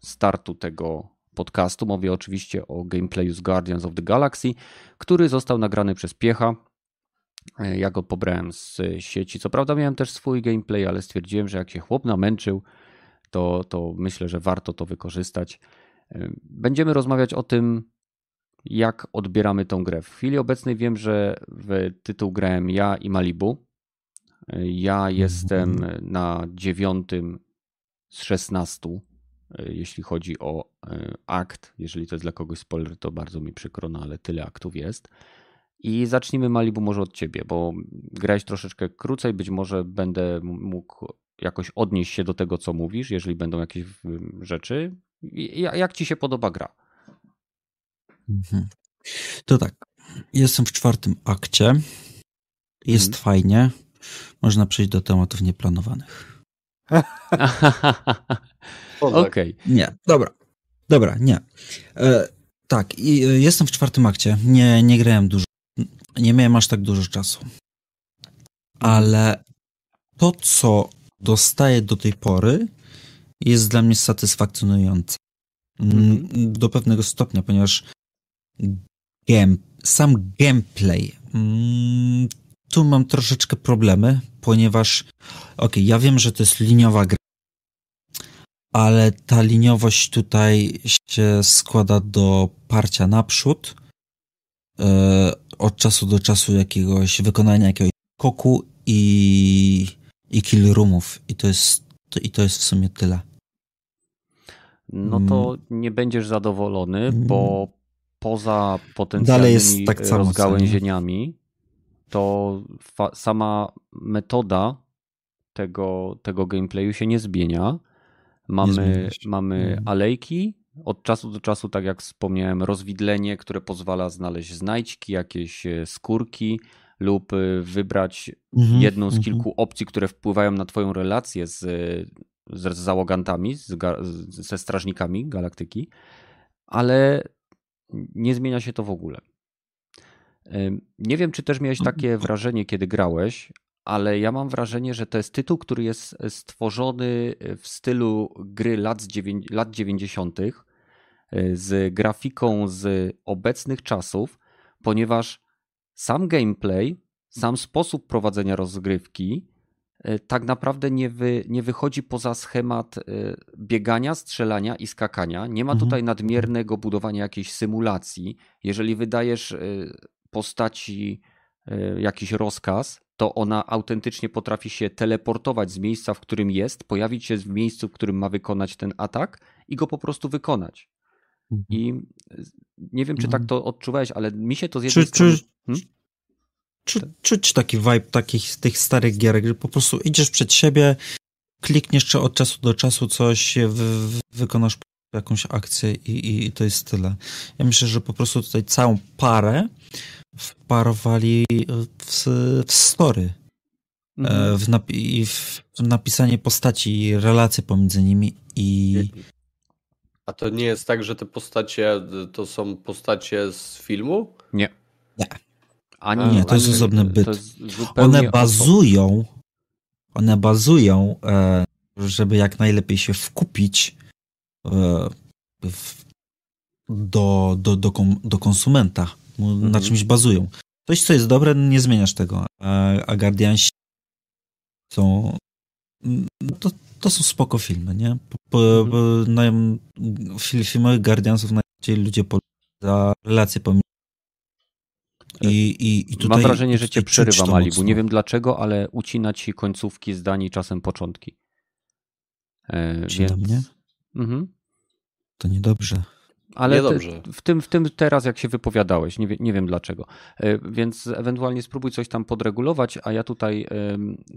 startu tego podcastu. Mówię oczywiście o gameplayu z Guardians of the Galaxy, który został nagrany przez Piecha. Ja go pobrałem z sieci. Co prawda miałem też swój gameplay, ale stwierdziłem, że jak się chłop namęczył, to, to myślę, że warto to wykorzystać. E, Będziemy rozmawiać o tym, jak odbieramy tą grę. W chwili obecnej wiem, że w tytuł grałem ja i Malibu. E, Ja jestem na dziewiątym z 16, e, jeśli chodzi o akt. Jeżeli to jest dla kogoś spoiler, to bardzo mi przykro, no ale tyle aktów jest. I zacznijmy Malibu może od ciebie, bo grałeś troszeczkę krócej, być może będę mógł jakoś odnieść się do tego, co mówisz, jeżeli będą jakieś rzeczy. Jak ci się podoba gra? Mhm. To tak, jestem w czwartym akcie. Jest Mhm. fajnie. Można przejść do tematów nieplanowanych. Kozak. Okej. Nie, dobra. Dobra, nie. E, tak, i e, jestem w czwartym akcie. Nie, nie grałem dużo. Nie miałem aż tak dużo czasu. Ale to, co dostaję do tej pory, jest dla mnie satysfakcjonujące. Mm, Do pewnego stopnia, ponieważ game, sam gameplay. Mm, tu mam troszeczkę problemy, ponieważ okej, ja wiem, że to jest liniowa gra, ale ta liniowość tutaj się składa do parcia naprzód, e, od czasu do czasu jakiegoś wykonania jakiegoś skoku i, i kill roomów. I to jest, to, i to jest w sumie tyle. No to nie będziesz zadowolony, Mm. bo poza potencjalnymi tak rozgałęzieniami, to sama metoda tego, tego gameplayu się nie zmienia. Mamy, się. mamy Mhm. alejki, od czasu do czasu, tak jak wspomniałem, rozwidlenie, które pozwala znaleźć znajdźki, jakieś e, skórki lub e, wybrać Mhm, jedną z mhm. kilku opcji, które wpływają na Twoją relację z, z załogantami, z, ze strażnikami galaktyki, ale nie zmienia się to w ogóle. Nie wiem, czy też miałeś takie wrażenie, kiedy grałeś, ale ja mam wrażenie, że to jest tytuł, który jest stworzony w stylu gry lat, dziewię- lat 90., y, z grafiką z obecnych czasów, ponieważ sam gameplay, sam sposób prowadzenia rozgrywki y, tak naprawdę nie, wy, nie wychodzi poza schemat y, biegania, strzelania i skakania. Nie ma Mhm. tutaj nadmiernego budowania jakiejś symulacji. Jeżeli wydajesz y, postaci jakiś rozkaz, to ona autentycznie potrafi się teleportować z miejsca, w którym jest, pojawić się w miejscu, w którym ma wykonać ten atak i go po prostu wykonać. Mhm. I y, nie wiem, czy tak Mhm. to odczuwałeś, ale mi się to z jednej Czy, strony... czy, Hmm? Czu, czuć taki vibe takich tych starych gierek, że po prostu idziesz przed siebie, klikniesz czy od czasu do czasu coś, wy, wy, wykonasz jakąś akcję i, i to jest tyle. Ja myślę, że po prostu tutaj całą parę wparowali w, w story, Mhm. e, w, napi- i w napisanie postaci i relacje pomiędzy nimi i A to nie jest tak, że te postacie to są postacie z filmu? Nie. Nie. Ani, Nie, to jest osobny byt. jest one bazują one bazują, e, żeby jak najlepiej się wkupić e, do, do, do, do konsumenta. No, Na Mhm. czymś bazują. Coś, co jest dobre, nie zmieniasz tego. A, a Guardiansi są to, to są spoko filmy, nie? Po, Mhm. po, na, fil, filmy Guardiansów najbardziej ludzie za relacje pomiędzy i, i, i tutaj, Mam wrażenie, że cię przerywa Malibu. mocno. Nie wiem dlaczego, ale ucina ci końcówki zdań i czasem początki. E, Ucina więc... mnie? Mhm. To niedobrze. Ale w, tym, w tym teraz, jak się wypowiadałeś, nie, wie, nie wiem dlaczego. E, Więc ewentualnie spróbuj coś tam podregulować, a ja tutaj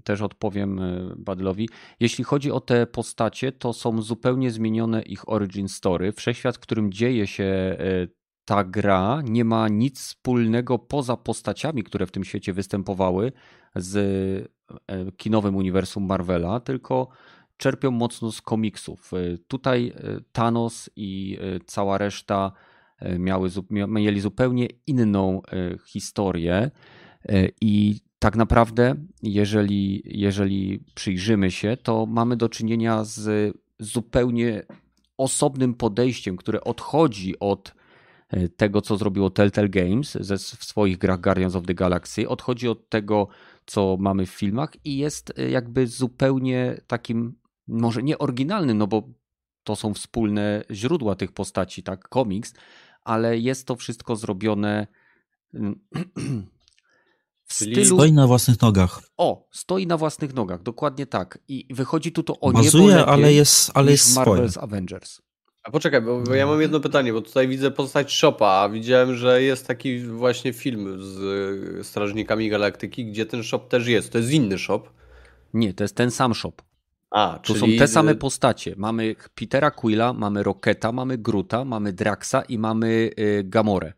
też odpowiem e, Badlowi. Jeśli chodzi o te postacie, to są zupełnie zmienione ich origin story. Wszechświat, w którym dzieje się e, ta gra, nie ma nic wspólnego poza postaciami, które w tym świecie występowały z kinowym uniwersum Marvela, tylko czerpią mocno z komiksów. Y, Tutaj y, Thanos i y, cała reszta miały, mieli zupełnie inną historię i tak naprawdę, jeżeli, jeżeli przyjrzymy się, to mamy do czynienia z zupełnie osobnym podejściem, które odchodzi od tego, co zrobiło Telltale Games ze, w swoich grach Guardians of the Galaxy, odchodzi od tego, co mamy w filmach i jest jakby zupełnie takim, może nie oryginalnym, no bo to są wspólne źródła tych postaci, tak, komiks, ale jest to wszystko zrobione mm, w Czyli stylu... Stoi na własnych nogach. O, stoi na własnych nogach, dokładnie tak. I wychodzi tu to o Bazuje, niebo lepiej ale jest, ale jest w swoje. Marvel's Avengers. A poczekaj, bo, bo ja mam jedno pytanie, bo tutaj widzę postać Shopa, a widziałem, że jest taki właśnie film z y, Strażnikami Galaktyki, gdzie ten shop też jest. To jest inny shop. Nie, to jest ten sam shop. A, Tu czyli są te same postacie. Mamy Petera Quilla, mamy Rocketa, mamy Gruta, mamy Draxa i mamy y, Gamorę.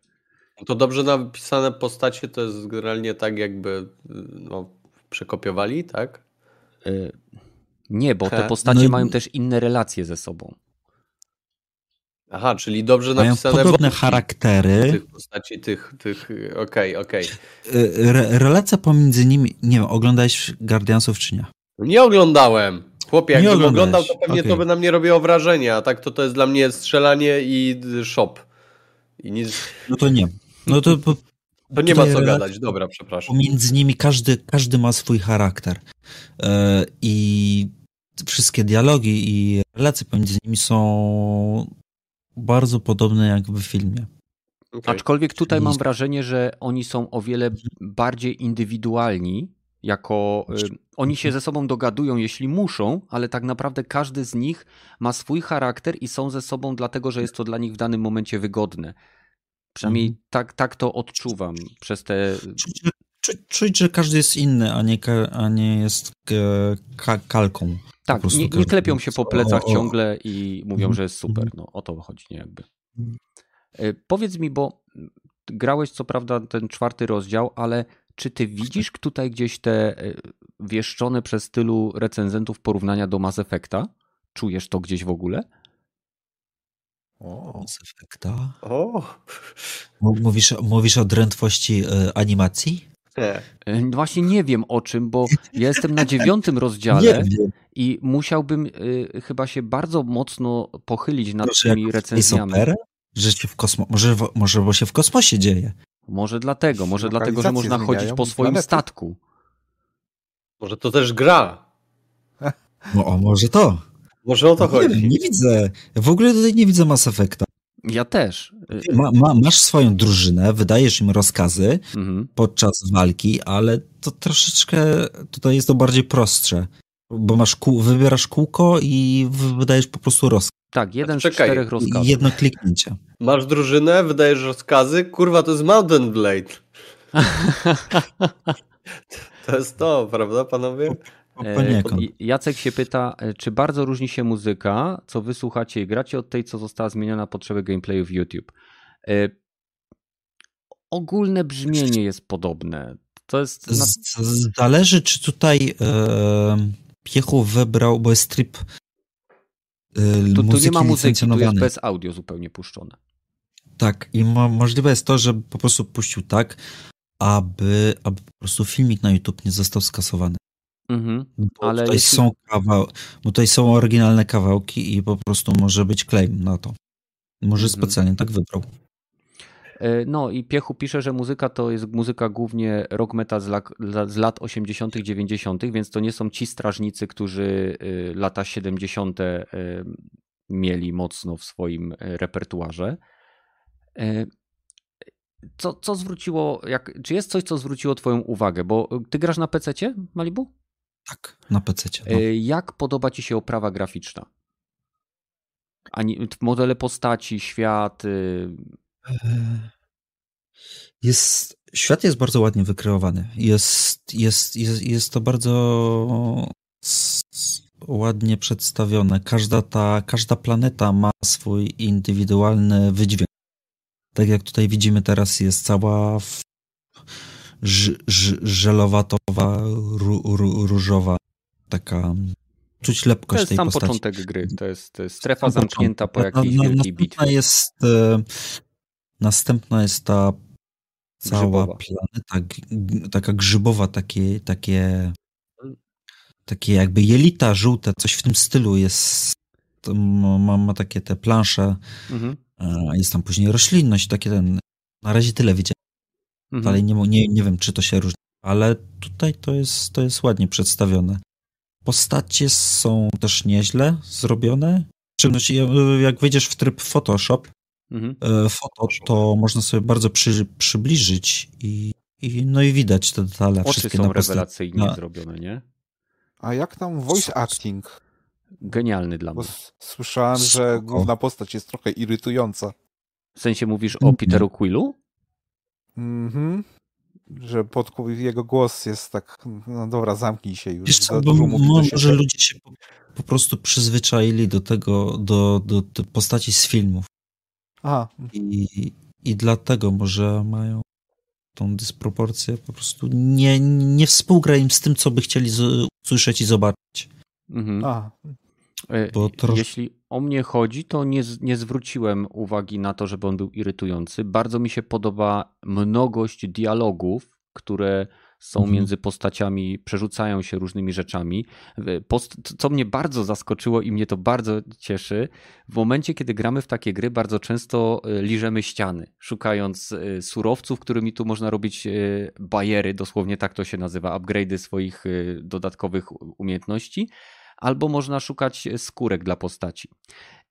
To dobrze napisane postacie to jest generalnie tak jakby y, no, przekopiowali, tak? Y, Nie, bo te postacie No i- mają też inne relacje ze sobą. Aha, czyli dobrze Mają napisane podobne charaktery. tych postaci, tych, tych, y, okej, okej. Y, Re, relacja pomiędzy nimi, nie wiem, oglądałeś Guardiansów czy nie? Nie oglądałem. Chłopie, Nie jakbym oglądał, to pewnie okej. to by na mnie robiło wrażenie, a tak to to jest dla mnie strzelanie i shop. I nic, No to nie. No to po, to nie ma co gadać, dobra, przepraszam. pomiędzy nimi każdy, każdy ma swój charakter. E, I wszystkie dialogi i relacje pomiędzy nimi są bardzo podobne jak w filmie. Okej. Aczkolwiek tutaj mam wrażenie, że oni są o wiele bardziej indywidualni Jako y, oni się ze sobą dogadują, jeśli muszą, ale tak naprawdę każdy z nich ma swój charakter i są ze sobą dlatego, że jest to dla nich w danym momencie wygodne. Przynajmniej Mhm. tak, tak to odczuwam przez te. Czuć, czuć, czuć, że każdy jest inny, a nie, a nie jest e, ka- kalką. Tak, nie, nie klepią się po o- plecach o- ciągle i mówią, Mhm. że jest super. No o to chodzi, nie jakby. E, Powiedz mi, bo grałeś co prawda ten czwarty rozdział, ale czy ty widzisz tutaj gdzieś te e, wieszczone przez tylu recenzentów porównania do Mass Effecta? Czujesz to gdzieś w ogóle? O. Mass Effecta. O, Mówisz, mówisz o drętwości e, animacji? nie. E, Właśnie nie wiem o czym, bo ja jestem na dziewiątym rozdziale i musiałbym y, chyba się bardzo mocno pochylić nad Proszę, tymi recenzjami. Że się w kosmo... może, może bo się w kosmosie dzieje. Może dlatego, może dlatego, że można chodzić po swoim planety. statku. Może to też gra. No o, może to. Może o to nie, wiem, chodzi. nie widzę. W ogóle tutaj nie widzę Mass Effecta. Ja też. Ma, ma, masz swoją drużynę, wydajesz im rozkazy Mhm. podczas walki, ale to troszeczkę tutaj jest to bardziej prostsze. Bo masz kół, wybierasz kółko i wydajesz po prostu rozkaz. Tak, jeden z Czekaj, czterech rozkazów. Jedno kliknięcie. Masz drużynę, wydajesz rozkazy, kurwa, to jest Mountain Blade. To jest to, prawda, panowie? E, Poniekąd. Jacek się pyta, e, czy bardzo różni się muzyka, co wysłuchacie i gracie od tej, co została zmieniona na potrzeby gameplayu w YouTube? E, Ogólne brzmienie jest podobne. To jest. Na... Z, z, zależy, czy tutaj e, Piechu wybrał, bo jest strip Tu, tu muzyki nie ma muzyki, tu jest bez audio zupełnie puszczone. Tak, i mo, możliwe jest to, że po prostu puścił tak, aby, aby po prostu filmik na YouTube nie został skasowany. Mhm. Bo Ale tutaj jeśli- są kawał, bo tutaj są oryginalne kawałki i po prostu może być claim na to. Może Mhm. specjalnie tak wybrał. E, No i Piechu pisze, że muzyka to jest muzyka głównie rock metal z, la- z lat 80., 90., więc to nie są ci strażnicy, którzy y, lata 70. y, mieli mocno w swoim repertuarze. E, Co, co zwróciło, jak, czy jest coś, co zwróciło Twoją uwagę? Bo Ty grasz na PC, Malibu? Tak, na PC. No. E, Jak podoba Ci się oprawa graficzna? Ani, modele postaci, świat. Y, Jest, świat jest bardzo ładnie wykreowany. Jest, jest, jest, jest to bardzo ładnie przedstawione. Każda ta, każda planeta ma swój indywidualny wydźwięk. Tak jak tutaj widzimy teraz jest cała żelowatowa, różowa, taka czuć To lepkość jest tej sam postaci. początek gry. To jest, to jest strefa Sam zamknięta po początek. jakiejś Na- na- wielkiej bitwie. Jest, e, następna jest ta cała Grzybowa. planeta, taka grzybowa, takie, takie, takie jakby jelita żółte, coś w tym stylu jest. Ma, ma, takie te plansze, Mhm. a jest tam później roślinność, takie ten. Na razie tyle widziałem, Mhm. ale nie, nie, nie wiem, czy to się różni. Ale tutaj to jest, to jest ładnie przedstawione. Postacie są też nieźle zrobione. W szczególności e, jak wejdziesz w tryb Photoshop, Mhm. e, foto, to można sobie bardzo przy, przybliżyć i, i no i widać te detale Oczy wszystkie są na rewelacyjnie na- zrobione, nie? A jak tam voice acting? Genialny dla Bo mnie. słyszałem, że główna postać jest trochę irytująca. W sensie mówisz Mhm. o Peteru Quillu? Mhm. Że pod jego głos jest tak, no dobra, zamknij się już. Wiesz co, bo może ludzie się po, po prostu przyzwyczaili do tego, do, do, do postaci z filmów Aha, i, i dlatego może mają tą dysproporcję, po prostu nie, nie współgra im z tym, co by chcieli usłyszeć i zobaczyć. Mhm. aha. E, bo trosz- Jeśli o mnie chodzi, to nie, z- nie zwróciłem uwagi na to, żeby on był irytujący. Bardzo mi się podoba mnogość dialogów, które są Mhm. między postaciami, przerzucają się różnymi rzeczami. Post, co mnie bardzo zaskoczyło i mnie to bardzo cieszy, w momencie, kiedy gramy w takie gry, bardzo często e, liżemy ściany, szukając e, surowców, którymi tu można robić e, bajery, dosłownie tak to się nazywa, upgrade'y swoich dodatkowych umiejętności albo można szukać skórek dla postaci.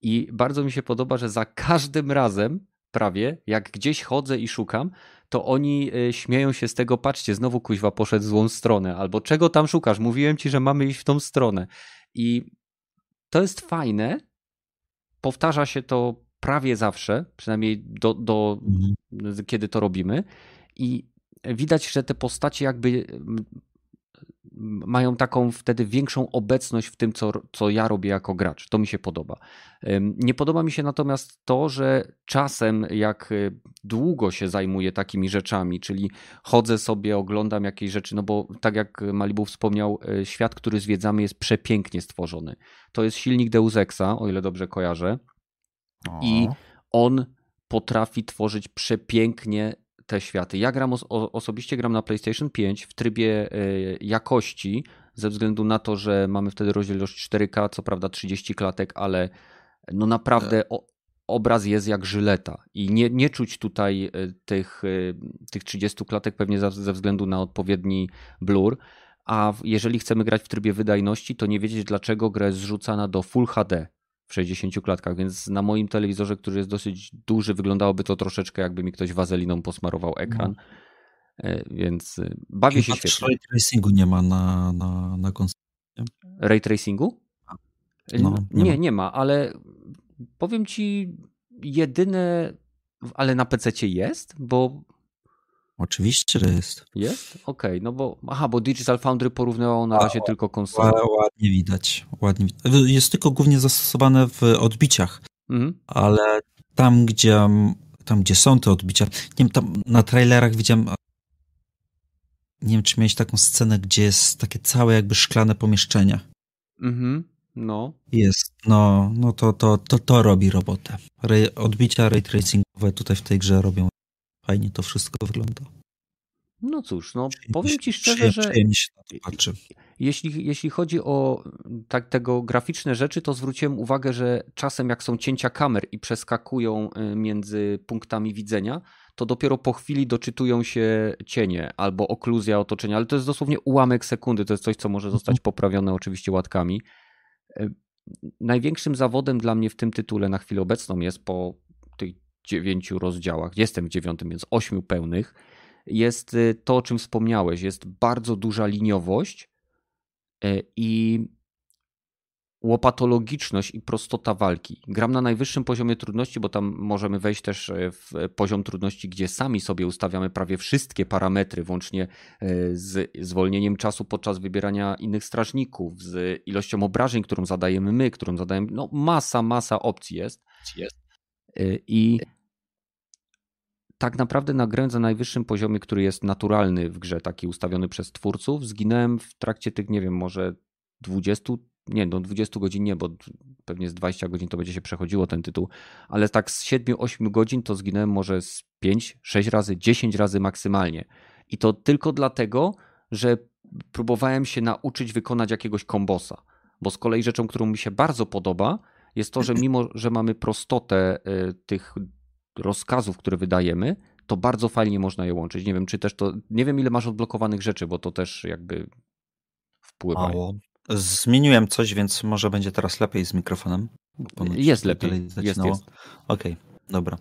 I bardzo mi się podoba, że za każdym razem prawie, jak gdzieś chodzę i szukam, to oni y, śmieją się z tego, patrzcie, znowu kuźwa poszedł w złą stronę, albo czego tam szukasz, mówiłem ci, że mamy iść w tą stronę. I to jest fajne, powtarza się to prawie zawsze, przynajmniej do, do mhm. kiedy to robimy i widać, że te postacie jakby mają taką wtedy większą obecność w tym, co, co ja robię jako gracz. To mi się podoba. Nie podoba mi się natomiast to, że czasem, jak y, długo się zajmuję takimi rzeczami, czyli chodzę sobie, oglądam jakieś rzeczy, no bo tak jak Malibu wspomniał, y, świat, który zwiedzamy, jest przepięknie stworzony. To jest silnik Deus Exa, o ile dobrze kojarzę. I on potrafi tworzyć przepięknie te światy. Ja gram o, osobiście gram na PlayStation 5 w trybie y, jakości, ze względu na to, że mamy wtedy rozdzielczość 4K, co prawda 30 klatek, ale no naprawdę o, obraz jest jak żyleta i nie, nie czuć tutaj y, tych, y, tych 30 klatek pewnie ze względu na odpowiedni blur. A jeżeli chcemy grać w trybie wydajności, to nie wiedzieć dlaczego gra jest zrzucana do Full HD w 60 klatkach, więc na moim telewizorze, który jest dosyć duży, wyglądało to troszeczkę jakby mi ktoś wazeliną posmarował ekran. No. Więc e, bawię się świetnie. Ray tracingu nie ma na, na, na konsoli. Ray tracingu? No, nie, nie, ma. nie ma, ale powiem ci jedyne, ale na PC jest, bo Oczywiście, że jest. Jest? Okej, okay, no bo aha, bo Digital Foundry porównywało na razie A, tylko konsolę. Ładnie widać, ładnie Jest tylko głównie zastosowane w odbiciach, mhm. ale tam gdzie, tam, gdzie są te odbicia, nie wiem, tam na trailerach widziałem, nie wiem, czy miałeś taką scenę, gdzie jest takie całe jakby szklane pomieszczenie. Mhm, no. Jest, no, no to, to, to, to robi robotę. Ray, odbicia ray tracingowe tutaj w tej grze robią fajnie to wszystko wygląda. No cóż, no powiem ci szczerze, że jeśli, jeśli chodzi o tak, tego graficzne rzeczy, to zwróciłem uwagę, że czasem jak są cięcia kamer i przeskakują y, między punktami widzenia, to dopiero po chwili doczytują się cienie albo okluzja otoczenia, ale to jest dosłownie ułamek sekundy, to jest coś, co może mhm. zostać poprawione oczywiście łatkami. Y, największym zawodem dla mnie w tym tytule na chwilę obecną jest po dziewięciu rozdziałach, jestem w dziewiątym, więc ośmiu pełnych, jest y, to, o czym wspomniałeś. Jest bardzo duża liniowość y, i łopatologiczność i prostota walki. Gram na najwyższym poziomie trudności, bo tam możemy wejść też y, w poziom trudności, gdzie sami sobie ustawiamy prawie wszystkie parametry, włącznie z zwolnieniem czasu podczas wybierania innych strażników, z ilością obrażeń, którą zadajemy my, którą zadajemy. No, masa, masa opcji jest. jest. I tak naprawdę na grę za najwyższym poziomie, który jest naturalny w grze, taki ustawiony przez twórców, zginąłem w trakcie tych, nie wiem, może 20, nie, no 20 godzin nie, bo pewnie z 20 godzin to będzie się przechodziło ten tytuł, ale tak z 7-8 godzin to zginąłem może z 5, 6 razy, 10 razy maksymalnie. I to tylko dlatego, że próbowałem się nauczyć wykonać jakiegoś kombosa. Bo z kolei rzeczą, którą mi się bardzo podoba, jest to, że mimo, że mamy prostotę y, tych rozkazów, które wydajemy, to bardzo fajnie można je łączyć. Nie wiem, czy też to. Nie wiem, ile masz odblokowanych rzeczy, bo to też jakby wpływa. Mało. Zmieniłem coś, więc może będzie teraz lepiej z mikrofonem. Jest lepiej. Jest, jest. Okej, okay, dobra.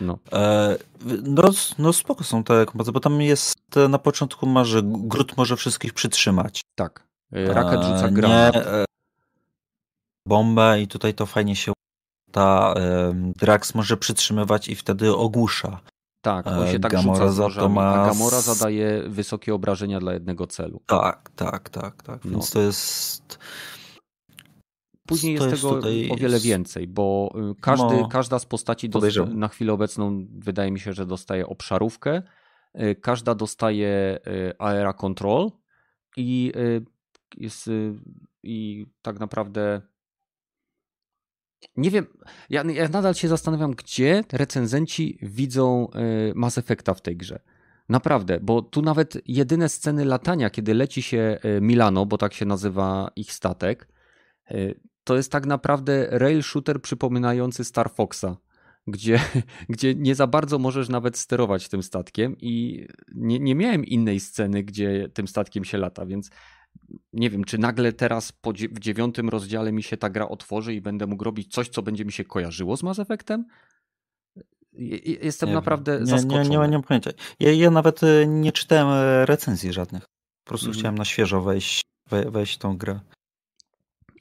No. E, no, no spoko są te kompozycje, bo tam jest na początku że Grut może wszystkich przytrzymać. Tak. Raket rzuca granat. Nie, e, bombę i tutaj to fajnie się ta Drax może przytrzymywać i wtedy ogłusza. Tak, on się tak Gamora rzuca z ma... a Gamora zadaje wysokie obrażenia dla jednego celu. Tak, tak, tak, tak. No. Więc to jest... Później to jest, jest tego o wiele więcej, bo y, każdy, no, każda z postaci na chwilę obecną wydaje mi się, że dostaje obszarówkę, y, każda dostaje y, aera control i jest i tak naprawdę nie wiem, ja, ja nadal się zastanawiam, gdzie recenzenci widzą y, Mass Effecta w tej grze. Naprawdę, bo tu nawet jedyne sceny latania, kiedy leci się y, Milano, bo tak się nazywa ich statek, y, to jest tak naprawdę rail shooter przypominający Star Foxa, gdzie, gdzie nie za bardzo możesz nawet sterować tym statkiem i nie, nie miałem innej sceny, gdzie tym statkiem się lata, więc nie wiem, czy nagle teraz w dziewiątym rozdziale mi się ta gra otworzy i będę mógł robić coś, co będzie mi się kojarzyło z Mass Effectem? Jestem Nie naprawdę nie, zaskoczony. Nie, nie, nie mam pojęcia. Ja, ja nawet e, nie czytałem e, recenzji żadnych. Po prostu Mhm. chciałem na świeżo wejść, we, wejść tą grę.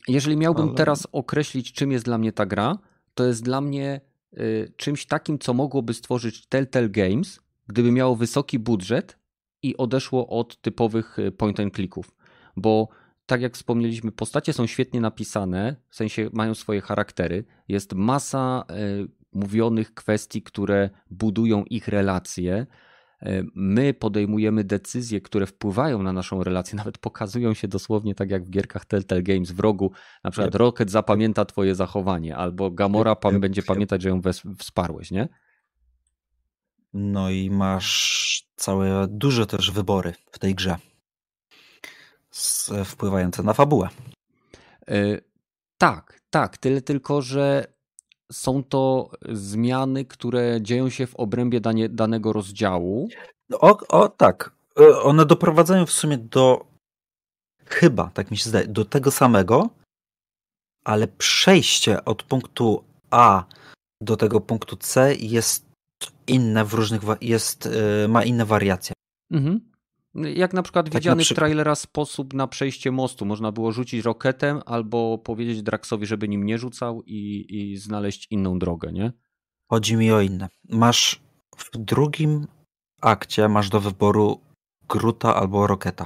Jeżeli miałbym Ale- teraz określić, czym jest dla mnie ta gra, to jest dla mnie y, czymś takim, co mogłoby stworzyć Telltale Games, gdyby miało wysoki budżet i odeszło od typowych point and clicków. Bo tak jak wspomnieliśmy, postacie są świetnie napisane, w sensie mają swoje charaktery. Jest masa y, mówionych kwestii, które budują ich relacje. E, My podejmujemy decyzje, które wpływają na naszą relację, nawet pokazują się dosłownie tak jak w gierkach Telltale Games w rogu. Na przykład Yep. Rocket zapamięta twoje zachowanie, albo Gamora Yep, yep, będzie pamiętać, że ją wsparłeś, nie? No i masz całe, duże też wybory w tej grze. Z, wpływające na fabułę. E, Tak, tak, tyle tylko, że są to zmiany, które dzieją się w obrębie danie, danego rozdziału. No, O, o tak. E, One doprowadzają w sumie do chyba, tak mi się zdaje, do tego samego, ale przejście od punktu A do tego punktu C jest inne w różnych, jest, e, ma inne wariacje. Mhm. Jak na przykład Tak na widziany w trailera sposób na przejście mostu. Można było rzucić roketem albo powiedzieć Draxowi, żeby nim nie rzucał i, i znaleźć inną drogę, nie? Chodzi mi o inne. Masz w drugim akcie masz do wyboru Gruta albo Roketa.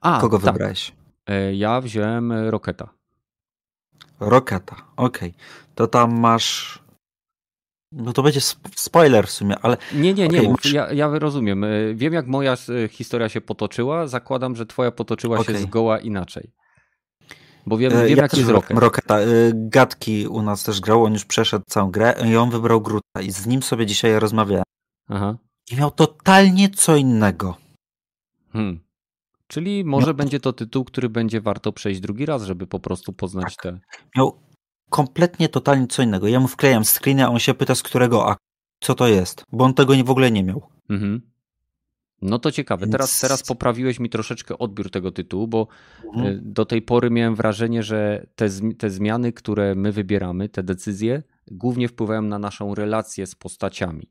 A, Kogo tak. wybrałeś? E, Ja wziąłem Roketa. Roketa, okej. To tam masz. No to będzie sp- spoiler w sumie, ale Nie, nie, nie, Okej, mów, ja, ja rozumiem. E, Wiem, jak moja e, historia się potoczyła. Zakładam, że twoja potoczyła się Okej. zgoła inaczej. Bo wiem, e, wiem ja jaki jest Rocket. Roketa. E, Gadki u nas też grał, on już przeszedł całą grę i on wybrał Gruta i z nim sobie dzisiaj rozmawiałem. Aha. I miał totalnie co innego. Hmm. Czyli może No. będzie to tytuł, który będzie warto przejść drugi raz, żeby po prostu poznać Tak. te. Miał kompletnie totalnie co innego. Ja mu wklejam screena, a on się pyta z którego aktu. Co to jest? Bo on tego nie, w ogóle nie miał. Mhm. No to ciekawe. Teraz, teraz poprawiłeś mi troszeczkę odbiór tego tytułu, bo Mhm. e, do tej pory miałem wrażenie, że te, te zmiany, które my wybieramy, te decyzje, głównie wpływają na naszą relację z postaciami.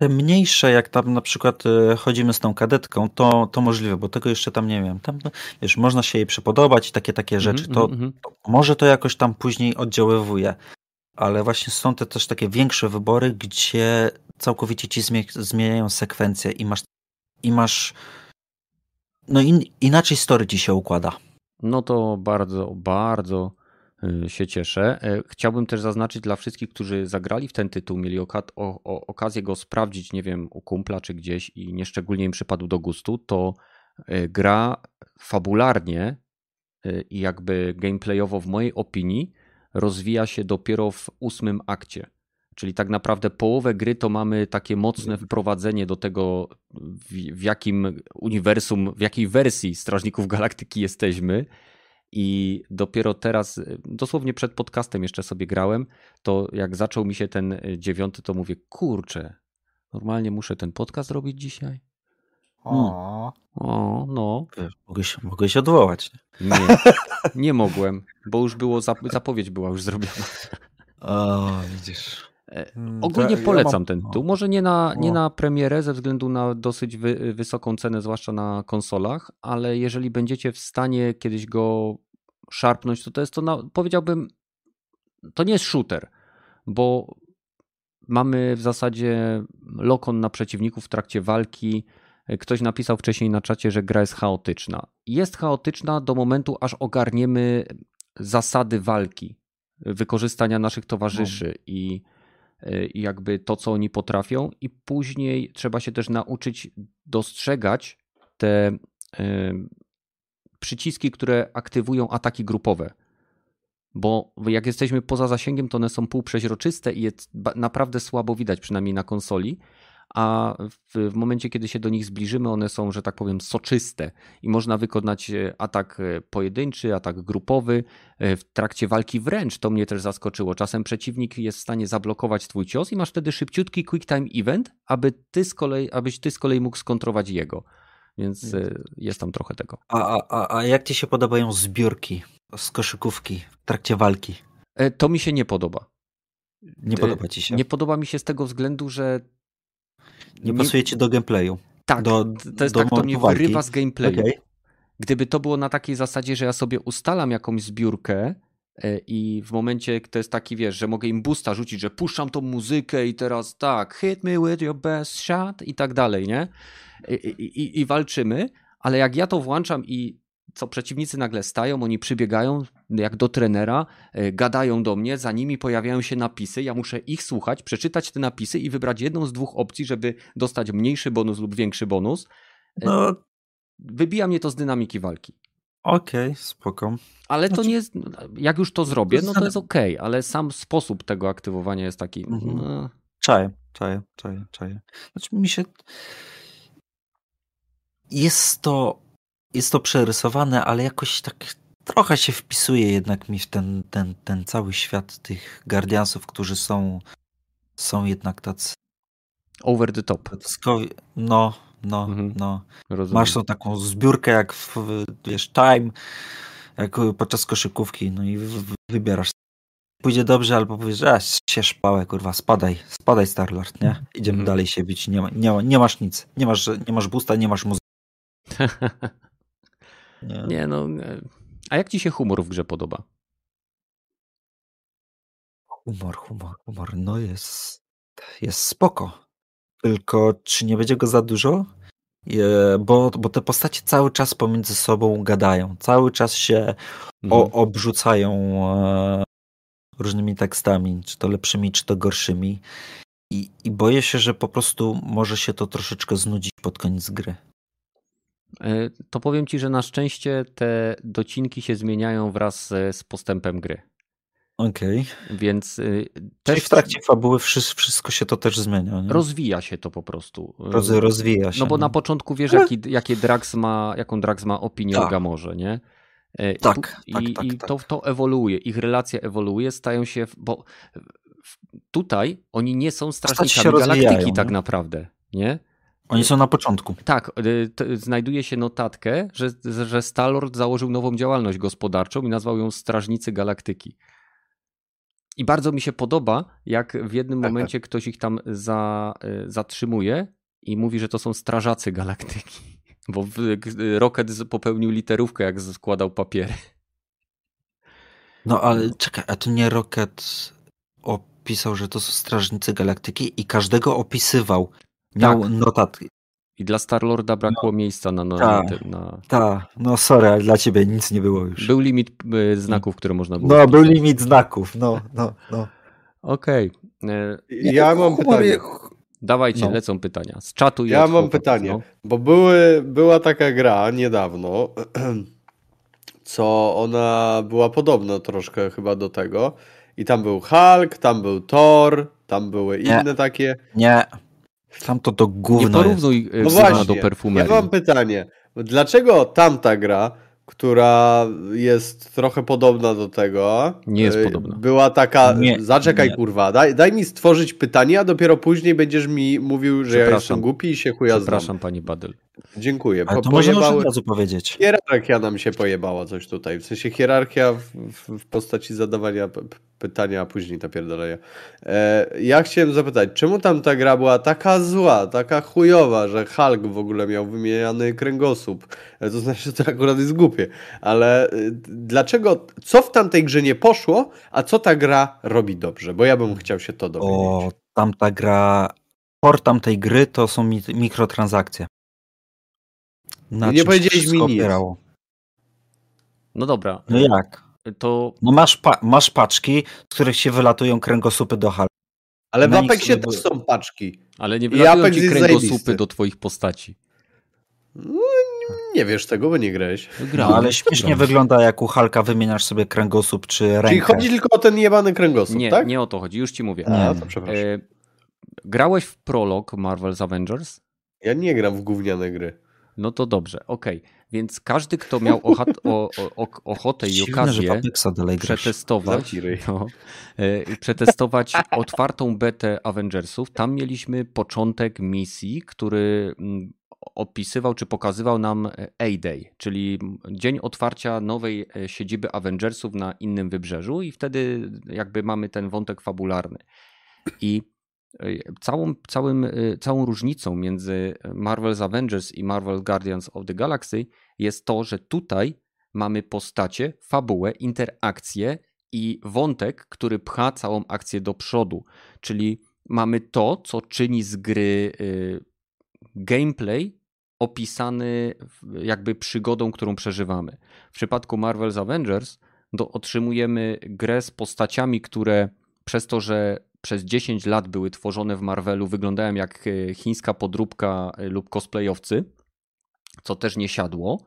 Te mniejsze, jak tam na przykład e, chodzimy z tą kadetką, to, to możliwe, bo tego jeszcze tam nie wiem. Tam, no, wiesz, można się jej przypodobać i takie, takie rzeczy. Mhm, To, mhm, mhm. to może to jakoś tam później oddziaływuje. Ale właśnie są te też takie większe wybory, gdzie całkowicie ci zmie- zmieniają sekwencję i masz, i masz no in, inaczej story ci się układa. No to bardzo, bardzo y, się cieszę. E, Chciałbym też zaznaczyć dla wszystkich, którzy zagrali w ten tytuł, mieli o, o, okazję go sprawdzić, nie wiem, u kumpla czy gdzieś i nieszczególnie im przypadł do gustu, to e, gra fabularnie e, i jakby gameplayowo w mojej opinii rozwija się dopiero w ósmym akcie. Czyli tak naprawdę połowę gry to mamy takie mocne wprowadzenie do tego, w, w jakim uniwersum, w jakiej wersji Strażników Galaktyki jesteśmy. I dopiero teraz, y, dosłownie przed podcastem jeszcze sobie grałem, to jak zaczął mi się ten y, dziewiąty, to mówię, kurczę, normalnie muszę ten podcast robić dzisiaj? O. O, no, Mogę się, mogę się odwołać. nie, nie mogłem, bo już było, zap- zapowiedź była już zrobiona. O, widzisz. Mm, Ogólnie to ja polecam ten tytuł. Może nie na, nie na premierę ze względu na dosyć wy, wysoką cenę, zwłaszcza na konsolach, ale jeżeli będziecie w stanie kiedyś go szarpnąć, to to jest to, na, powiedziałbym, to nie jest shooter, bo mamy w zasadzie lokon na przeciwników w trakcie walki. Ktoś napisał wcześniej na czacie, że gra jest chaotyczna. Jest chaotyczna do momentu, aż ogarniemy zasady walki, wykorzystania naszych towarzyszy i i jakby to, co oni potrafią, i później trzeba się też nauczyć dostrzegać te y, przyciski, które aktywują ataki grupowe. Bo jak jesteśmy poza zasięgiem, to one są półprzeźroczyste i ba- naprawdę słabo widać, przynajmniej na konsoli. A w, w momencie, kiedy się do nich zbliżymy, one są, że tak powiem, soczyste i można wykonać e, atak e, pojedynczy, atak grupowy. E, W trakcie walki wręcz to mnie też zaskoczyło. Czasem przeciwnik jest w stanie zablokować twój cios i masz wtedy szybciutki quick time event, aby ty z kolei, abyś ty z kolei mógł skontrować jego. Więc jest tam trochę tego. A, a, a, jak ci się podobają zbiórki z koszykówki w trakcie walki? To mi się nie podoba. Nie podoba ci się. Nie podoba mi się z tego względu, że Nie pasuje ci do gameplayu. tak, do- to jest do tak, to mnie walki. wyrywa z gameplayu. Okej. Gdyby to było na takiej zasadzie, że ja sobie ustalam jakąś zbiórkę e, i w momencie, to jest taki, wiesz, że mogę im boosta rzucić, że puszczam tą muzykę i teraz tak, hit me with your best shot i tak dalej, nie? I, i, i walczymy, ale jak ja to włączam i co przeciwnicy nagle stają, oni przybiegają jak do trenera, e, gadają do mnie, za nimi pojawiają się napisy, ja muszę ich słuchać, przeczytać te napisy i wybrać jedną z dwóch opcji, żeby dostać mniejszy bonus lub większy bonus. No, Wybija mnie to z dynamiki walki. okej, spoko. Ale to Znaczy- nie jest. Jak już to zrobię, no to jest okej, ale sam sposób tego aktywowania jest taki. Mhm. No, Czaję, czaję, czaję, czaję. Znaczy mi się... Jest to, jest to przerysowane, ale jakoś tak trochę się wpisuje jednak mi w ten, ten, ten cały świat tych Guardiansów, którzy są, są jednak tacy over the top. No, no, Mhm. no. Rozumiem. Masz tą taką zbiórkę jak w, wiesz, time, jak podczas koszykówki, no i wybierasz. Pójdzie dobrze, albo powiesz, że się szpałę, kurwa, spadaj, spadaj Starlord, nie? Idziemy Mhm. dalej się bić, nie, ma, nie, ma, nie masz nic, nie masz, nie masz boosta, nie masz muzyki. Nie. nie, no. e, A jak ci się humor w grze podoba? Humor, humor, humor, no jest, jest spoko. Tylko czy nie będzie go za dużo? Je, bo, bo te postacie cały czas pomiędzy sobą gadają, cały czas się Mhm. o, obrzucają e, różnymi tekstami, czy to lepszymi, czy to gorszymi. I, I boję się, że po prostu może się to troszeczkę znudzić pod koniec gry. E, To powiem ci, że na szczęście te docinki się zmieniają wraz z, postępem gry. Okej. Więc y, Czyli też w trakcie fabuły wszy- wszystko się to też zmienia. Nie? rozwija się to po prostu. Roz, rozwija się. No bo nie? na początku wiesz, jaki, jakie Drax ma, jaką Drax ma opinię o Tak. Gamorze, nie? E, Tak, tu- tak, I, tak, i tak. To, to ewoluuje, ich relacja ewoluuje, stają się, bo tutaj oni nie są strażnikami galaktyki tak nie? naprawdę, nie? Oni są na początku. Tak, t- znajduje się notatkę, że, że Stalord założył nową działalność gospodarczą i nazwał ją Strażnicy Galaktyki. I bardzo mi się podoba, jak w jednym Tak, momencie ktoś ich tam za, y, zatrzymuje i mówi, że to są Strażacy Galaktyki. Bo Rocket popełnił literówkę, jak składał papiery. No ale czekaj, a to nie Rocket opisał, że to są strażnicy galaktyki i każdego opisywał. Miał Tak. notatki. I dla Starlorda brakło miejsca na, na, na tak. Na... Ta, no sorry, ale dla ciebie nic nie było już. Był limit y, znaków, które można było. No, był wpisać. limit znaków, no, no, no. Okej. E, Ja mam pytanie. Dawajcie, No. lecą pytania. Z czatu i Ja mam chłopaków, pytanie, no. bo były, była taka gra niedawno, co ona była podobna troszkę chyba do tego. I tam był Hulk, tam był Thor, tam były Nie. inne takie. Nie. Tam to do Nie gówno jest. porównuj No do perfumerii. Ja mam pytanie. Dlaczego tamta gra, która jest trochę podobna do tego, Nie jest y, podobna. była taka. Nie, zaczekaj, nie. kurwa, daj, daj mi stworzyć pytanie, a dopiero później będziesz mi mówił, że ja jestem głupi i się chuja znam. Przepraszam, pani Badyl. Dziękuję. Ale to można pojebały... od razu powiedzieć. Hierarchia nam się pojebała coś tutaj. W sensie hierarchia w, w, postaci zadawania pytania, a później ta pierdolenia. E, ja chciałem zapytać, czemu tam ta gra była taka zła, taka chujowa, że Hulk w ogóle miał wymieniany kręgosłup? E, to znaczy, że to akurat jest głupie. Ale e, dlaczego, co w tamtej grze nie poszło, a co ta gra robi dobrze? Bo ja bym chciał się to dowiedzieć. O, tamta gra. Port tamtej gry to są mi mikrotransakcje. Na Nie powiedzieliś mi nic. opierało. No dobra, No jak? to No masz, pa masz paczki, z których się wylatują kręgosłupy do hal. Ale w na Apexie sobie też są paczki. ale nie I wylatują Apex ci kręgosłupy zajebisty. do twoich postaci. No, nie wiesz tego, bo nie grałeś. No, ale śmiesznie wygląda, jak u Halka wymieniasz sobie kręgosłup czy rękę. Czyli chodzi tylko o ten jebany kręgosłup, Nie, tak? nie o to chodzi, już ci mówię. A, Nie. to przepraszam. E, grałeś w prolog Marvel's Avengers? Ja nie gram w gówniane gry. No to dobrze, okej. Więc każdy, kto miał ochat, o, o, ochotę i Dziwne, okazję przetestować, no, e, przetestować otwartą betę Avengersów, tam mieliśmy początek misji, który mm, opisywał czy pokazywał nam A-Day, czyli dzień otwarcia nowej e, siedziby Avengersów na innym wybrzeżu i wtedy jakby mamy ten wątek fabularny. I e, całą, całym, całą różnicą między Marvel's Avengers i Marvel Guardians of the Galaxy jest to, że tutaj mamy postacie, fabułę, interakcje i wątek, który pcha całą akcję do przodu. Czyli mamy to, co czyni z gry y, gameplay opisany jakby przygodą, którą przeżywamy. W przypadku Marvel's Avengers do, otrzymujemy grę z postaciami, które przez to, że przez 10 lat były tworzone w Marvelu, wyglądają jak y, chińska podróbka y, lub cosplayowcy, co też nie siadło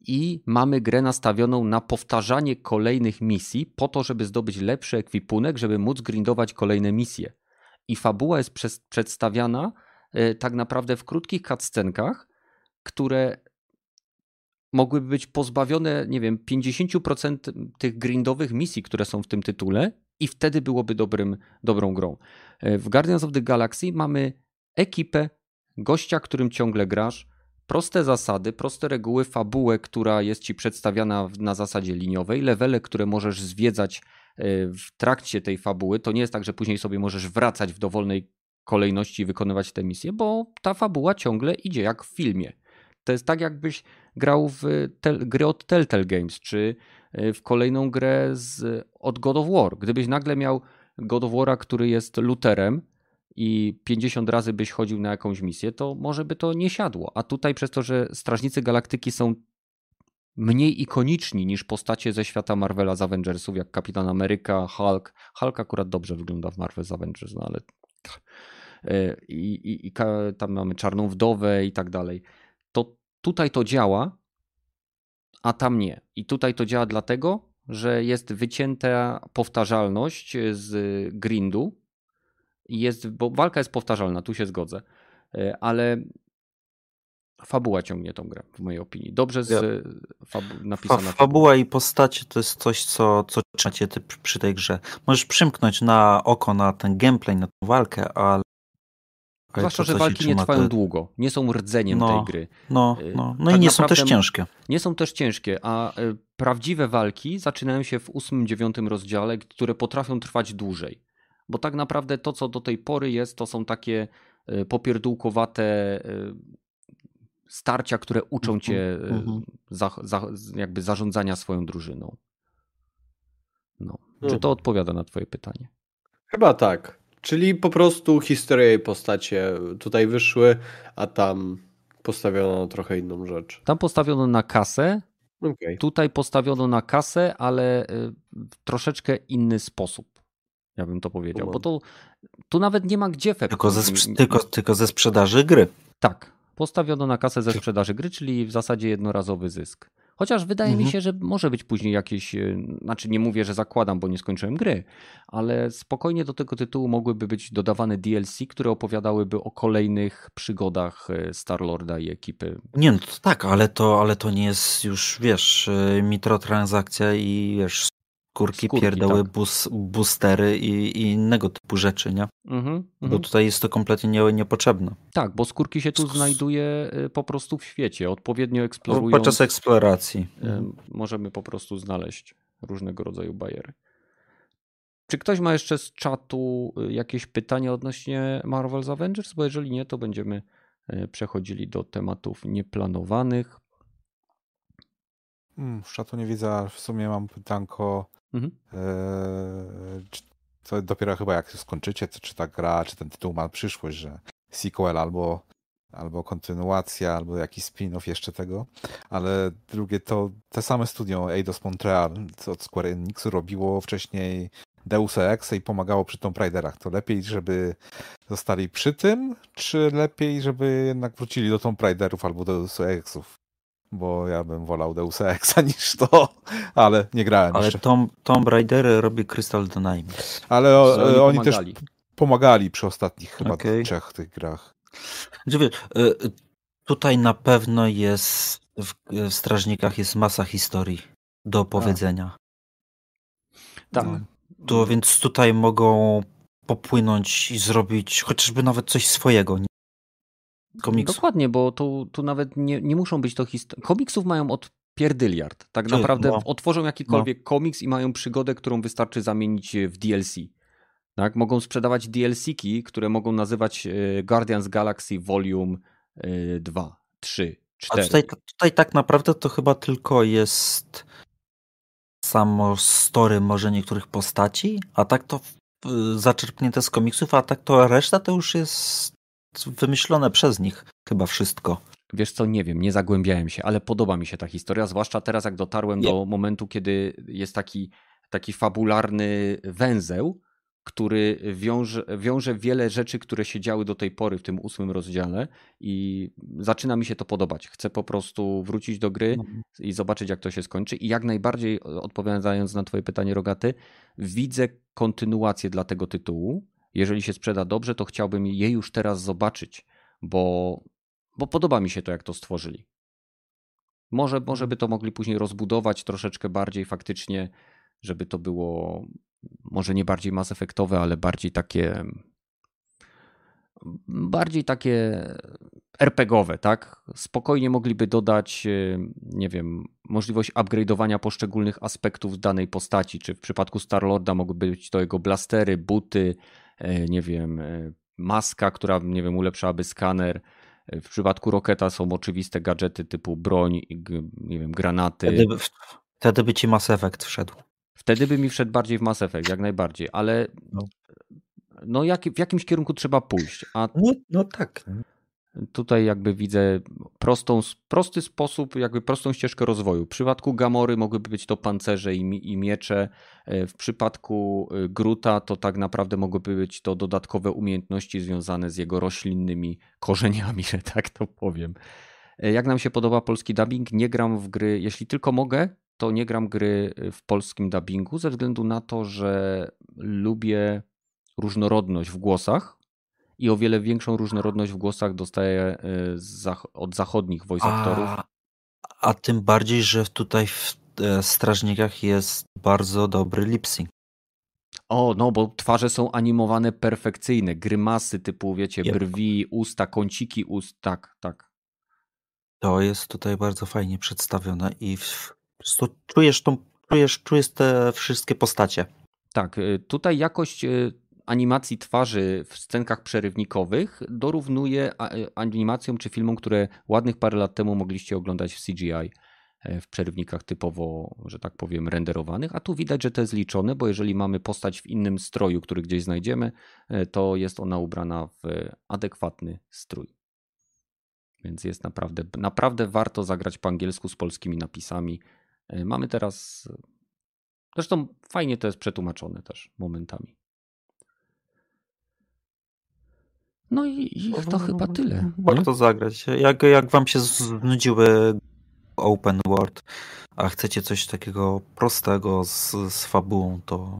i mamy grę nastawioną na powtarzanie kolejnych misji po to, żeby zdobyć lepszy ekwipunek, żeby móc grindować kolejne misje. I fabuła jest przez, przedstawiana y, tak naprawdę w krótkich cutscenkach, które mogłyby być pozbawione, nie wiem, 50% tych grindowych misji, które są w tym tytule i wtedy byłoby dobrym, dobrą grą. Y, w Guardians of the Galaxy mamy ekipę, gościa, którym ciągle grasz, proste zasady, proste reguły, fabułę, która jest ci przedstawiana na zasadzie liniowej, levele, które możesz zwiedzać e, w trakcie tej fabuły. To nie jest tak, że później sobie możesz wracać w dowolnej kolejności i wykonywać te misje, bo ta fabuła ciągle idzie jak w filmie. To jest tak, jakbyś grał w tel, gry od Telltale Games, czy e, w kolejną grę z, od God of War. Gdybyś nagle miał God of War'a, który jest luterem, i 50 razy byś chodził na jakąś misję, to może by to nie siadło. A tutaj przez to, że Strażnicy Galaktyki są mniej ikoniczni niż postacie ze świata Marvela z Avengersów, jak Kapitan Ameryka, Hulk. Hulk akurat dobrze wygląda w Marvel z Avengers, no ale e, i, i, i tam mamy Czarną Wdowę i tak dalej. To tutaj to działa, a tam nie. I tutaj to działa dlatego, że jest wycięta powtarzalność z grindu, jest, bo walka jest powtarzalna, tu się zgodzę, e, ale fabuła ciągnie tą grę, w mojej opinii. Dobrze z, ja. fabu napisana. Fa fabuła i postacie to jest coś, co, co trzymacie ty przy tej grze. Możesz przymknąć na oko na ten gameplay, na tę walkę, ale Zwłaszcza, że walki nie trwają długo, nie są rdzeniem no, tej gry. No, e, no, no tak i nie są też ciężkie. Nie są też ciężkie, a e, prawdziwe walki zaczynają się w ósmym, dziewiątym rozdziale, które potrafią trwać dłużej bo tak naprawdę to, co do tej pory jest, to są takie e, popierdółkowate starcia, które uczą mhm, cię mhm. za, za, jakby zarządzania swoją drużyną. No. Czy to odpowiada na twoje pytanie? Chyba tak. Czyli po prostu historia i postacie tutaj wyszły, a tam postawiono na trochę inną rzecz. Tam postawiono na kasę, okay. tutaj postawiono na kasę, ale w troszeczkę inny sposób. Ja bym to powiedział, bo to tu nawet nie ma gdzie efektu. Tylko ze, tylko, tylko ze sprzedaży gry. Tak, postawiono na kasę ze sprzedaży gry, czyli w zasadzie jednorazowy zysk. Chociaż wydaje mhm. mi się, że może być później jakieś, e, znaczy nie mówię, że zakładam, bo nie skończyłem gry, ale spokojnie do tego tytułu mogłyby być dodawane DLC, które opowiadałyby o kolejnych przygodach e, Starlorda i ekipy. Nie, no to tak, ale to, ale to nie jest już, wiesz, e, mitrotransakcja i wiesz, skórki, skórki pierdoły, tak. bus, boostery i, i, innego typu rzeczy, nie? Mhm, bo mhm. tutaj jest to kompletnie nie, niepotrzebne. Tak, bo skórki się tu znajduje y, po prostu w świecie, odpowiednio eksplorując. Podczas eksploracji. Możemy po prostu znaleźć różnego rodzaju bajery. Czy ktoś ma jeszcze z czatu y, jakieś pytania odnośnie Marvel's Avengers? Bo jeżeli nie, to będziemy y, przechodzili do tematów nieplanowanych. Hmm, w czatu nie widzę, w sumie mam pytanko Mhm. to dopiero chyba jak skończycie, czy ta gra, czy ten tytuł ma przyszłość, że sequel albo, albo kontynuacja, albo jakiś spin-off jeszcze tego. Ale drugie to te same studio Eidos Montreal, od Square Enixu robiło wcześniej Deus Ex i pomagało przy Tomb Raiderach. To lepiej, żeby zostali przy tym, czy lepiej, żeby jednak wrócili do Tomb Raiderów albo Deus Exów? Bo ja bym wolał Deus Exa niż to, ale nie grałem ale jeszcze. Tom, Tomb Raider robi Crystal Dynamics. Ale o, oni, oni pomagali. też pomagali przy ostatnich chyba okay. trzech tych grach. Znaczy, tutaj na pewno jest w, w Strażnikach jest masa historii do opowiedzenia. Tak. To, więc tutaj mogą popłynąć i zrobić chociażby nawet coś swojego. Komiksów. Dokładnie, bo tu, tu nawet nie, nie muszą być to historie. Komiksów mają od pierdyliard. Tak naprawdę no. otworzą jakikolwiek komiks i mają przygodę, którą wystarczy zamienić w DLC. Tak? Mogą sprzedawać DLC-ki, które mogą nazywać e, Guardians Galaxy Volume e, 2, 3, A 4. tutaj, tutaj tak naprawdę to chyba tylko jest samo story może niektórych postaci, a tak to y, zaczerpnięte z komiksów, a tak to reszta to już jest wymyślone przez nich chyba wszystko. Wiesz co, nie wiem, nie zagłębiałem się, ale podoba mi się ta historia, zwłaszcza teraz jak dotarłem Nie. do momentu, kiedy jest taki, taki fabularny węzeł, który wiąże, wiąże wiele rzeczy, które się działy do tej pory w tym ósmym rozdziale i zaczyna mi się to podobać. Chcę po prostu wrócić do gry i zobaczyć, jak to się skończy. I jak najbardziej, odpowiadając na Twoje pytanie, Rogaty, widzę kontynuację dla tego tytułu. Jeżeli się sprzeda dobrze, to chciałbym je już teraz zobaczyć, bo, bo podoba mi się to, jak to stworzyli. Może, może by to mogli później rozbudować troszeczkę bardziej faktycznie, żeby to było może nie bardziej mass effectowe, ale bardziej takie bardziej takie RPGowe, tak? Spokojnie mogliby dodać, e, nie wiem, możliwość upgrade'owania poszczególnych aspektów danej postaci, czy w przypadku Starlorda mogłyby być to jego blastery, buty, nie wiem, e, maska, która, nie wiem, ulepszałaby skaner. E, W przypadku Rocketa są oczywiste gadżety typu broń, nie wiem, granaty. Wtedy, by- wtedy by ci Mass Effect wszedł. Wtedy by mi wszedł bardziej w Mass Effect, jak najbardziej, ale No. no jak, w jakimś kierunku trzeba pójść, a No, no tak. Tutaj jakby widzę prostą, prosty sposób, jakby prostą ścieżkę rozwoju. W przypadku Gamory mogłyby być to pancerze i, i miecze, E, w przypadku e, Gruta to tak naprawdę mogłyby być to dodatkowe umiejętności związane z jego roślinnymi korzeniami, że tak to powiem. E, Jak nam się podoba polski dubbing? Nie gram w gry, jeśli tylko mogę, to nie gram gry w polskim dubbingu ze względu na to, że lubię różnorodność w głosach i o wiele większą różnorodność w głosach dostaję e, od zachodnich voice aktorów. A, a tym bardziej, że tutaj w e, Strażnikach jest bardzo dobry lip-sync. O, no bo twarze są animowane perfekcyjne, grymasy typu, wiecie, Yep. brwi, usta, kąciki ust, tak, tak. To jest tutaj bardzo fajnie przedstawione i w, po prostu czujesz tą, czujesz, czujesz te wszystkie postacie. Tak, y, tutaj jakość animacji twarzy w scenkach przerywnikowych dorównuje y, animacjom czy filmom, które ładnych parę lat temu mogliście oglądać w CGI e, w przerywnikach typowo, że tak powiem, renderowanych, a tu widać, że to jest liczone, bo jeżeli mamy postać w innym stroju, który gdzieś znajdziemy, e, to jest ona ubrana w adekwatny strój. Więc jest naprawdę, naprawdę warto zagrać po angielsku z polskimi napisami. E, Mamy teraz Zresztą fajnie to jest przetłumaczone też momentami. No i, i to chyba tyle. nie? Warto zagrać. Jak, jak wam się znudziły open world, a chcecie coś takiego prostego z, z fabułą, to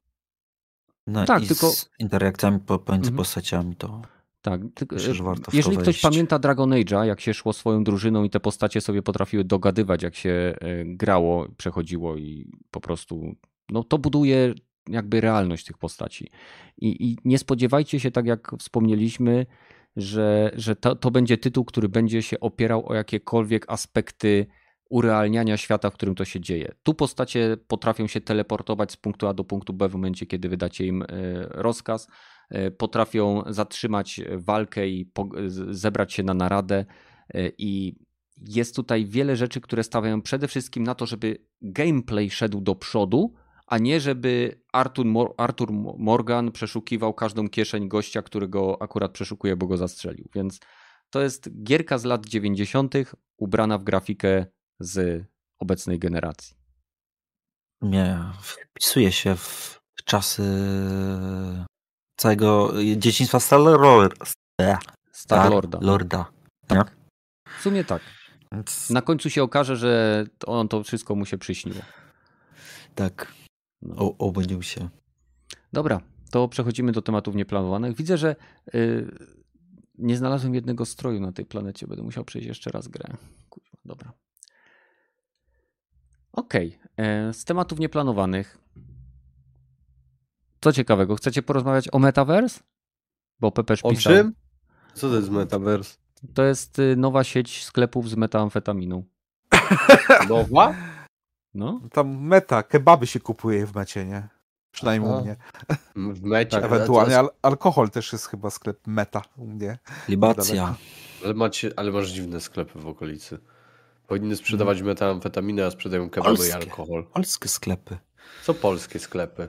no Tak, i tylko- z interakcjami po- pomiędzy Mhm. postaciami, to Tak, tylko, Myślę, że warto w to jeżeli ktoś pamięta Dragon Age'a, jak się szło swoją drużyną i te postacie sobie potrafiły dogadywać, jak się e, grało, przechodziło i po prostu, no to buduje jakby realność tych postaci. I, i nie spodziewajcie się, tak jak wspomnieliśmy, że, że to, to będzie tytuł, który będzie się opierał o jakiekolwiek aspekty urealniania świata, w którym to się dzieje. Tu postacie potrafią się teleportować z punktu A do punktu B w momencie, kiedy wydacie im e, rozkaz. E, Potrafią zatrzymać walkę i zebrać się na naradę. E, I jest tutaj wiele rzeczy, które stawiają przede wszystkim na to, żeby gameplay szedł do przodu, a nie żeby Arthur, Mor- Morgan przeszukiwał każdą kieszeń gościa, który go akurat przeszukuje, bo go zastrzelił. Więc to jest gierka z lat 90., ubrana w grafikę z obecnej generacji. mnie wpisuje się w czasy całego dzieciństwa Star-Lorda. Star Lorda. Lorda. Tak. W sumie tak. Na końcu się okaże, że on to wszystko mu się przyśniło. tak. O, obudził się. Dobra, to przechodzimy do tematów nieplanowanych. Widzę, że y, nie znalazłem jednego stroju na tej planecie. Będę musiał przejść jeszcze raz grę. Kurwa, dobra. Okej, e, z tematów nieplanowanych. Co ciekawego, chcecie porozmawiać o Metaverse? Bo Pepeż O pisał. czym? Co to jest Metaverse? To jest y, nowa sieć sklepów z metamfetaminą. Nowa? No, Tam meta, kebaby się kupuje w mecie, nie? Przynajmniej Aha. u mnie. W mecie. Tak, ale Ewentualnie to al alkohol też jest chyba sklep meta u mnie. Libacja. Ale, macie, ale masz dziwne sklepy w okolicy. Powinny sprzedawać metamfetaminę, a sprzedają kebaby i Polskie. alkohol. Polskie sklepy. Co polskie sklepy?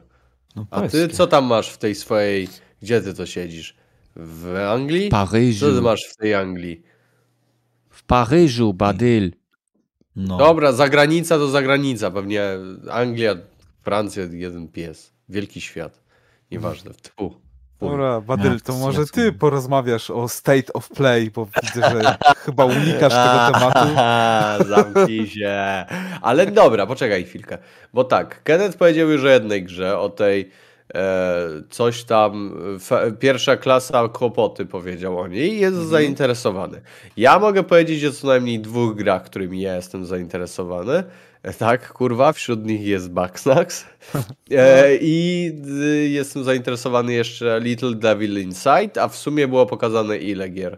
No, A ty polskie. co tam masz w tej swojej... Gdzie ty to siedzisz? W Anglii? w Paryżu. Co ty masz w tej Anglii? W Paryżu, Badyl. No. Dobra, zagranica to zagranica. Pewnie Anglia, Francja, jeden pies. Wielki świat. Nieważne. Fuj. Dobra, Badyl, to może ty porozmawiasz o State of Play, bo widzę, że chyba unikasz tego tematu. Zamknij się. Ale dobra, poczekaj chwilkę. Bo tak, Kenneth powiedział już o jednej grze, o tej coś tam, pierwsza klasa kłopoty powiedział o niej i jest zainteresowany. Ja mogę powiedzieć o co najmniej dwóch grach, którymi ja jestem zainteresowany. E, Tak, kurwa, wśród nich jest Bugsnax. E, I y, jestem zainteresowany jeszcze Little Devil Inside, a w sumie było pokazane ile gier?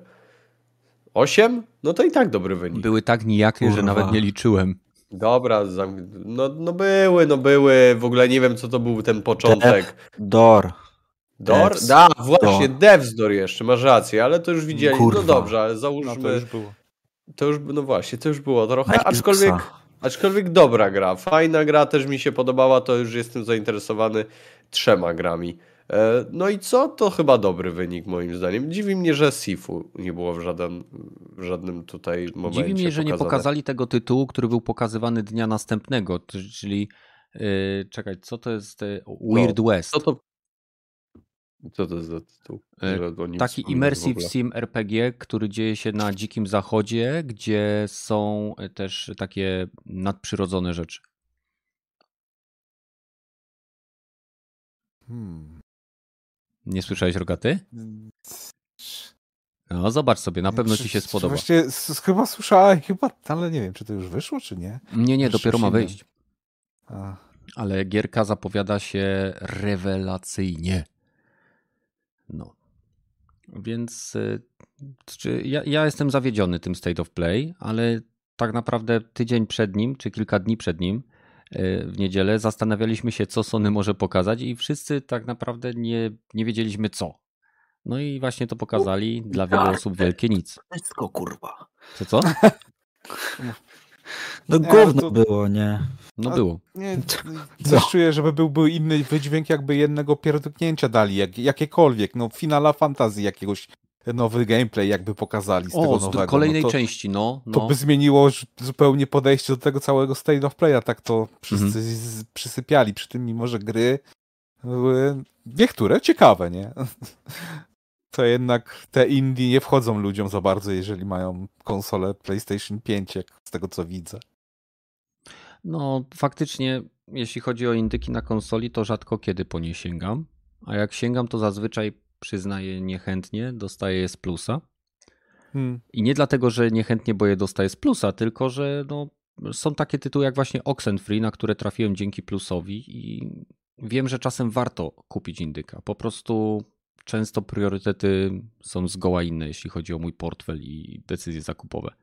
8? No to i tak dobry wynik. Były tak nijakie, że Kurwa. nawet nie liczyłem. Dobra, zam- no, no były, no były. W ogóle nie wiem, co to był ten początek. Dor. Dor? Devs. Da, właśnie, Door. Devs Door jeszcze, masz rację, ale to już widzieli. No Kurwa. dobrze, ale No załóżmy. to już było. to już, no właśnie, to już było trochę, aczkolwiek, aczkolwiek dobra gra, fajna gra, też mi się podobała, to już jestem zainteresowany trzema grami. E, No i co? To chyba dobry wynik moim zdaniem. Dziwi mnie, że Sifu nie było w, żaden, w żadnym tutaj momencie Dziwi mnie, że nie pokazali tego tytułu, który był pokazywany dnia następnego, czyli yy, czekaj, co to jest yy, Weird West? Co to, co to jest za tytuł? Nim Taki immersive sim RPG, który dzieje się na dzikim zachodzie, gdzie są y, też takie nadprzyrodzone rzeczy. Hmm. Nie słyszałeś rogaty? No zobacz sobie, na pewno Czy- ci się spodoba. Właściwie s- chyba słyszałem, chyba, ale nie wiem, czy to już wyszło, czy nie. Nie, nie, dopiero ma wyjść. Ale gierka zapowiada się rewelacyjnie. No. Więc y, czy ja, ja jestem zawiedziony tym State of Play, ale tak naprawdę tydzień przed nim, czy kilka dni przed nim, w niedzielę, zastanawialiśmy się, co Sony może pokazać, i wszyscy tak naprawdę nie, nie wiedzieliśmy co. No i właśnie to pokazali. Dla wielu osób wielkie nic. Wszystko kurwa. Co co? No Nie, gówno to- było, nie? No A- było. nie, coś czuję, żeby był, był inny wydźwięk, jakby jednego pierdolnięcia dali, jak, jakiekolwiek, no finala fantazji jakiegoś nowy gameplay jakby pokazali z tego O, z nowego. kolejnej no to, części, no. To no. by zmieniło zupełnie podejście do tego całego State of Playa, tak to wszyscy Mhm. przysypiali przy tym, mimo że gry były niektóre ciekawe, nie? To jednak te indie nie wchodzą ludziom za bardzo, jeżeli mają konsolę PlayStation 5, jak z tego co widzę. No, faktycznie, jeśli chodzi o indyki na konsoli, to rzadko kiedy po nie sięgam. A jak sięgam, to zazwyczaj przyznaję niechętnie, dostaję je z plusa. Hmm. I nie dlatego, że niechętnie, bo je dostaję z plusa, tylko że no, są takie tytuły jak właśnie Oxenfree, na które trafiłem dzięki plusowi i wiem, że czasem warto kupić indyka. Po prostu często priorytety są zgoła inne, jeśli chodzi o mój portfel i decyzje zakupowe.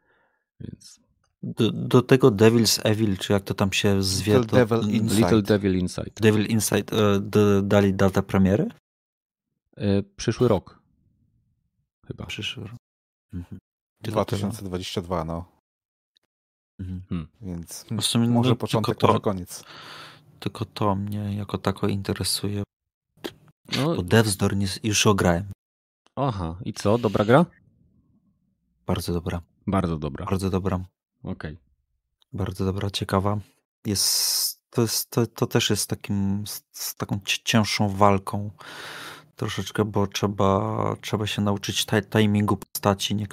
Więc Do, do tego Devil's Evil, czy jak to tam się zwie, Little to, Devil Inside. Little Devil Inside. Devil Inside e, d- dali datę premiery? E, Przyszły rok. Chyba. Przyszły rok. Mhm. Tylko tyle. 2022, no. Mhm. Więc W sumie, może no, początek, tylko to- może koniec. Tylko to mnie jako tako interesuje. No, Bo Devs Door nie, już ograłem. aha, i co? Dobra gra? Bardzo dobra. Bardzo dobra. Bardzo dobra. Okej. Bardzo dobra, ciekawa. Jest, to, jest, to, to też jest takim, z, z taką ci- cięższą walką troszeczkę, bo trzeba, trzeba się nauczyć timingu postaci, nie,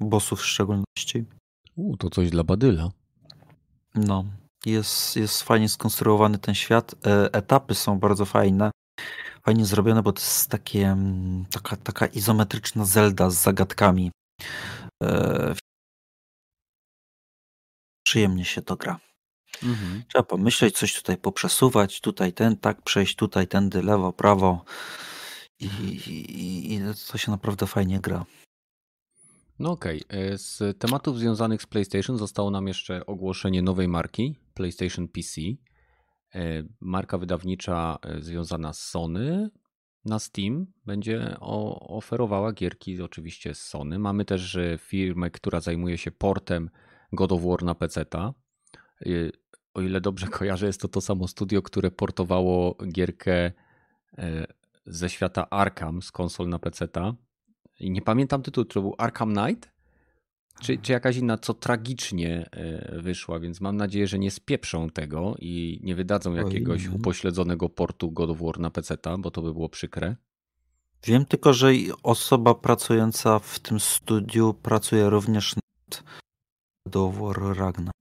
bossów w szczególności. U, to coś dla Badyla. No, jest, jest fajnie skonstruowany ten świat. E, Etapy są bardzo fajne. Fajnie zrobione, bo to jest takie, mm, taka, taka izometryczna Zelda z zagadkami. E, Przyjemnie się to gra. Mhm. Trzeba pomyśleć, coś tutaj poprzesuwać, tutaj ten, tak przejść, tutaj tędy, lewo, prawo. I, i, i to się naprawdę fajnie gra. No okej. Okay. Z tematów związanych z PlayStation zostało nam jeszcze ogłoszenie nowej marki PlayStation PC. E, marka wydawnicza e, związana z Sony na Steam będzie oferowała gierki oczywiście z Sony. Mamy też firmę, która zajmuje się portem God of War na PC-ta. O ile dobrze kojarzę, jest to to samo studio, które portowało gierkę ze świata Arkham z konsol na PC-ta. I nie pamiętam tytułu, to był Arkham Knight? Czy, czy jakaś inna, co tragicznie e, wyszła, więc mam nadzieję, że nie spieprzą tego i nie wydadzą jakiegoś upośledzonego portu God of War na PC-ta, bo to by było przykre. Wiem tylko, że osoba pracująca w tym studiu pracuje również nad God of War Ragnar.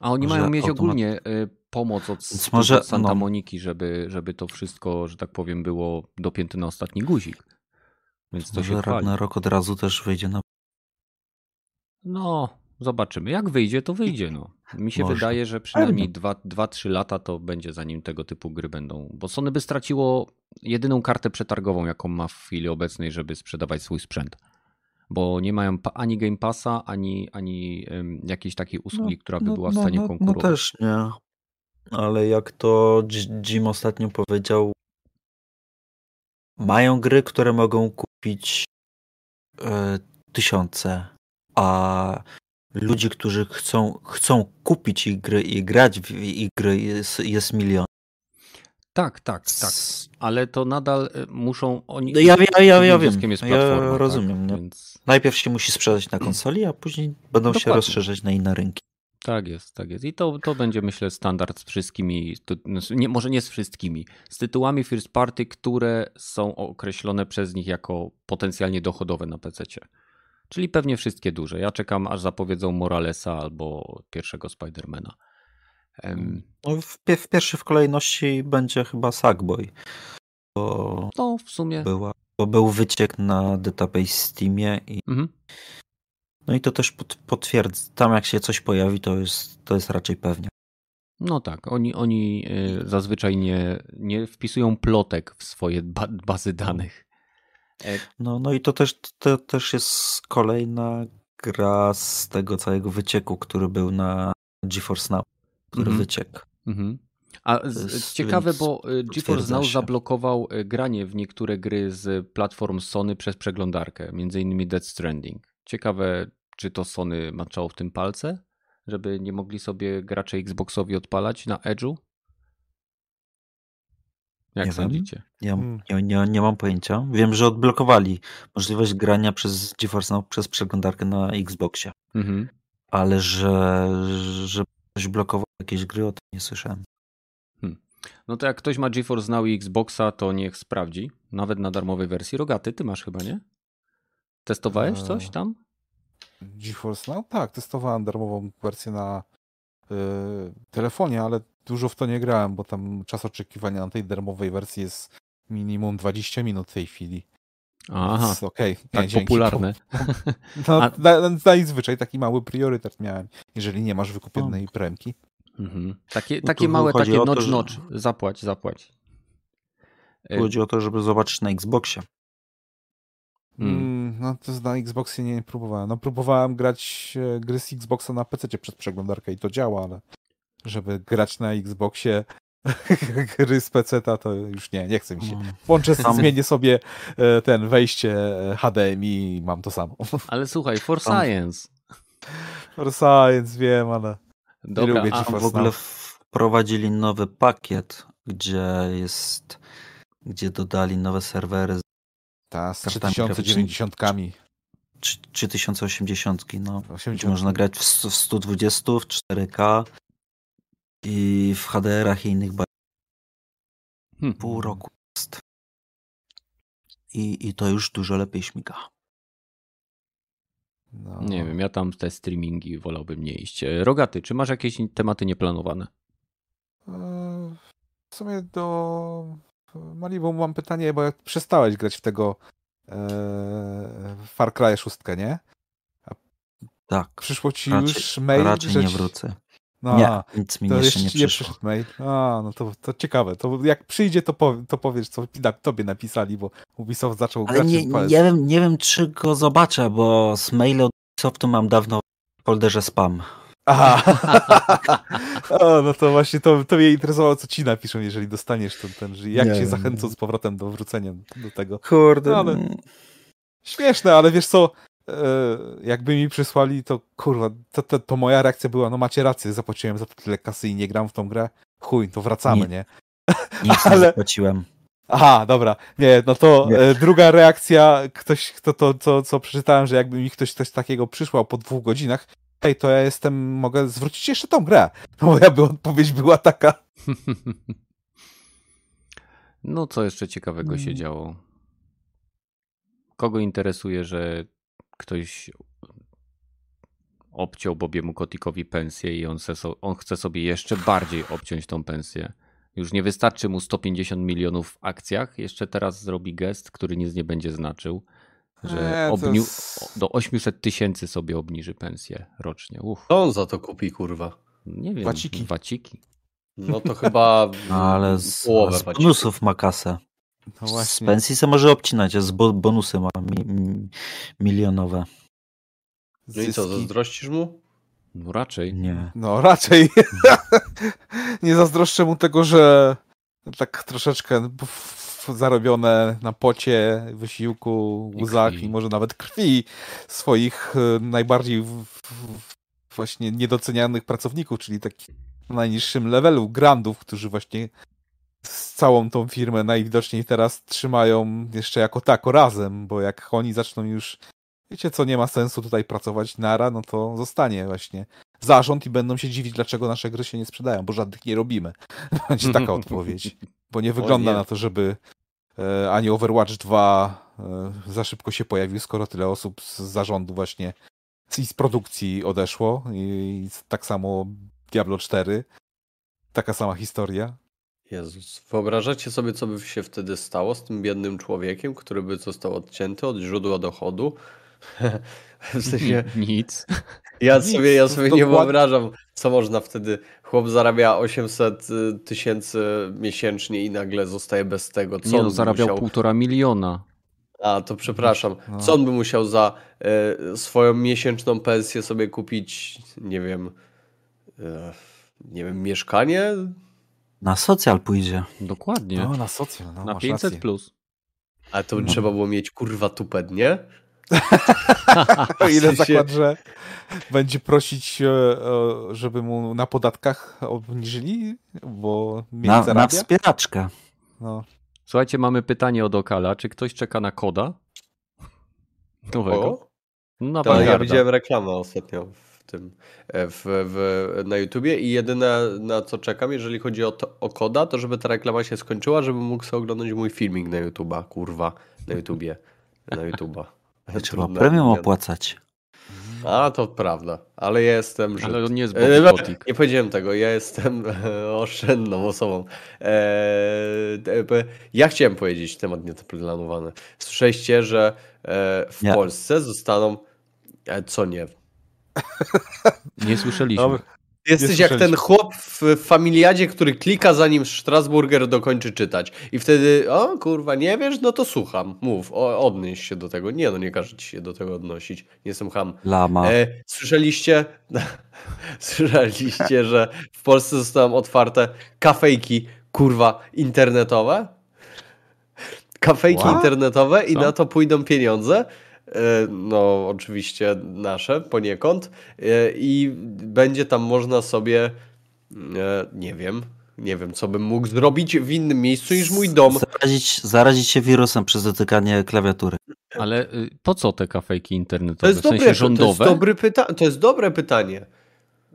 A oni mają mieć automat... ogólnie pomoc od może, Santa no. Moniki, żeby, żeby to wszystko, że tak powiem, było dopięte na ostatni guzik. Więc to może się chwali. rok od razu też wyjdzie na no, zobaczymy. Jak wyjdzie, to wyjdzie. No. Mi się Może. wydaje, że przynajmniej 2-3 lata to będzie, zanim tego typu gry będą. Bo Sony by straciło jedyną kartę przetargową, jaką ma w chwili obecnej, żeby sprzedawać swój sprzęt. Bo nie mają ani Game Passa, ani, ani um, jakiejś takiej usługi, no, która by no, była w no, stanie no, konkurować. No też nie. Ale jak to Jim ostatnio powiedział, mają gry, które mogą kupić e, tysiące a ludzi, którzy chcą, chcą kupić ich gry i grać w ich gry jest, jest milion. Tak, tak, tak. Ale to nadal y, muszą oni. Ja, ja, ja, ja wiem. Jest ja tak? rozumiem. Tak? Więc... Najpierw się musi sprzedać na konsoli, a później będą Dokładnie. się rozszerzać na inne rynki. Tak jest, tak jest. I to, to będzie, myślę, standard z wszystkimi, nie, może nie z wszystkimi, z tytułami first party, które są określone przez nich jako potencjalnie dochodowe na PC. Czyli pewnie wszystkie duże. Ja czekam, aż zapowiedzą Moralesa albo pierwszego Spidermana. Um, no, w, w pierwszej w kolejności będzie chyba Sackboy. Bo no, w sumie. Była, bo był wyciek na database Steamie i mhm. No i to też pot, potwierdza. Tam jak się coś pojawi, to jest, to jest raczej pewnie. No tak, oni, oni y, zazwyczaj nie, nie wpisują plotek w swoje bazy danych. E, no, no i to też, to też jest kolejna gra z tego całego wycieku, który był na GeForce Now, który mm -hmm. wyciekł. Mm -hmm. A z, ciekawe, bo y, GeForce Now się. zablokował y, granie w niektóre gry z platform Sony przez przeglądarkę, między innymi Dead Stranding. Ciekawe, czy to Sony maczało w tym palce, żeby nie mogli sobie gracze Xboxowi odpalać na Edge'u? Jak nie sądzicie? Ja, hmm. nie, nie, nie mam pojęcia. Wiem, że odblokowali możliwość grania przez GeForce Now przez przeglądarkę na Xboxie. Mhm. Ale że, że ktoś blokował jakieś gry, o tym nie słyszałem. Hmm. No to jak ktoś ma GeForce Now i Xboxa, to niech sprawdzi. Nawet na darmowej wersji. Rogaty, ty masz chyba, nie? Testowałeś coś eee, tam? GeForce Now? Tak, testowałem darmową wersję na yy, telefonie, ale dużo w to nie grałem, bo tam czas oczekiwania na tej darmowej wersji jest minimum 20 minut w tej chwili. Aha, okej. Okay. Tak dzięki. popularne. No, A... na, najzwyczaj taki mały priorytet miałem, jeżeli nie masz wykupionej no. premki. Mhm. Takie, no takie małe, takie nocz, że... nocz. Zapłać, zapłać. E, chodzi o to, żeby zobaczyć na Xboxie. Hmm. Mm, no to na Xboxie nie próbowałem. No próbowałem grać e, gry z Xboxa na PC przez przeglądarkę i to działa, ale żeby grać na Xboxie gry z PC to już nie, nie chce mi się. Mm. Włączę, zmienię sobie e, ten wejście e, HDMI i mam to samo. Ale słuchaj, for science. For science, wiem, ale Dobra, nie lubię a w ogóle wprowadzili nowy pakiet, gdzie jest, gdzie dodali nowe serwery ta, z 3090. 3080, no. 80. Gdzie można grać w 120, w 4K, i w HDR-ach i innych hmm. pół roku jest. I, I to już dużo lepiej śmiga. No. Nie wiem, ja tam te streamingi wolałbym nie iść. E, Rogaty, czy masz jakieś tematy nieplanowane? E, w sumie do Malibu mam pytanie, bo jak przestałeś grać w tego e, Far Cry 6, nie? tak. Przyszło ci raczej, już mail, raczej że nie wrócę No, Nie, nic mi to jeszcze nie przyszło. mail. A, no to, to ciekawe. To jak przyjdzie, to, powie, to powiesz, co tobie napisali, bo Ubisoft zaczął Ale grać nie, nie, wiem, nie wiem, czy go zobaczę, bo z maile od Ubisoftu mam dawno w folderze spam. Aha. o, no to właśnie to, to mnie interesowało, co ci napiszą, jeżeli dostaniesz ten, ten jak Nie cię wiem, zachęcą nie. z powrotem do wrócenia do tego. Kurde. No, ale- Śmieszne, ale wiesz co, e, jakby mi przysłali, to kurwa, to, to, to moja reakcja była, no macie rację, zapłaciłem za to tyle kasy i nie gram w tą grę. Chuj, to wracamy, Nie. nie? Nic nie ale- zapłaciłem. Aha, dobra. Nie, no to Nie. e, druga reakcja, ktoś, kto to, to, co przeczytałem, że jakby mi ktoś coś takiego przysłał po dwóch godzinach, hej, to ja jestem, mogę zwrócić jeszcze tą grę. Moja by odpowiedź była taka, No, co jeszcze ciekawego się Mm. działo? Kogo interesuje, że ktoś obciął Bobiemu Kotikowi pensję i on, se so, on chce sobie jeszcze bardziej obciąć tą pensję? Już nie wystarczy mu 150 milionów w akcjach, jeszcze teraz zrobi gest, który nic nie będzie znaczył, że to obniu, jest- do 800 tysięcy sobie obniży pensję rocznie. Uff, Co on za to kupi, kurwa? nie wiem. Waciki. Waciki. No to chyba No, ale z, połowę z bonusów ma kasę. no Z pensji se może obcinać, a z bo bonusy ma mi, mi, milionowe. No i co, zyski. zazdrościsz mu? No raczej. Nie. No raczej. nie zazdroszczę mu tego, że tak troszeczkę zarobione na pocie, wysiłku, I łzach krwi. i może nawet krwi swoich e, najbardziej w, w, właśnie niedocenianych pracowników, czyli takich na najniższym levelu grandów, którzy właśnie z całą tą firmę najwidoczniej teraz trzymają jeszcze jako tako razem, bo jak oni zaczną już wiecie co, nie ma sensu tutaj pracować nara, no to zostanie właśnie zarząd i będą się dziwić, dlaczego nasze gry się nie sprzedają, bo żadnych nie robimy. Będzie taka odpowiedź. Bo nie wygląda nie. na to, żeby ani Overwatch 2 e, za szybko się pojawił, skoro tyle osób z zarządu właśnie z, i z produkcji odeszło. I, tak samo Diablo 4. Taka sama historia. Jezus, wyobrażacie sobie, co by się wtedy stało z tym biednym człowiekiem, który by został odcięty od źródła dochodu? w sensie, Nic. ja Nic, sobie, ja sobie nie dokładnie- wyobrażam, co można wtedy. Chłop zarabia 800 y, tysięcy miesięcznie i nagle zostaje bez tego. Co Nie on no, zarabiał musiał... półtora miliona. A, to przepraszam. No. Co on by musiał za e, swoją miesięczną pensję sobie kupić, nie wiem, e, nie wiem, mieszkanie? Na socjal pójdzie. Dokładnie. No, na socjal. No, Na masz 500 rację. plus. A to No. trzeba było mieć kurwa tupet, nie? O ile zakład, że będzie prosić, e, żeby mu na podatkach obniżyli, bo Na, na zarabia? wspieraczkę. No. Słuchajcie, mamy pytanie od Okala. Czy ktoś czeka na koda? Nowego? O, Na to ja widziałem reklamę ostatnio w tym, e, w, w, na YouTubie i jedyne na co czekam, jeżeli chodzi o, to, o koda, to żeby ta reklama się skończyła, żebym mógł sobie oglądać mój filmik na YouTuba, kurwa, na YouTubie, na YouTuba. Trzeba premium opłacać. A, to prawda, ale ja jestem, że... Ale nie jest E. Nie powiedziałem tego, ja jestem e, oszczędną osobą. E, ja chciałem powiedzieć temat nieplanowany. Słyszeliście, że w Nie. Polsce zostaną. Co nie? Nie słyszeliśmy. Jesteś jak ten chłop w familiadzie, który klika zanim Strasburger dokończy czytać. I wtedy, o kurwa, nie wiesz? No to słucham. Mów, o, odnieś się do tego. Nie, no nie każe ci się do tego odnosić. Nie jestem ham. Lama. E, słyszeliście, słyszeliście, że w Polsce zostały otwarte kafejki, kurwa, internetowe? Kafejki What? internetowe i Co? na to pójdą pieniądze. E, No, oczywiście nasze poniekąd. E, I będzie tam można sobie, e, nie wiem, nie wiem, co bym mógł zrobić w innym miejscu niż mój dom. Zarazić, zarazić się wirusem przez dotykanie klawiatury. Ale y, po co te kafejki To internetowe? jest, w sensie dobre, to jest, rządowe? dobry pyta- to jest dobre pytanie.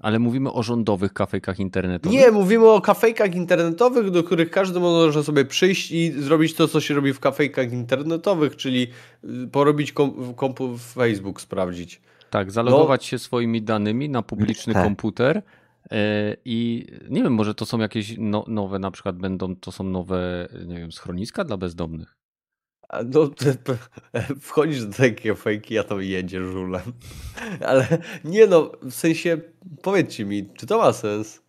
Ale mówimy o rządowych kafejkach internetowych? Nie, mówimy o kafejkach internetowych, do których każdy może sobie przyjść i zrobić to, co się robi w kafejkach internetowych, czyli y, porobić kom, kompu Facebook, sprawdzić. Tak, zalogować się swoimi danymi na publiczny Tak. komputer e, i nie wiem, może to są jakieś no, nowe, na przykład będą, to są nowe, nie wiem, schroniska dla bezdomnych. No, p- wchodzisz do takiej fejki, a to jedzie żulem. Ale nie no, w sensie, powiedzcie mi, czy to ma sens?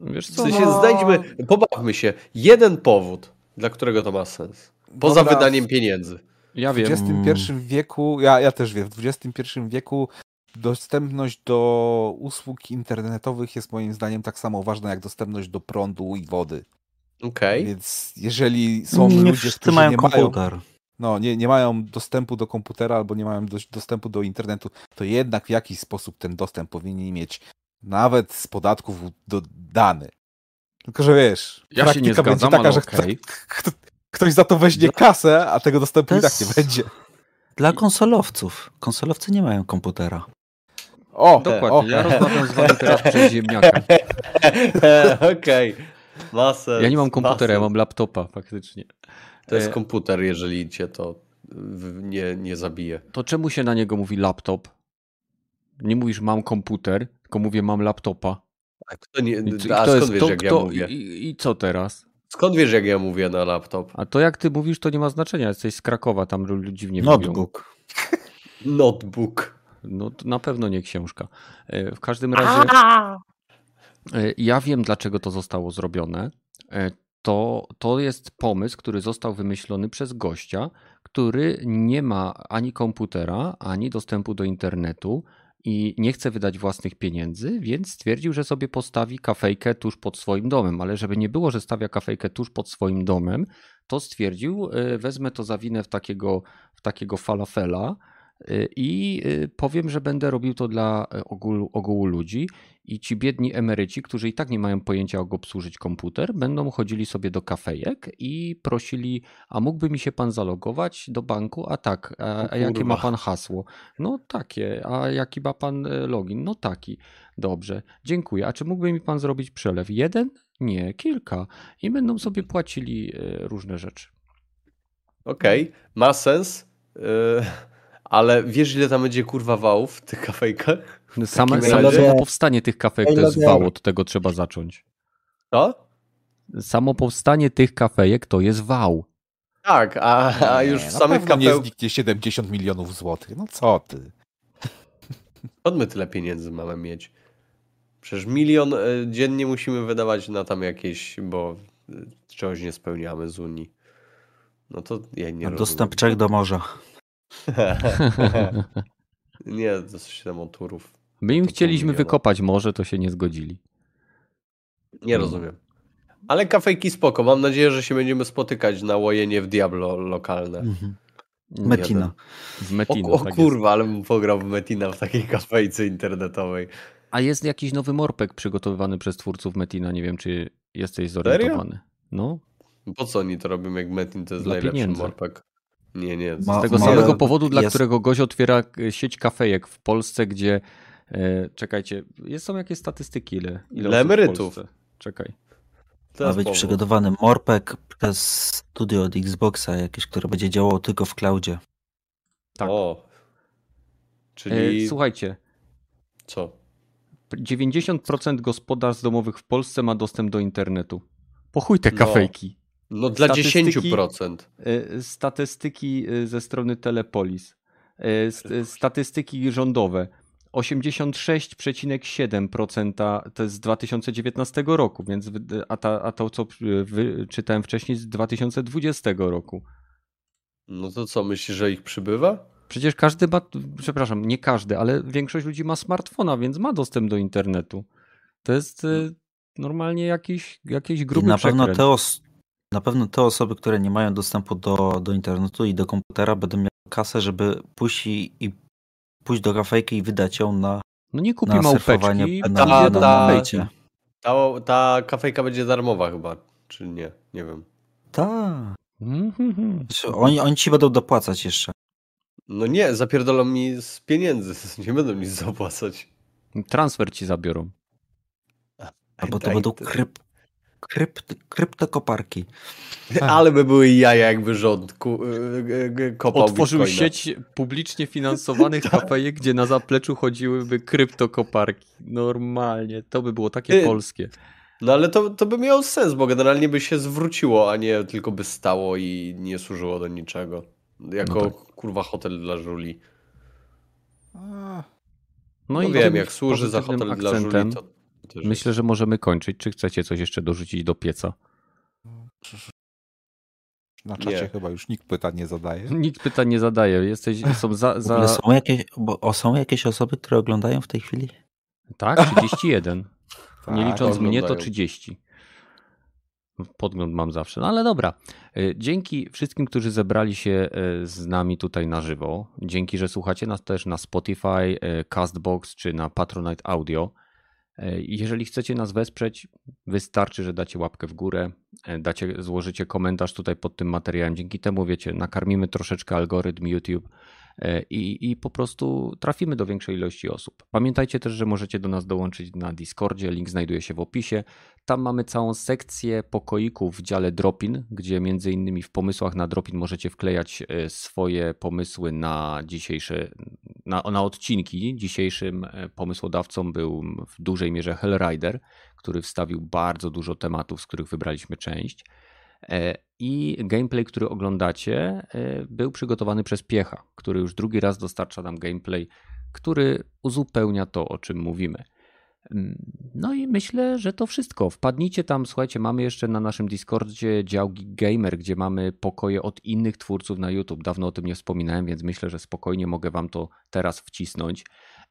Wiesz W co, sensie, no, znajdźmy, pobawmy się, jeden powód, dla którego to ma sens. Poza Dobra. wydaniem pieniędzy. ja W wiem. XXI wieku, ja, ja też wiem, w XXI wieku dostępność do usług internetowych jest moim zdaniem tak samo ważna jak dostępność do prądu i wody. Okej. Więc jeżeli są nie ludzie, wszyscy którzy mają nie mają, komputer. no, nie, nie mają dostępu do komputera albo nie mają dość dostępu do internetu, to jednak w jakiś sposób ten dostęp powinni mieć nawet z podatków do, dany. Tylko, że wiesz, Ja się nie praktyka będzie zgadzam, taka, ale że okej. kto, ktoś za to weźmie kasę, a tego dostępu i tak nie będzie. Dla konsolowców. Konsolowcy nie mają komputera. O, Dokładnie, o, ja rozmawiam z wami teraz przez ziemniaka. Okej. Ma sens. Ja nie mam ma komputera, ja mam laptopa faktycznie. To jest E, komputer, jeżeli cię to nie, nie zabije. To czemu się na niego mówi laptop? Nie mówisz mam komputer, tylko mówię mam laptopa. A, kto nie, I, co- a kto skąd jest, wiesz, to, jak ja kto, mówię? i, I co teraz? Skąd wiesz, jak ja mówię na laptop? A to jak ty mówisz, to nie ma znaczenia. Jesteś z Krakowa, tam lu- dziwnie mówią. Notebook. Notebook. No to na pewno nie książka. E, W każdym razie ja wiem, dlaczego to zostało zrobione. E, To, to jest pomysł, który został wymyślony przez gościa, który nie ma ani komputera, ani dostępu do internetu i nie chce wydać własnych pieniędzy, więc stwierdził, że sobie postawi kafejkę tuż pod swoim domem. Ale żeby nie było, że stawia kafejkę tuż pod swoim domem, to stwierdził, e, wezmę to zawinę w takiego, w takiego falafela e, i e, powiem, że będę robił to dla e, ogółu, ogółu ludzi i ci biedni emeryci, którzy i tak nie mają pojęcia, jak obsłużyć komputer, będą chodzili sobie do kafejek i prosili, a mógłby mi się pan zalogować do banku? A tak, a, a jakie ma pan hasło? No takie, a jaki ma pan e, login? No taki. Dobrze, dziękuję. A czy mógłby mi pan zrobić przelew? Jeden? Nie, kilka. I będą sobie płacili e, różne rzeczy. Okej, ma sens, yy, ale wiesz, ile tam będzie kurwa wałów w tych kafejkach? Same, takim samo, powstanie tych kafejek to jest wał, od tego trzeba zacząć. Co? Samo powstanie tych kafejek to jest wał. Tak, a, a już Nie, w samych pewno nie zniknie 70 milionów złotych. No co ty? Skąd my tyle pieniędzy mamy mieć? Przecież milion y, dziennie musimy wydawać na tam jakieś, bo y, czegoś nie spełniamy z Unii. No to ja nie Na rozumiem. dostęp Czech do morza. nie, to jest 7 motorów. My im To chcieliśmy wykopać morze, to się nie zgodzili. Nie rozumiem. Ale kafejki spoko. Mam nadzieję, że się będziemy spotykać na łojenie w Diablo lokalne. Mhm. Metina. W O, Metino, o tak jest. kurwa, ale bym pograł w Metina w takiej kafejce internetowej. A jest jakiś nowy morpek przygotowywany przez twórców Metina, nie wiem czy jesteś zorientowany. No, Po co oni to robią, jak Metin to jest Dla najlepszy pieniędzy. morpek? Nie, nie. Ma- z tego ma- samego powodu, dla jest- którego gość otwiera e, sieć kafejek w Polsce, gdzie e, czekajcie, jest, są jakieś statystyki ile, ile Dla emerytów. Czekaj. Ma być powód. przygotowany morpek przez studio od Xboxa jakieś, które będzie działało tylko w cloudzie. Tak. O. E, Czyli słuchajcie, co? 90% gospodarstw domowych w Polsce ma dostęp do internetu. Po chuj te No. kafejki. No dla Statystyki- 10%. E, Statystyki e, ze strony Telepolis. E, Statystyki rządowe. 86,7% to jest z 2019 roku, więc a, ta, a to, co czytałem wcześniej, z 2020 roku. No to co, myślisz, że ich przybywa? Przecież każdy ma, przepraszam, nie każdy, ale większość ludzi ma smartfona, więc ma dostęp do internetu. To jest e, normalnie jakiś, jakiś I gruby na pewno, przekręt. te os- na pewno te osoby, które nie mają dostępu do, do internetu i do komputera, będą miały kasę, żeby pójść i, i pójść do kafejki i wydać ją na, No nie kupi na małpeczki, na, ta- na, ta-. Ta, ta kafejka będzie darmowa chyba, czy nie? Nie wiem. Tak. Znaczy, Oni, oni ci będą dopłacać jeszcze. No nie, zapierdolą mi z pieniędzy, nie będą nic zapłacać. Transfer ci zabiorą. Albo to będą kryp, krypt, kryptokoparki. Ale by były jaja, jakby rząd ku, y, y, y, kopał Otworzył bitcoina. sieć publicznie finansowanych kafejek, gdzie na zapleczu chodziłyby kryptokoparki. Normalnie. To by było takie polskie. No ale to, to by miało sens, bo generalnie by się zwróciło, a nie tylko by stało i nie służyło do niczego. Jako No kurwa hotel dla żuli. A, No, i wiem, jak służy za hotel dla żuli, to Myślę, że możemy kończyć. Czy chcecie coś jeszcze dorzucić do pieca? Na czacie Nie. chyba już nikt pytań nie zadaje. Nikt pytań nie zadaje. Jesteś, są za, za... są jakieś, bo, o, są jakieś osoby, które oglądają w tej chwili? Tak, 31. Nie Tak, licząc mnie to oglądają. 30. Podgląd mam zawsze. No ale dobra. Y, Dzięki wszystkim, którzy zebrali się y, z nami tutaj na żywo. Dzięki, że słuchacie nas też na Spotify, y, Castbox czy na Patronite Audio. Y, Jeżeli chcecie nas wesprzeć, wystarczy, że dacie łapkę w górę, y, dacie, złożycie komentarz tutaj pod tym materiałem. Dzięki temu, wiecie, nakarmimy troszeczkę algorytm YouTube i, i po prostu trafimy do większej ilości osób. Pamiętajcie też, że możecie do nas dołączyć na Discordzie, link znajduje się w opisie. Tam mamy całą sekcję pokoików w dziale Dropin, gdzie między innymi w pomysłach na Dropin możecie wklejać e, swoje pomysły na dzisiejsze, na, na odcinki. Dzisiejszym e, pomysłodawcą był w dużej mierze Hellrider, który wstawił bardzo dużo tematów, z których wybraliśmy część. E, I gameplay, który oglądacie, e, był przygotowany przez Piecha, który już drugi raz dostarcza nam gameplay, który uzupełnia to, o czym mówimy. Mm, No i myślę, że to wszystko. Wpadnijcie tam, słuchajcie, mamy jeszcze na naszym Discordzie dział Gamer, gdzie mamy pokoje od innych twórców na YouTube. Dawno o tym nie wspominałem, więc myślę, że spokojnie mogę wam to teraz wcisnąć.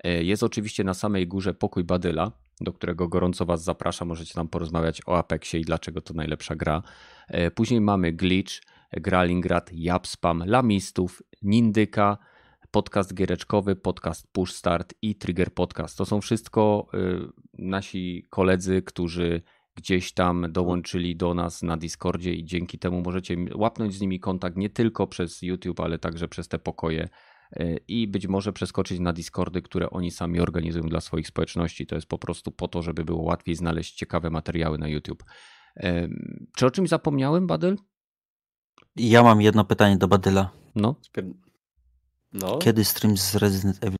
E, Jest oczywiście na samej górze pokój Badyla, do którego gorąco was zapraszam. Możecie tam porozmawiać o Apexie i dlaczego to najlepsza gra. E, Później mamy Glitch, Gralingrad, Japspam, Lamistów, Nindyka, podcast giereczkowy, podcast Push Start i Trigger Podcast. To są wszystko y, nasi koledzy, którzy gdzieś tam dołączyli do nas na Discordzie i dzięki temu możecie łapnąć z nimi kontakt nie tylko przez YouTube, ale także przez te pokoje i być może przeskoczyć na Discordy, które oni sami organizują dla swoich społeczności. To jest po prostu po to, żeby było łatwiej znaleźć ciekawe materiały na YouTube. Czy o czymś zapomniałem, Badel? Ja mam jedno pytanie do Badyla. No. No. Kiedy stream z Resident Evil?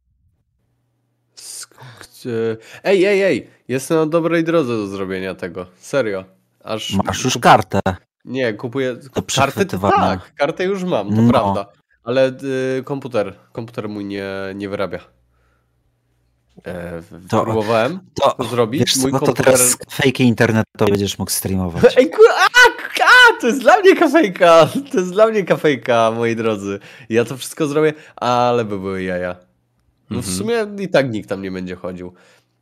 E, Ej, ej, ej! Jestem na dobrej drodze do zrobienia tego. Serio. Aż Masz już kartę. Nie, kupuję. Kartę to przechwytywania. tak, kartę już mam, to No. prawda. Ale y, komputer, komputer mój nie, nie wyrabia. E, w- To- próbowałem To, to zrobić. wiesz co, Mój no to komputer. teraz fejki internetowe będziesz mógł streamować. Ej, kur... a, a, to jest dla mnie kafejka! To jest dla mnie kafejka, moi drodzy. Ja to wszystko zrobię, ale by były jaja. No w Mhm. sumie i tak nikt tam nie będzie chodził.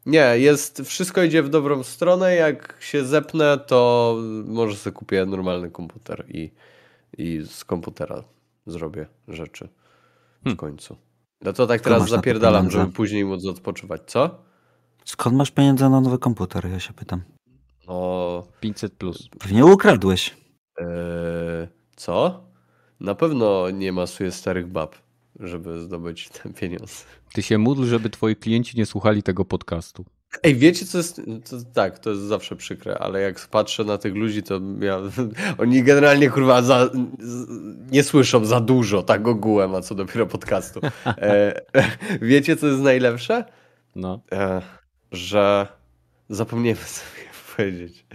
Nie, jest, wszystko idzie w dobrą stronę. Jak się zepnę, to może sobie kupię normalny komputer i, i z komputera zrobię rzeczy w Hmm. końcu. No to tak Skąd teraz zapierdalam, żeby później móc odpoczywać. Co? Skąd masz pieniądze na nowy komputer? Ja się pytam. No, 500 plus. Pewnie ukradłeś. Eee, co? Na pewno nie masuję starych bab, żeby zdobyć ten pieniądz. Ty się módl, żeby twoi klienci nie słuchali tego podcastu. Ej, wiecie co jest? To, tak, to jest zawsze przykre, ale jak patrzę na tych ludzi, to ja, oni generalnie kurwa za, nie słyszą za dużo, tak ogółem, a co dopiero podcastu. E, wiecie co jest najlepsze? No. E, że zapomniałem sobie powiedzieć.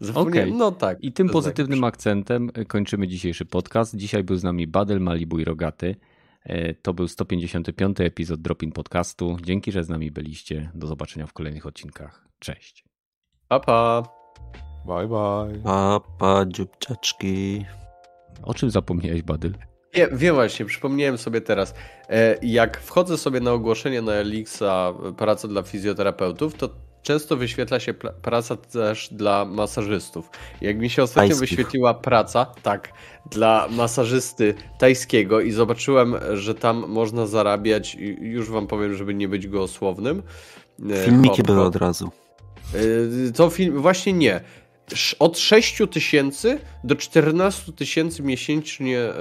Zapomniałem, Okej. no tak. I tym pozytywnym najlepsze. akcentem kończymy dzisiejszy podcast. Dzisiaj był z nami Badel Malibu i Rogaty. E, To był 155 epizod Dropin Podcastu. Dzięki, że z nami byliście. Do zobaczenia w kolejnych odcinkach. Cześć. Pa, pa. Bye bye. Papa, dziubczaczki. O czym zapomniałeś, Badel? Nie, wiem właśnie, przypomniałem sobie teraz. E, Jak wchodzę sobie na ogłoszenie na Elixa e, praca dla fizjoterapeutów, to często wyświetla się praca też dla masażystów. Jak mi się ostatnio Tajskich. wyświetliła praca, tak, dla masażysty tajskiego i zobaczyłem, że tam można zarabiać, już wam powiem, żeby nie być gołosłownym. e, Filmiki były od razu. Y, To film, właśnie nie. Od 6 tysięcy do 14 tysięcy miesięcznie e, e,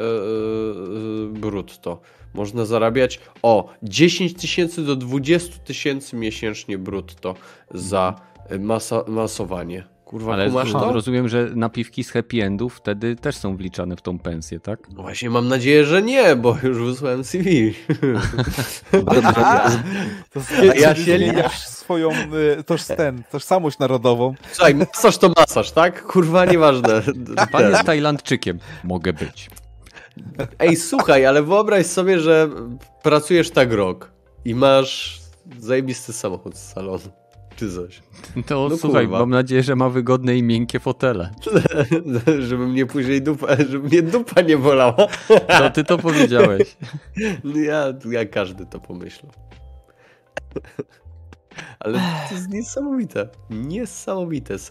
brutto można zarabiać. O, 10 tysięcy do 20 tysięcy miesięcznie brutto za e, masa, masowanie. Kurwa, Ale kumasz to? rozumiem, że napiwki z happy endów wtedy też są wliczane w tą pensję, tak? No Właśnie mam nadzieję, że nie, bo już wysłałem CV. To ja się ja swoją y, toż, ten, tożsamość narodową. Słuchaj, masaż to masaż, tak? Kurwa, nieważne. Pan jest Tajlandczykiem. Mogę być. Ej, słuchaj, ale wyobraź sobie, że pracujesz tak rok i masz zajebisty samochód z salonu. Czy coś. To No słuchaj, kurwa. mam nadzieję, że ma wygodne i miękkie fotele. żeby mnie później dupa, żeby mnie dupa nie bolała. To ty to powiedziałeś. Ja, ja każdy to pomyślał. Ale to jest niesamowite. Niesamowite, serio.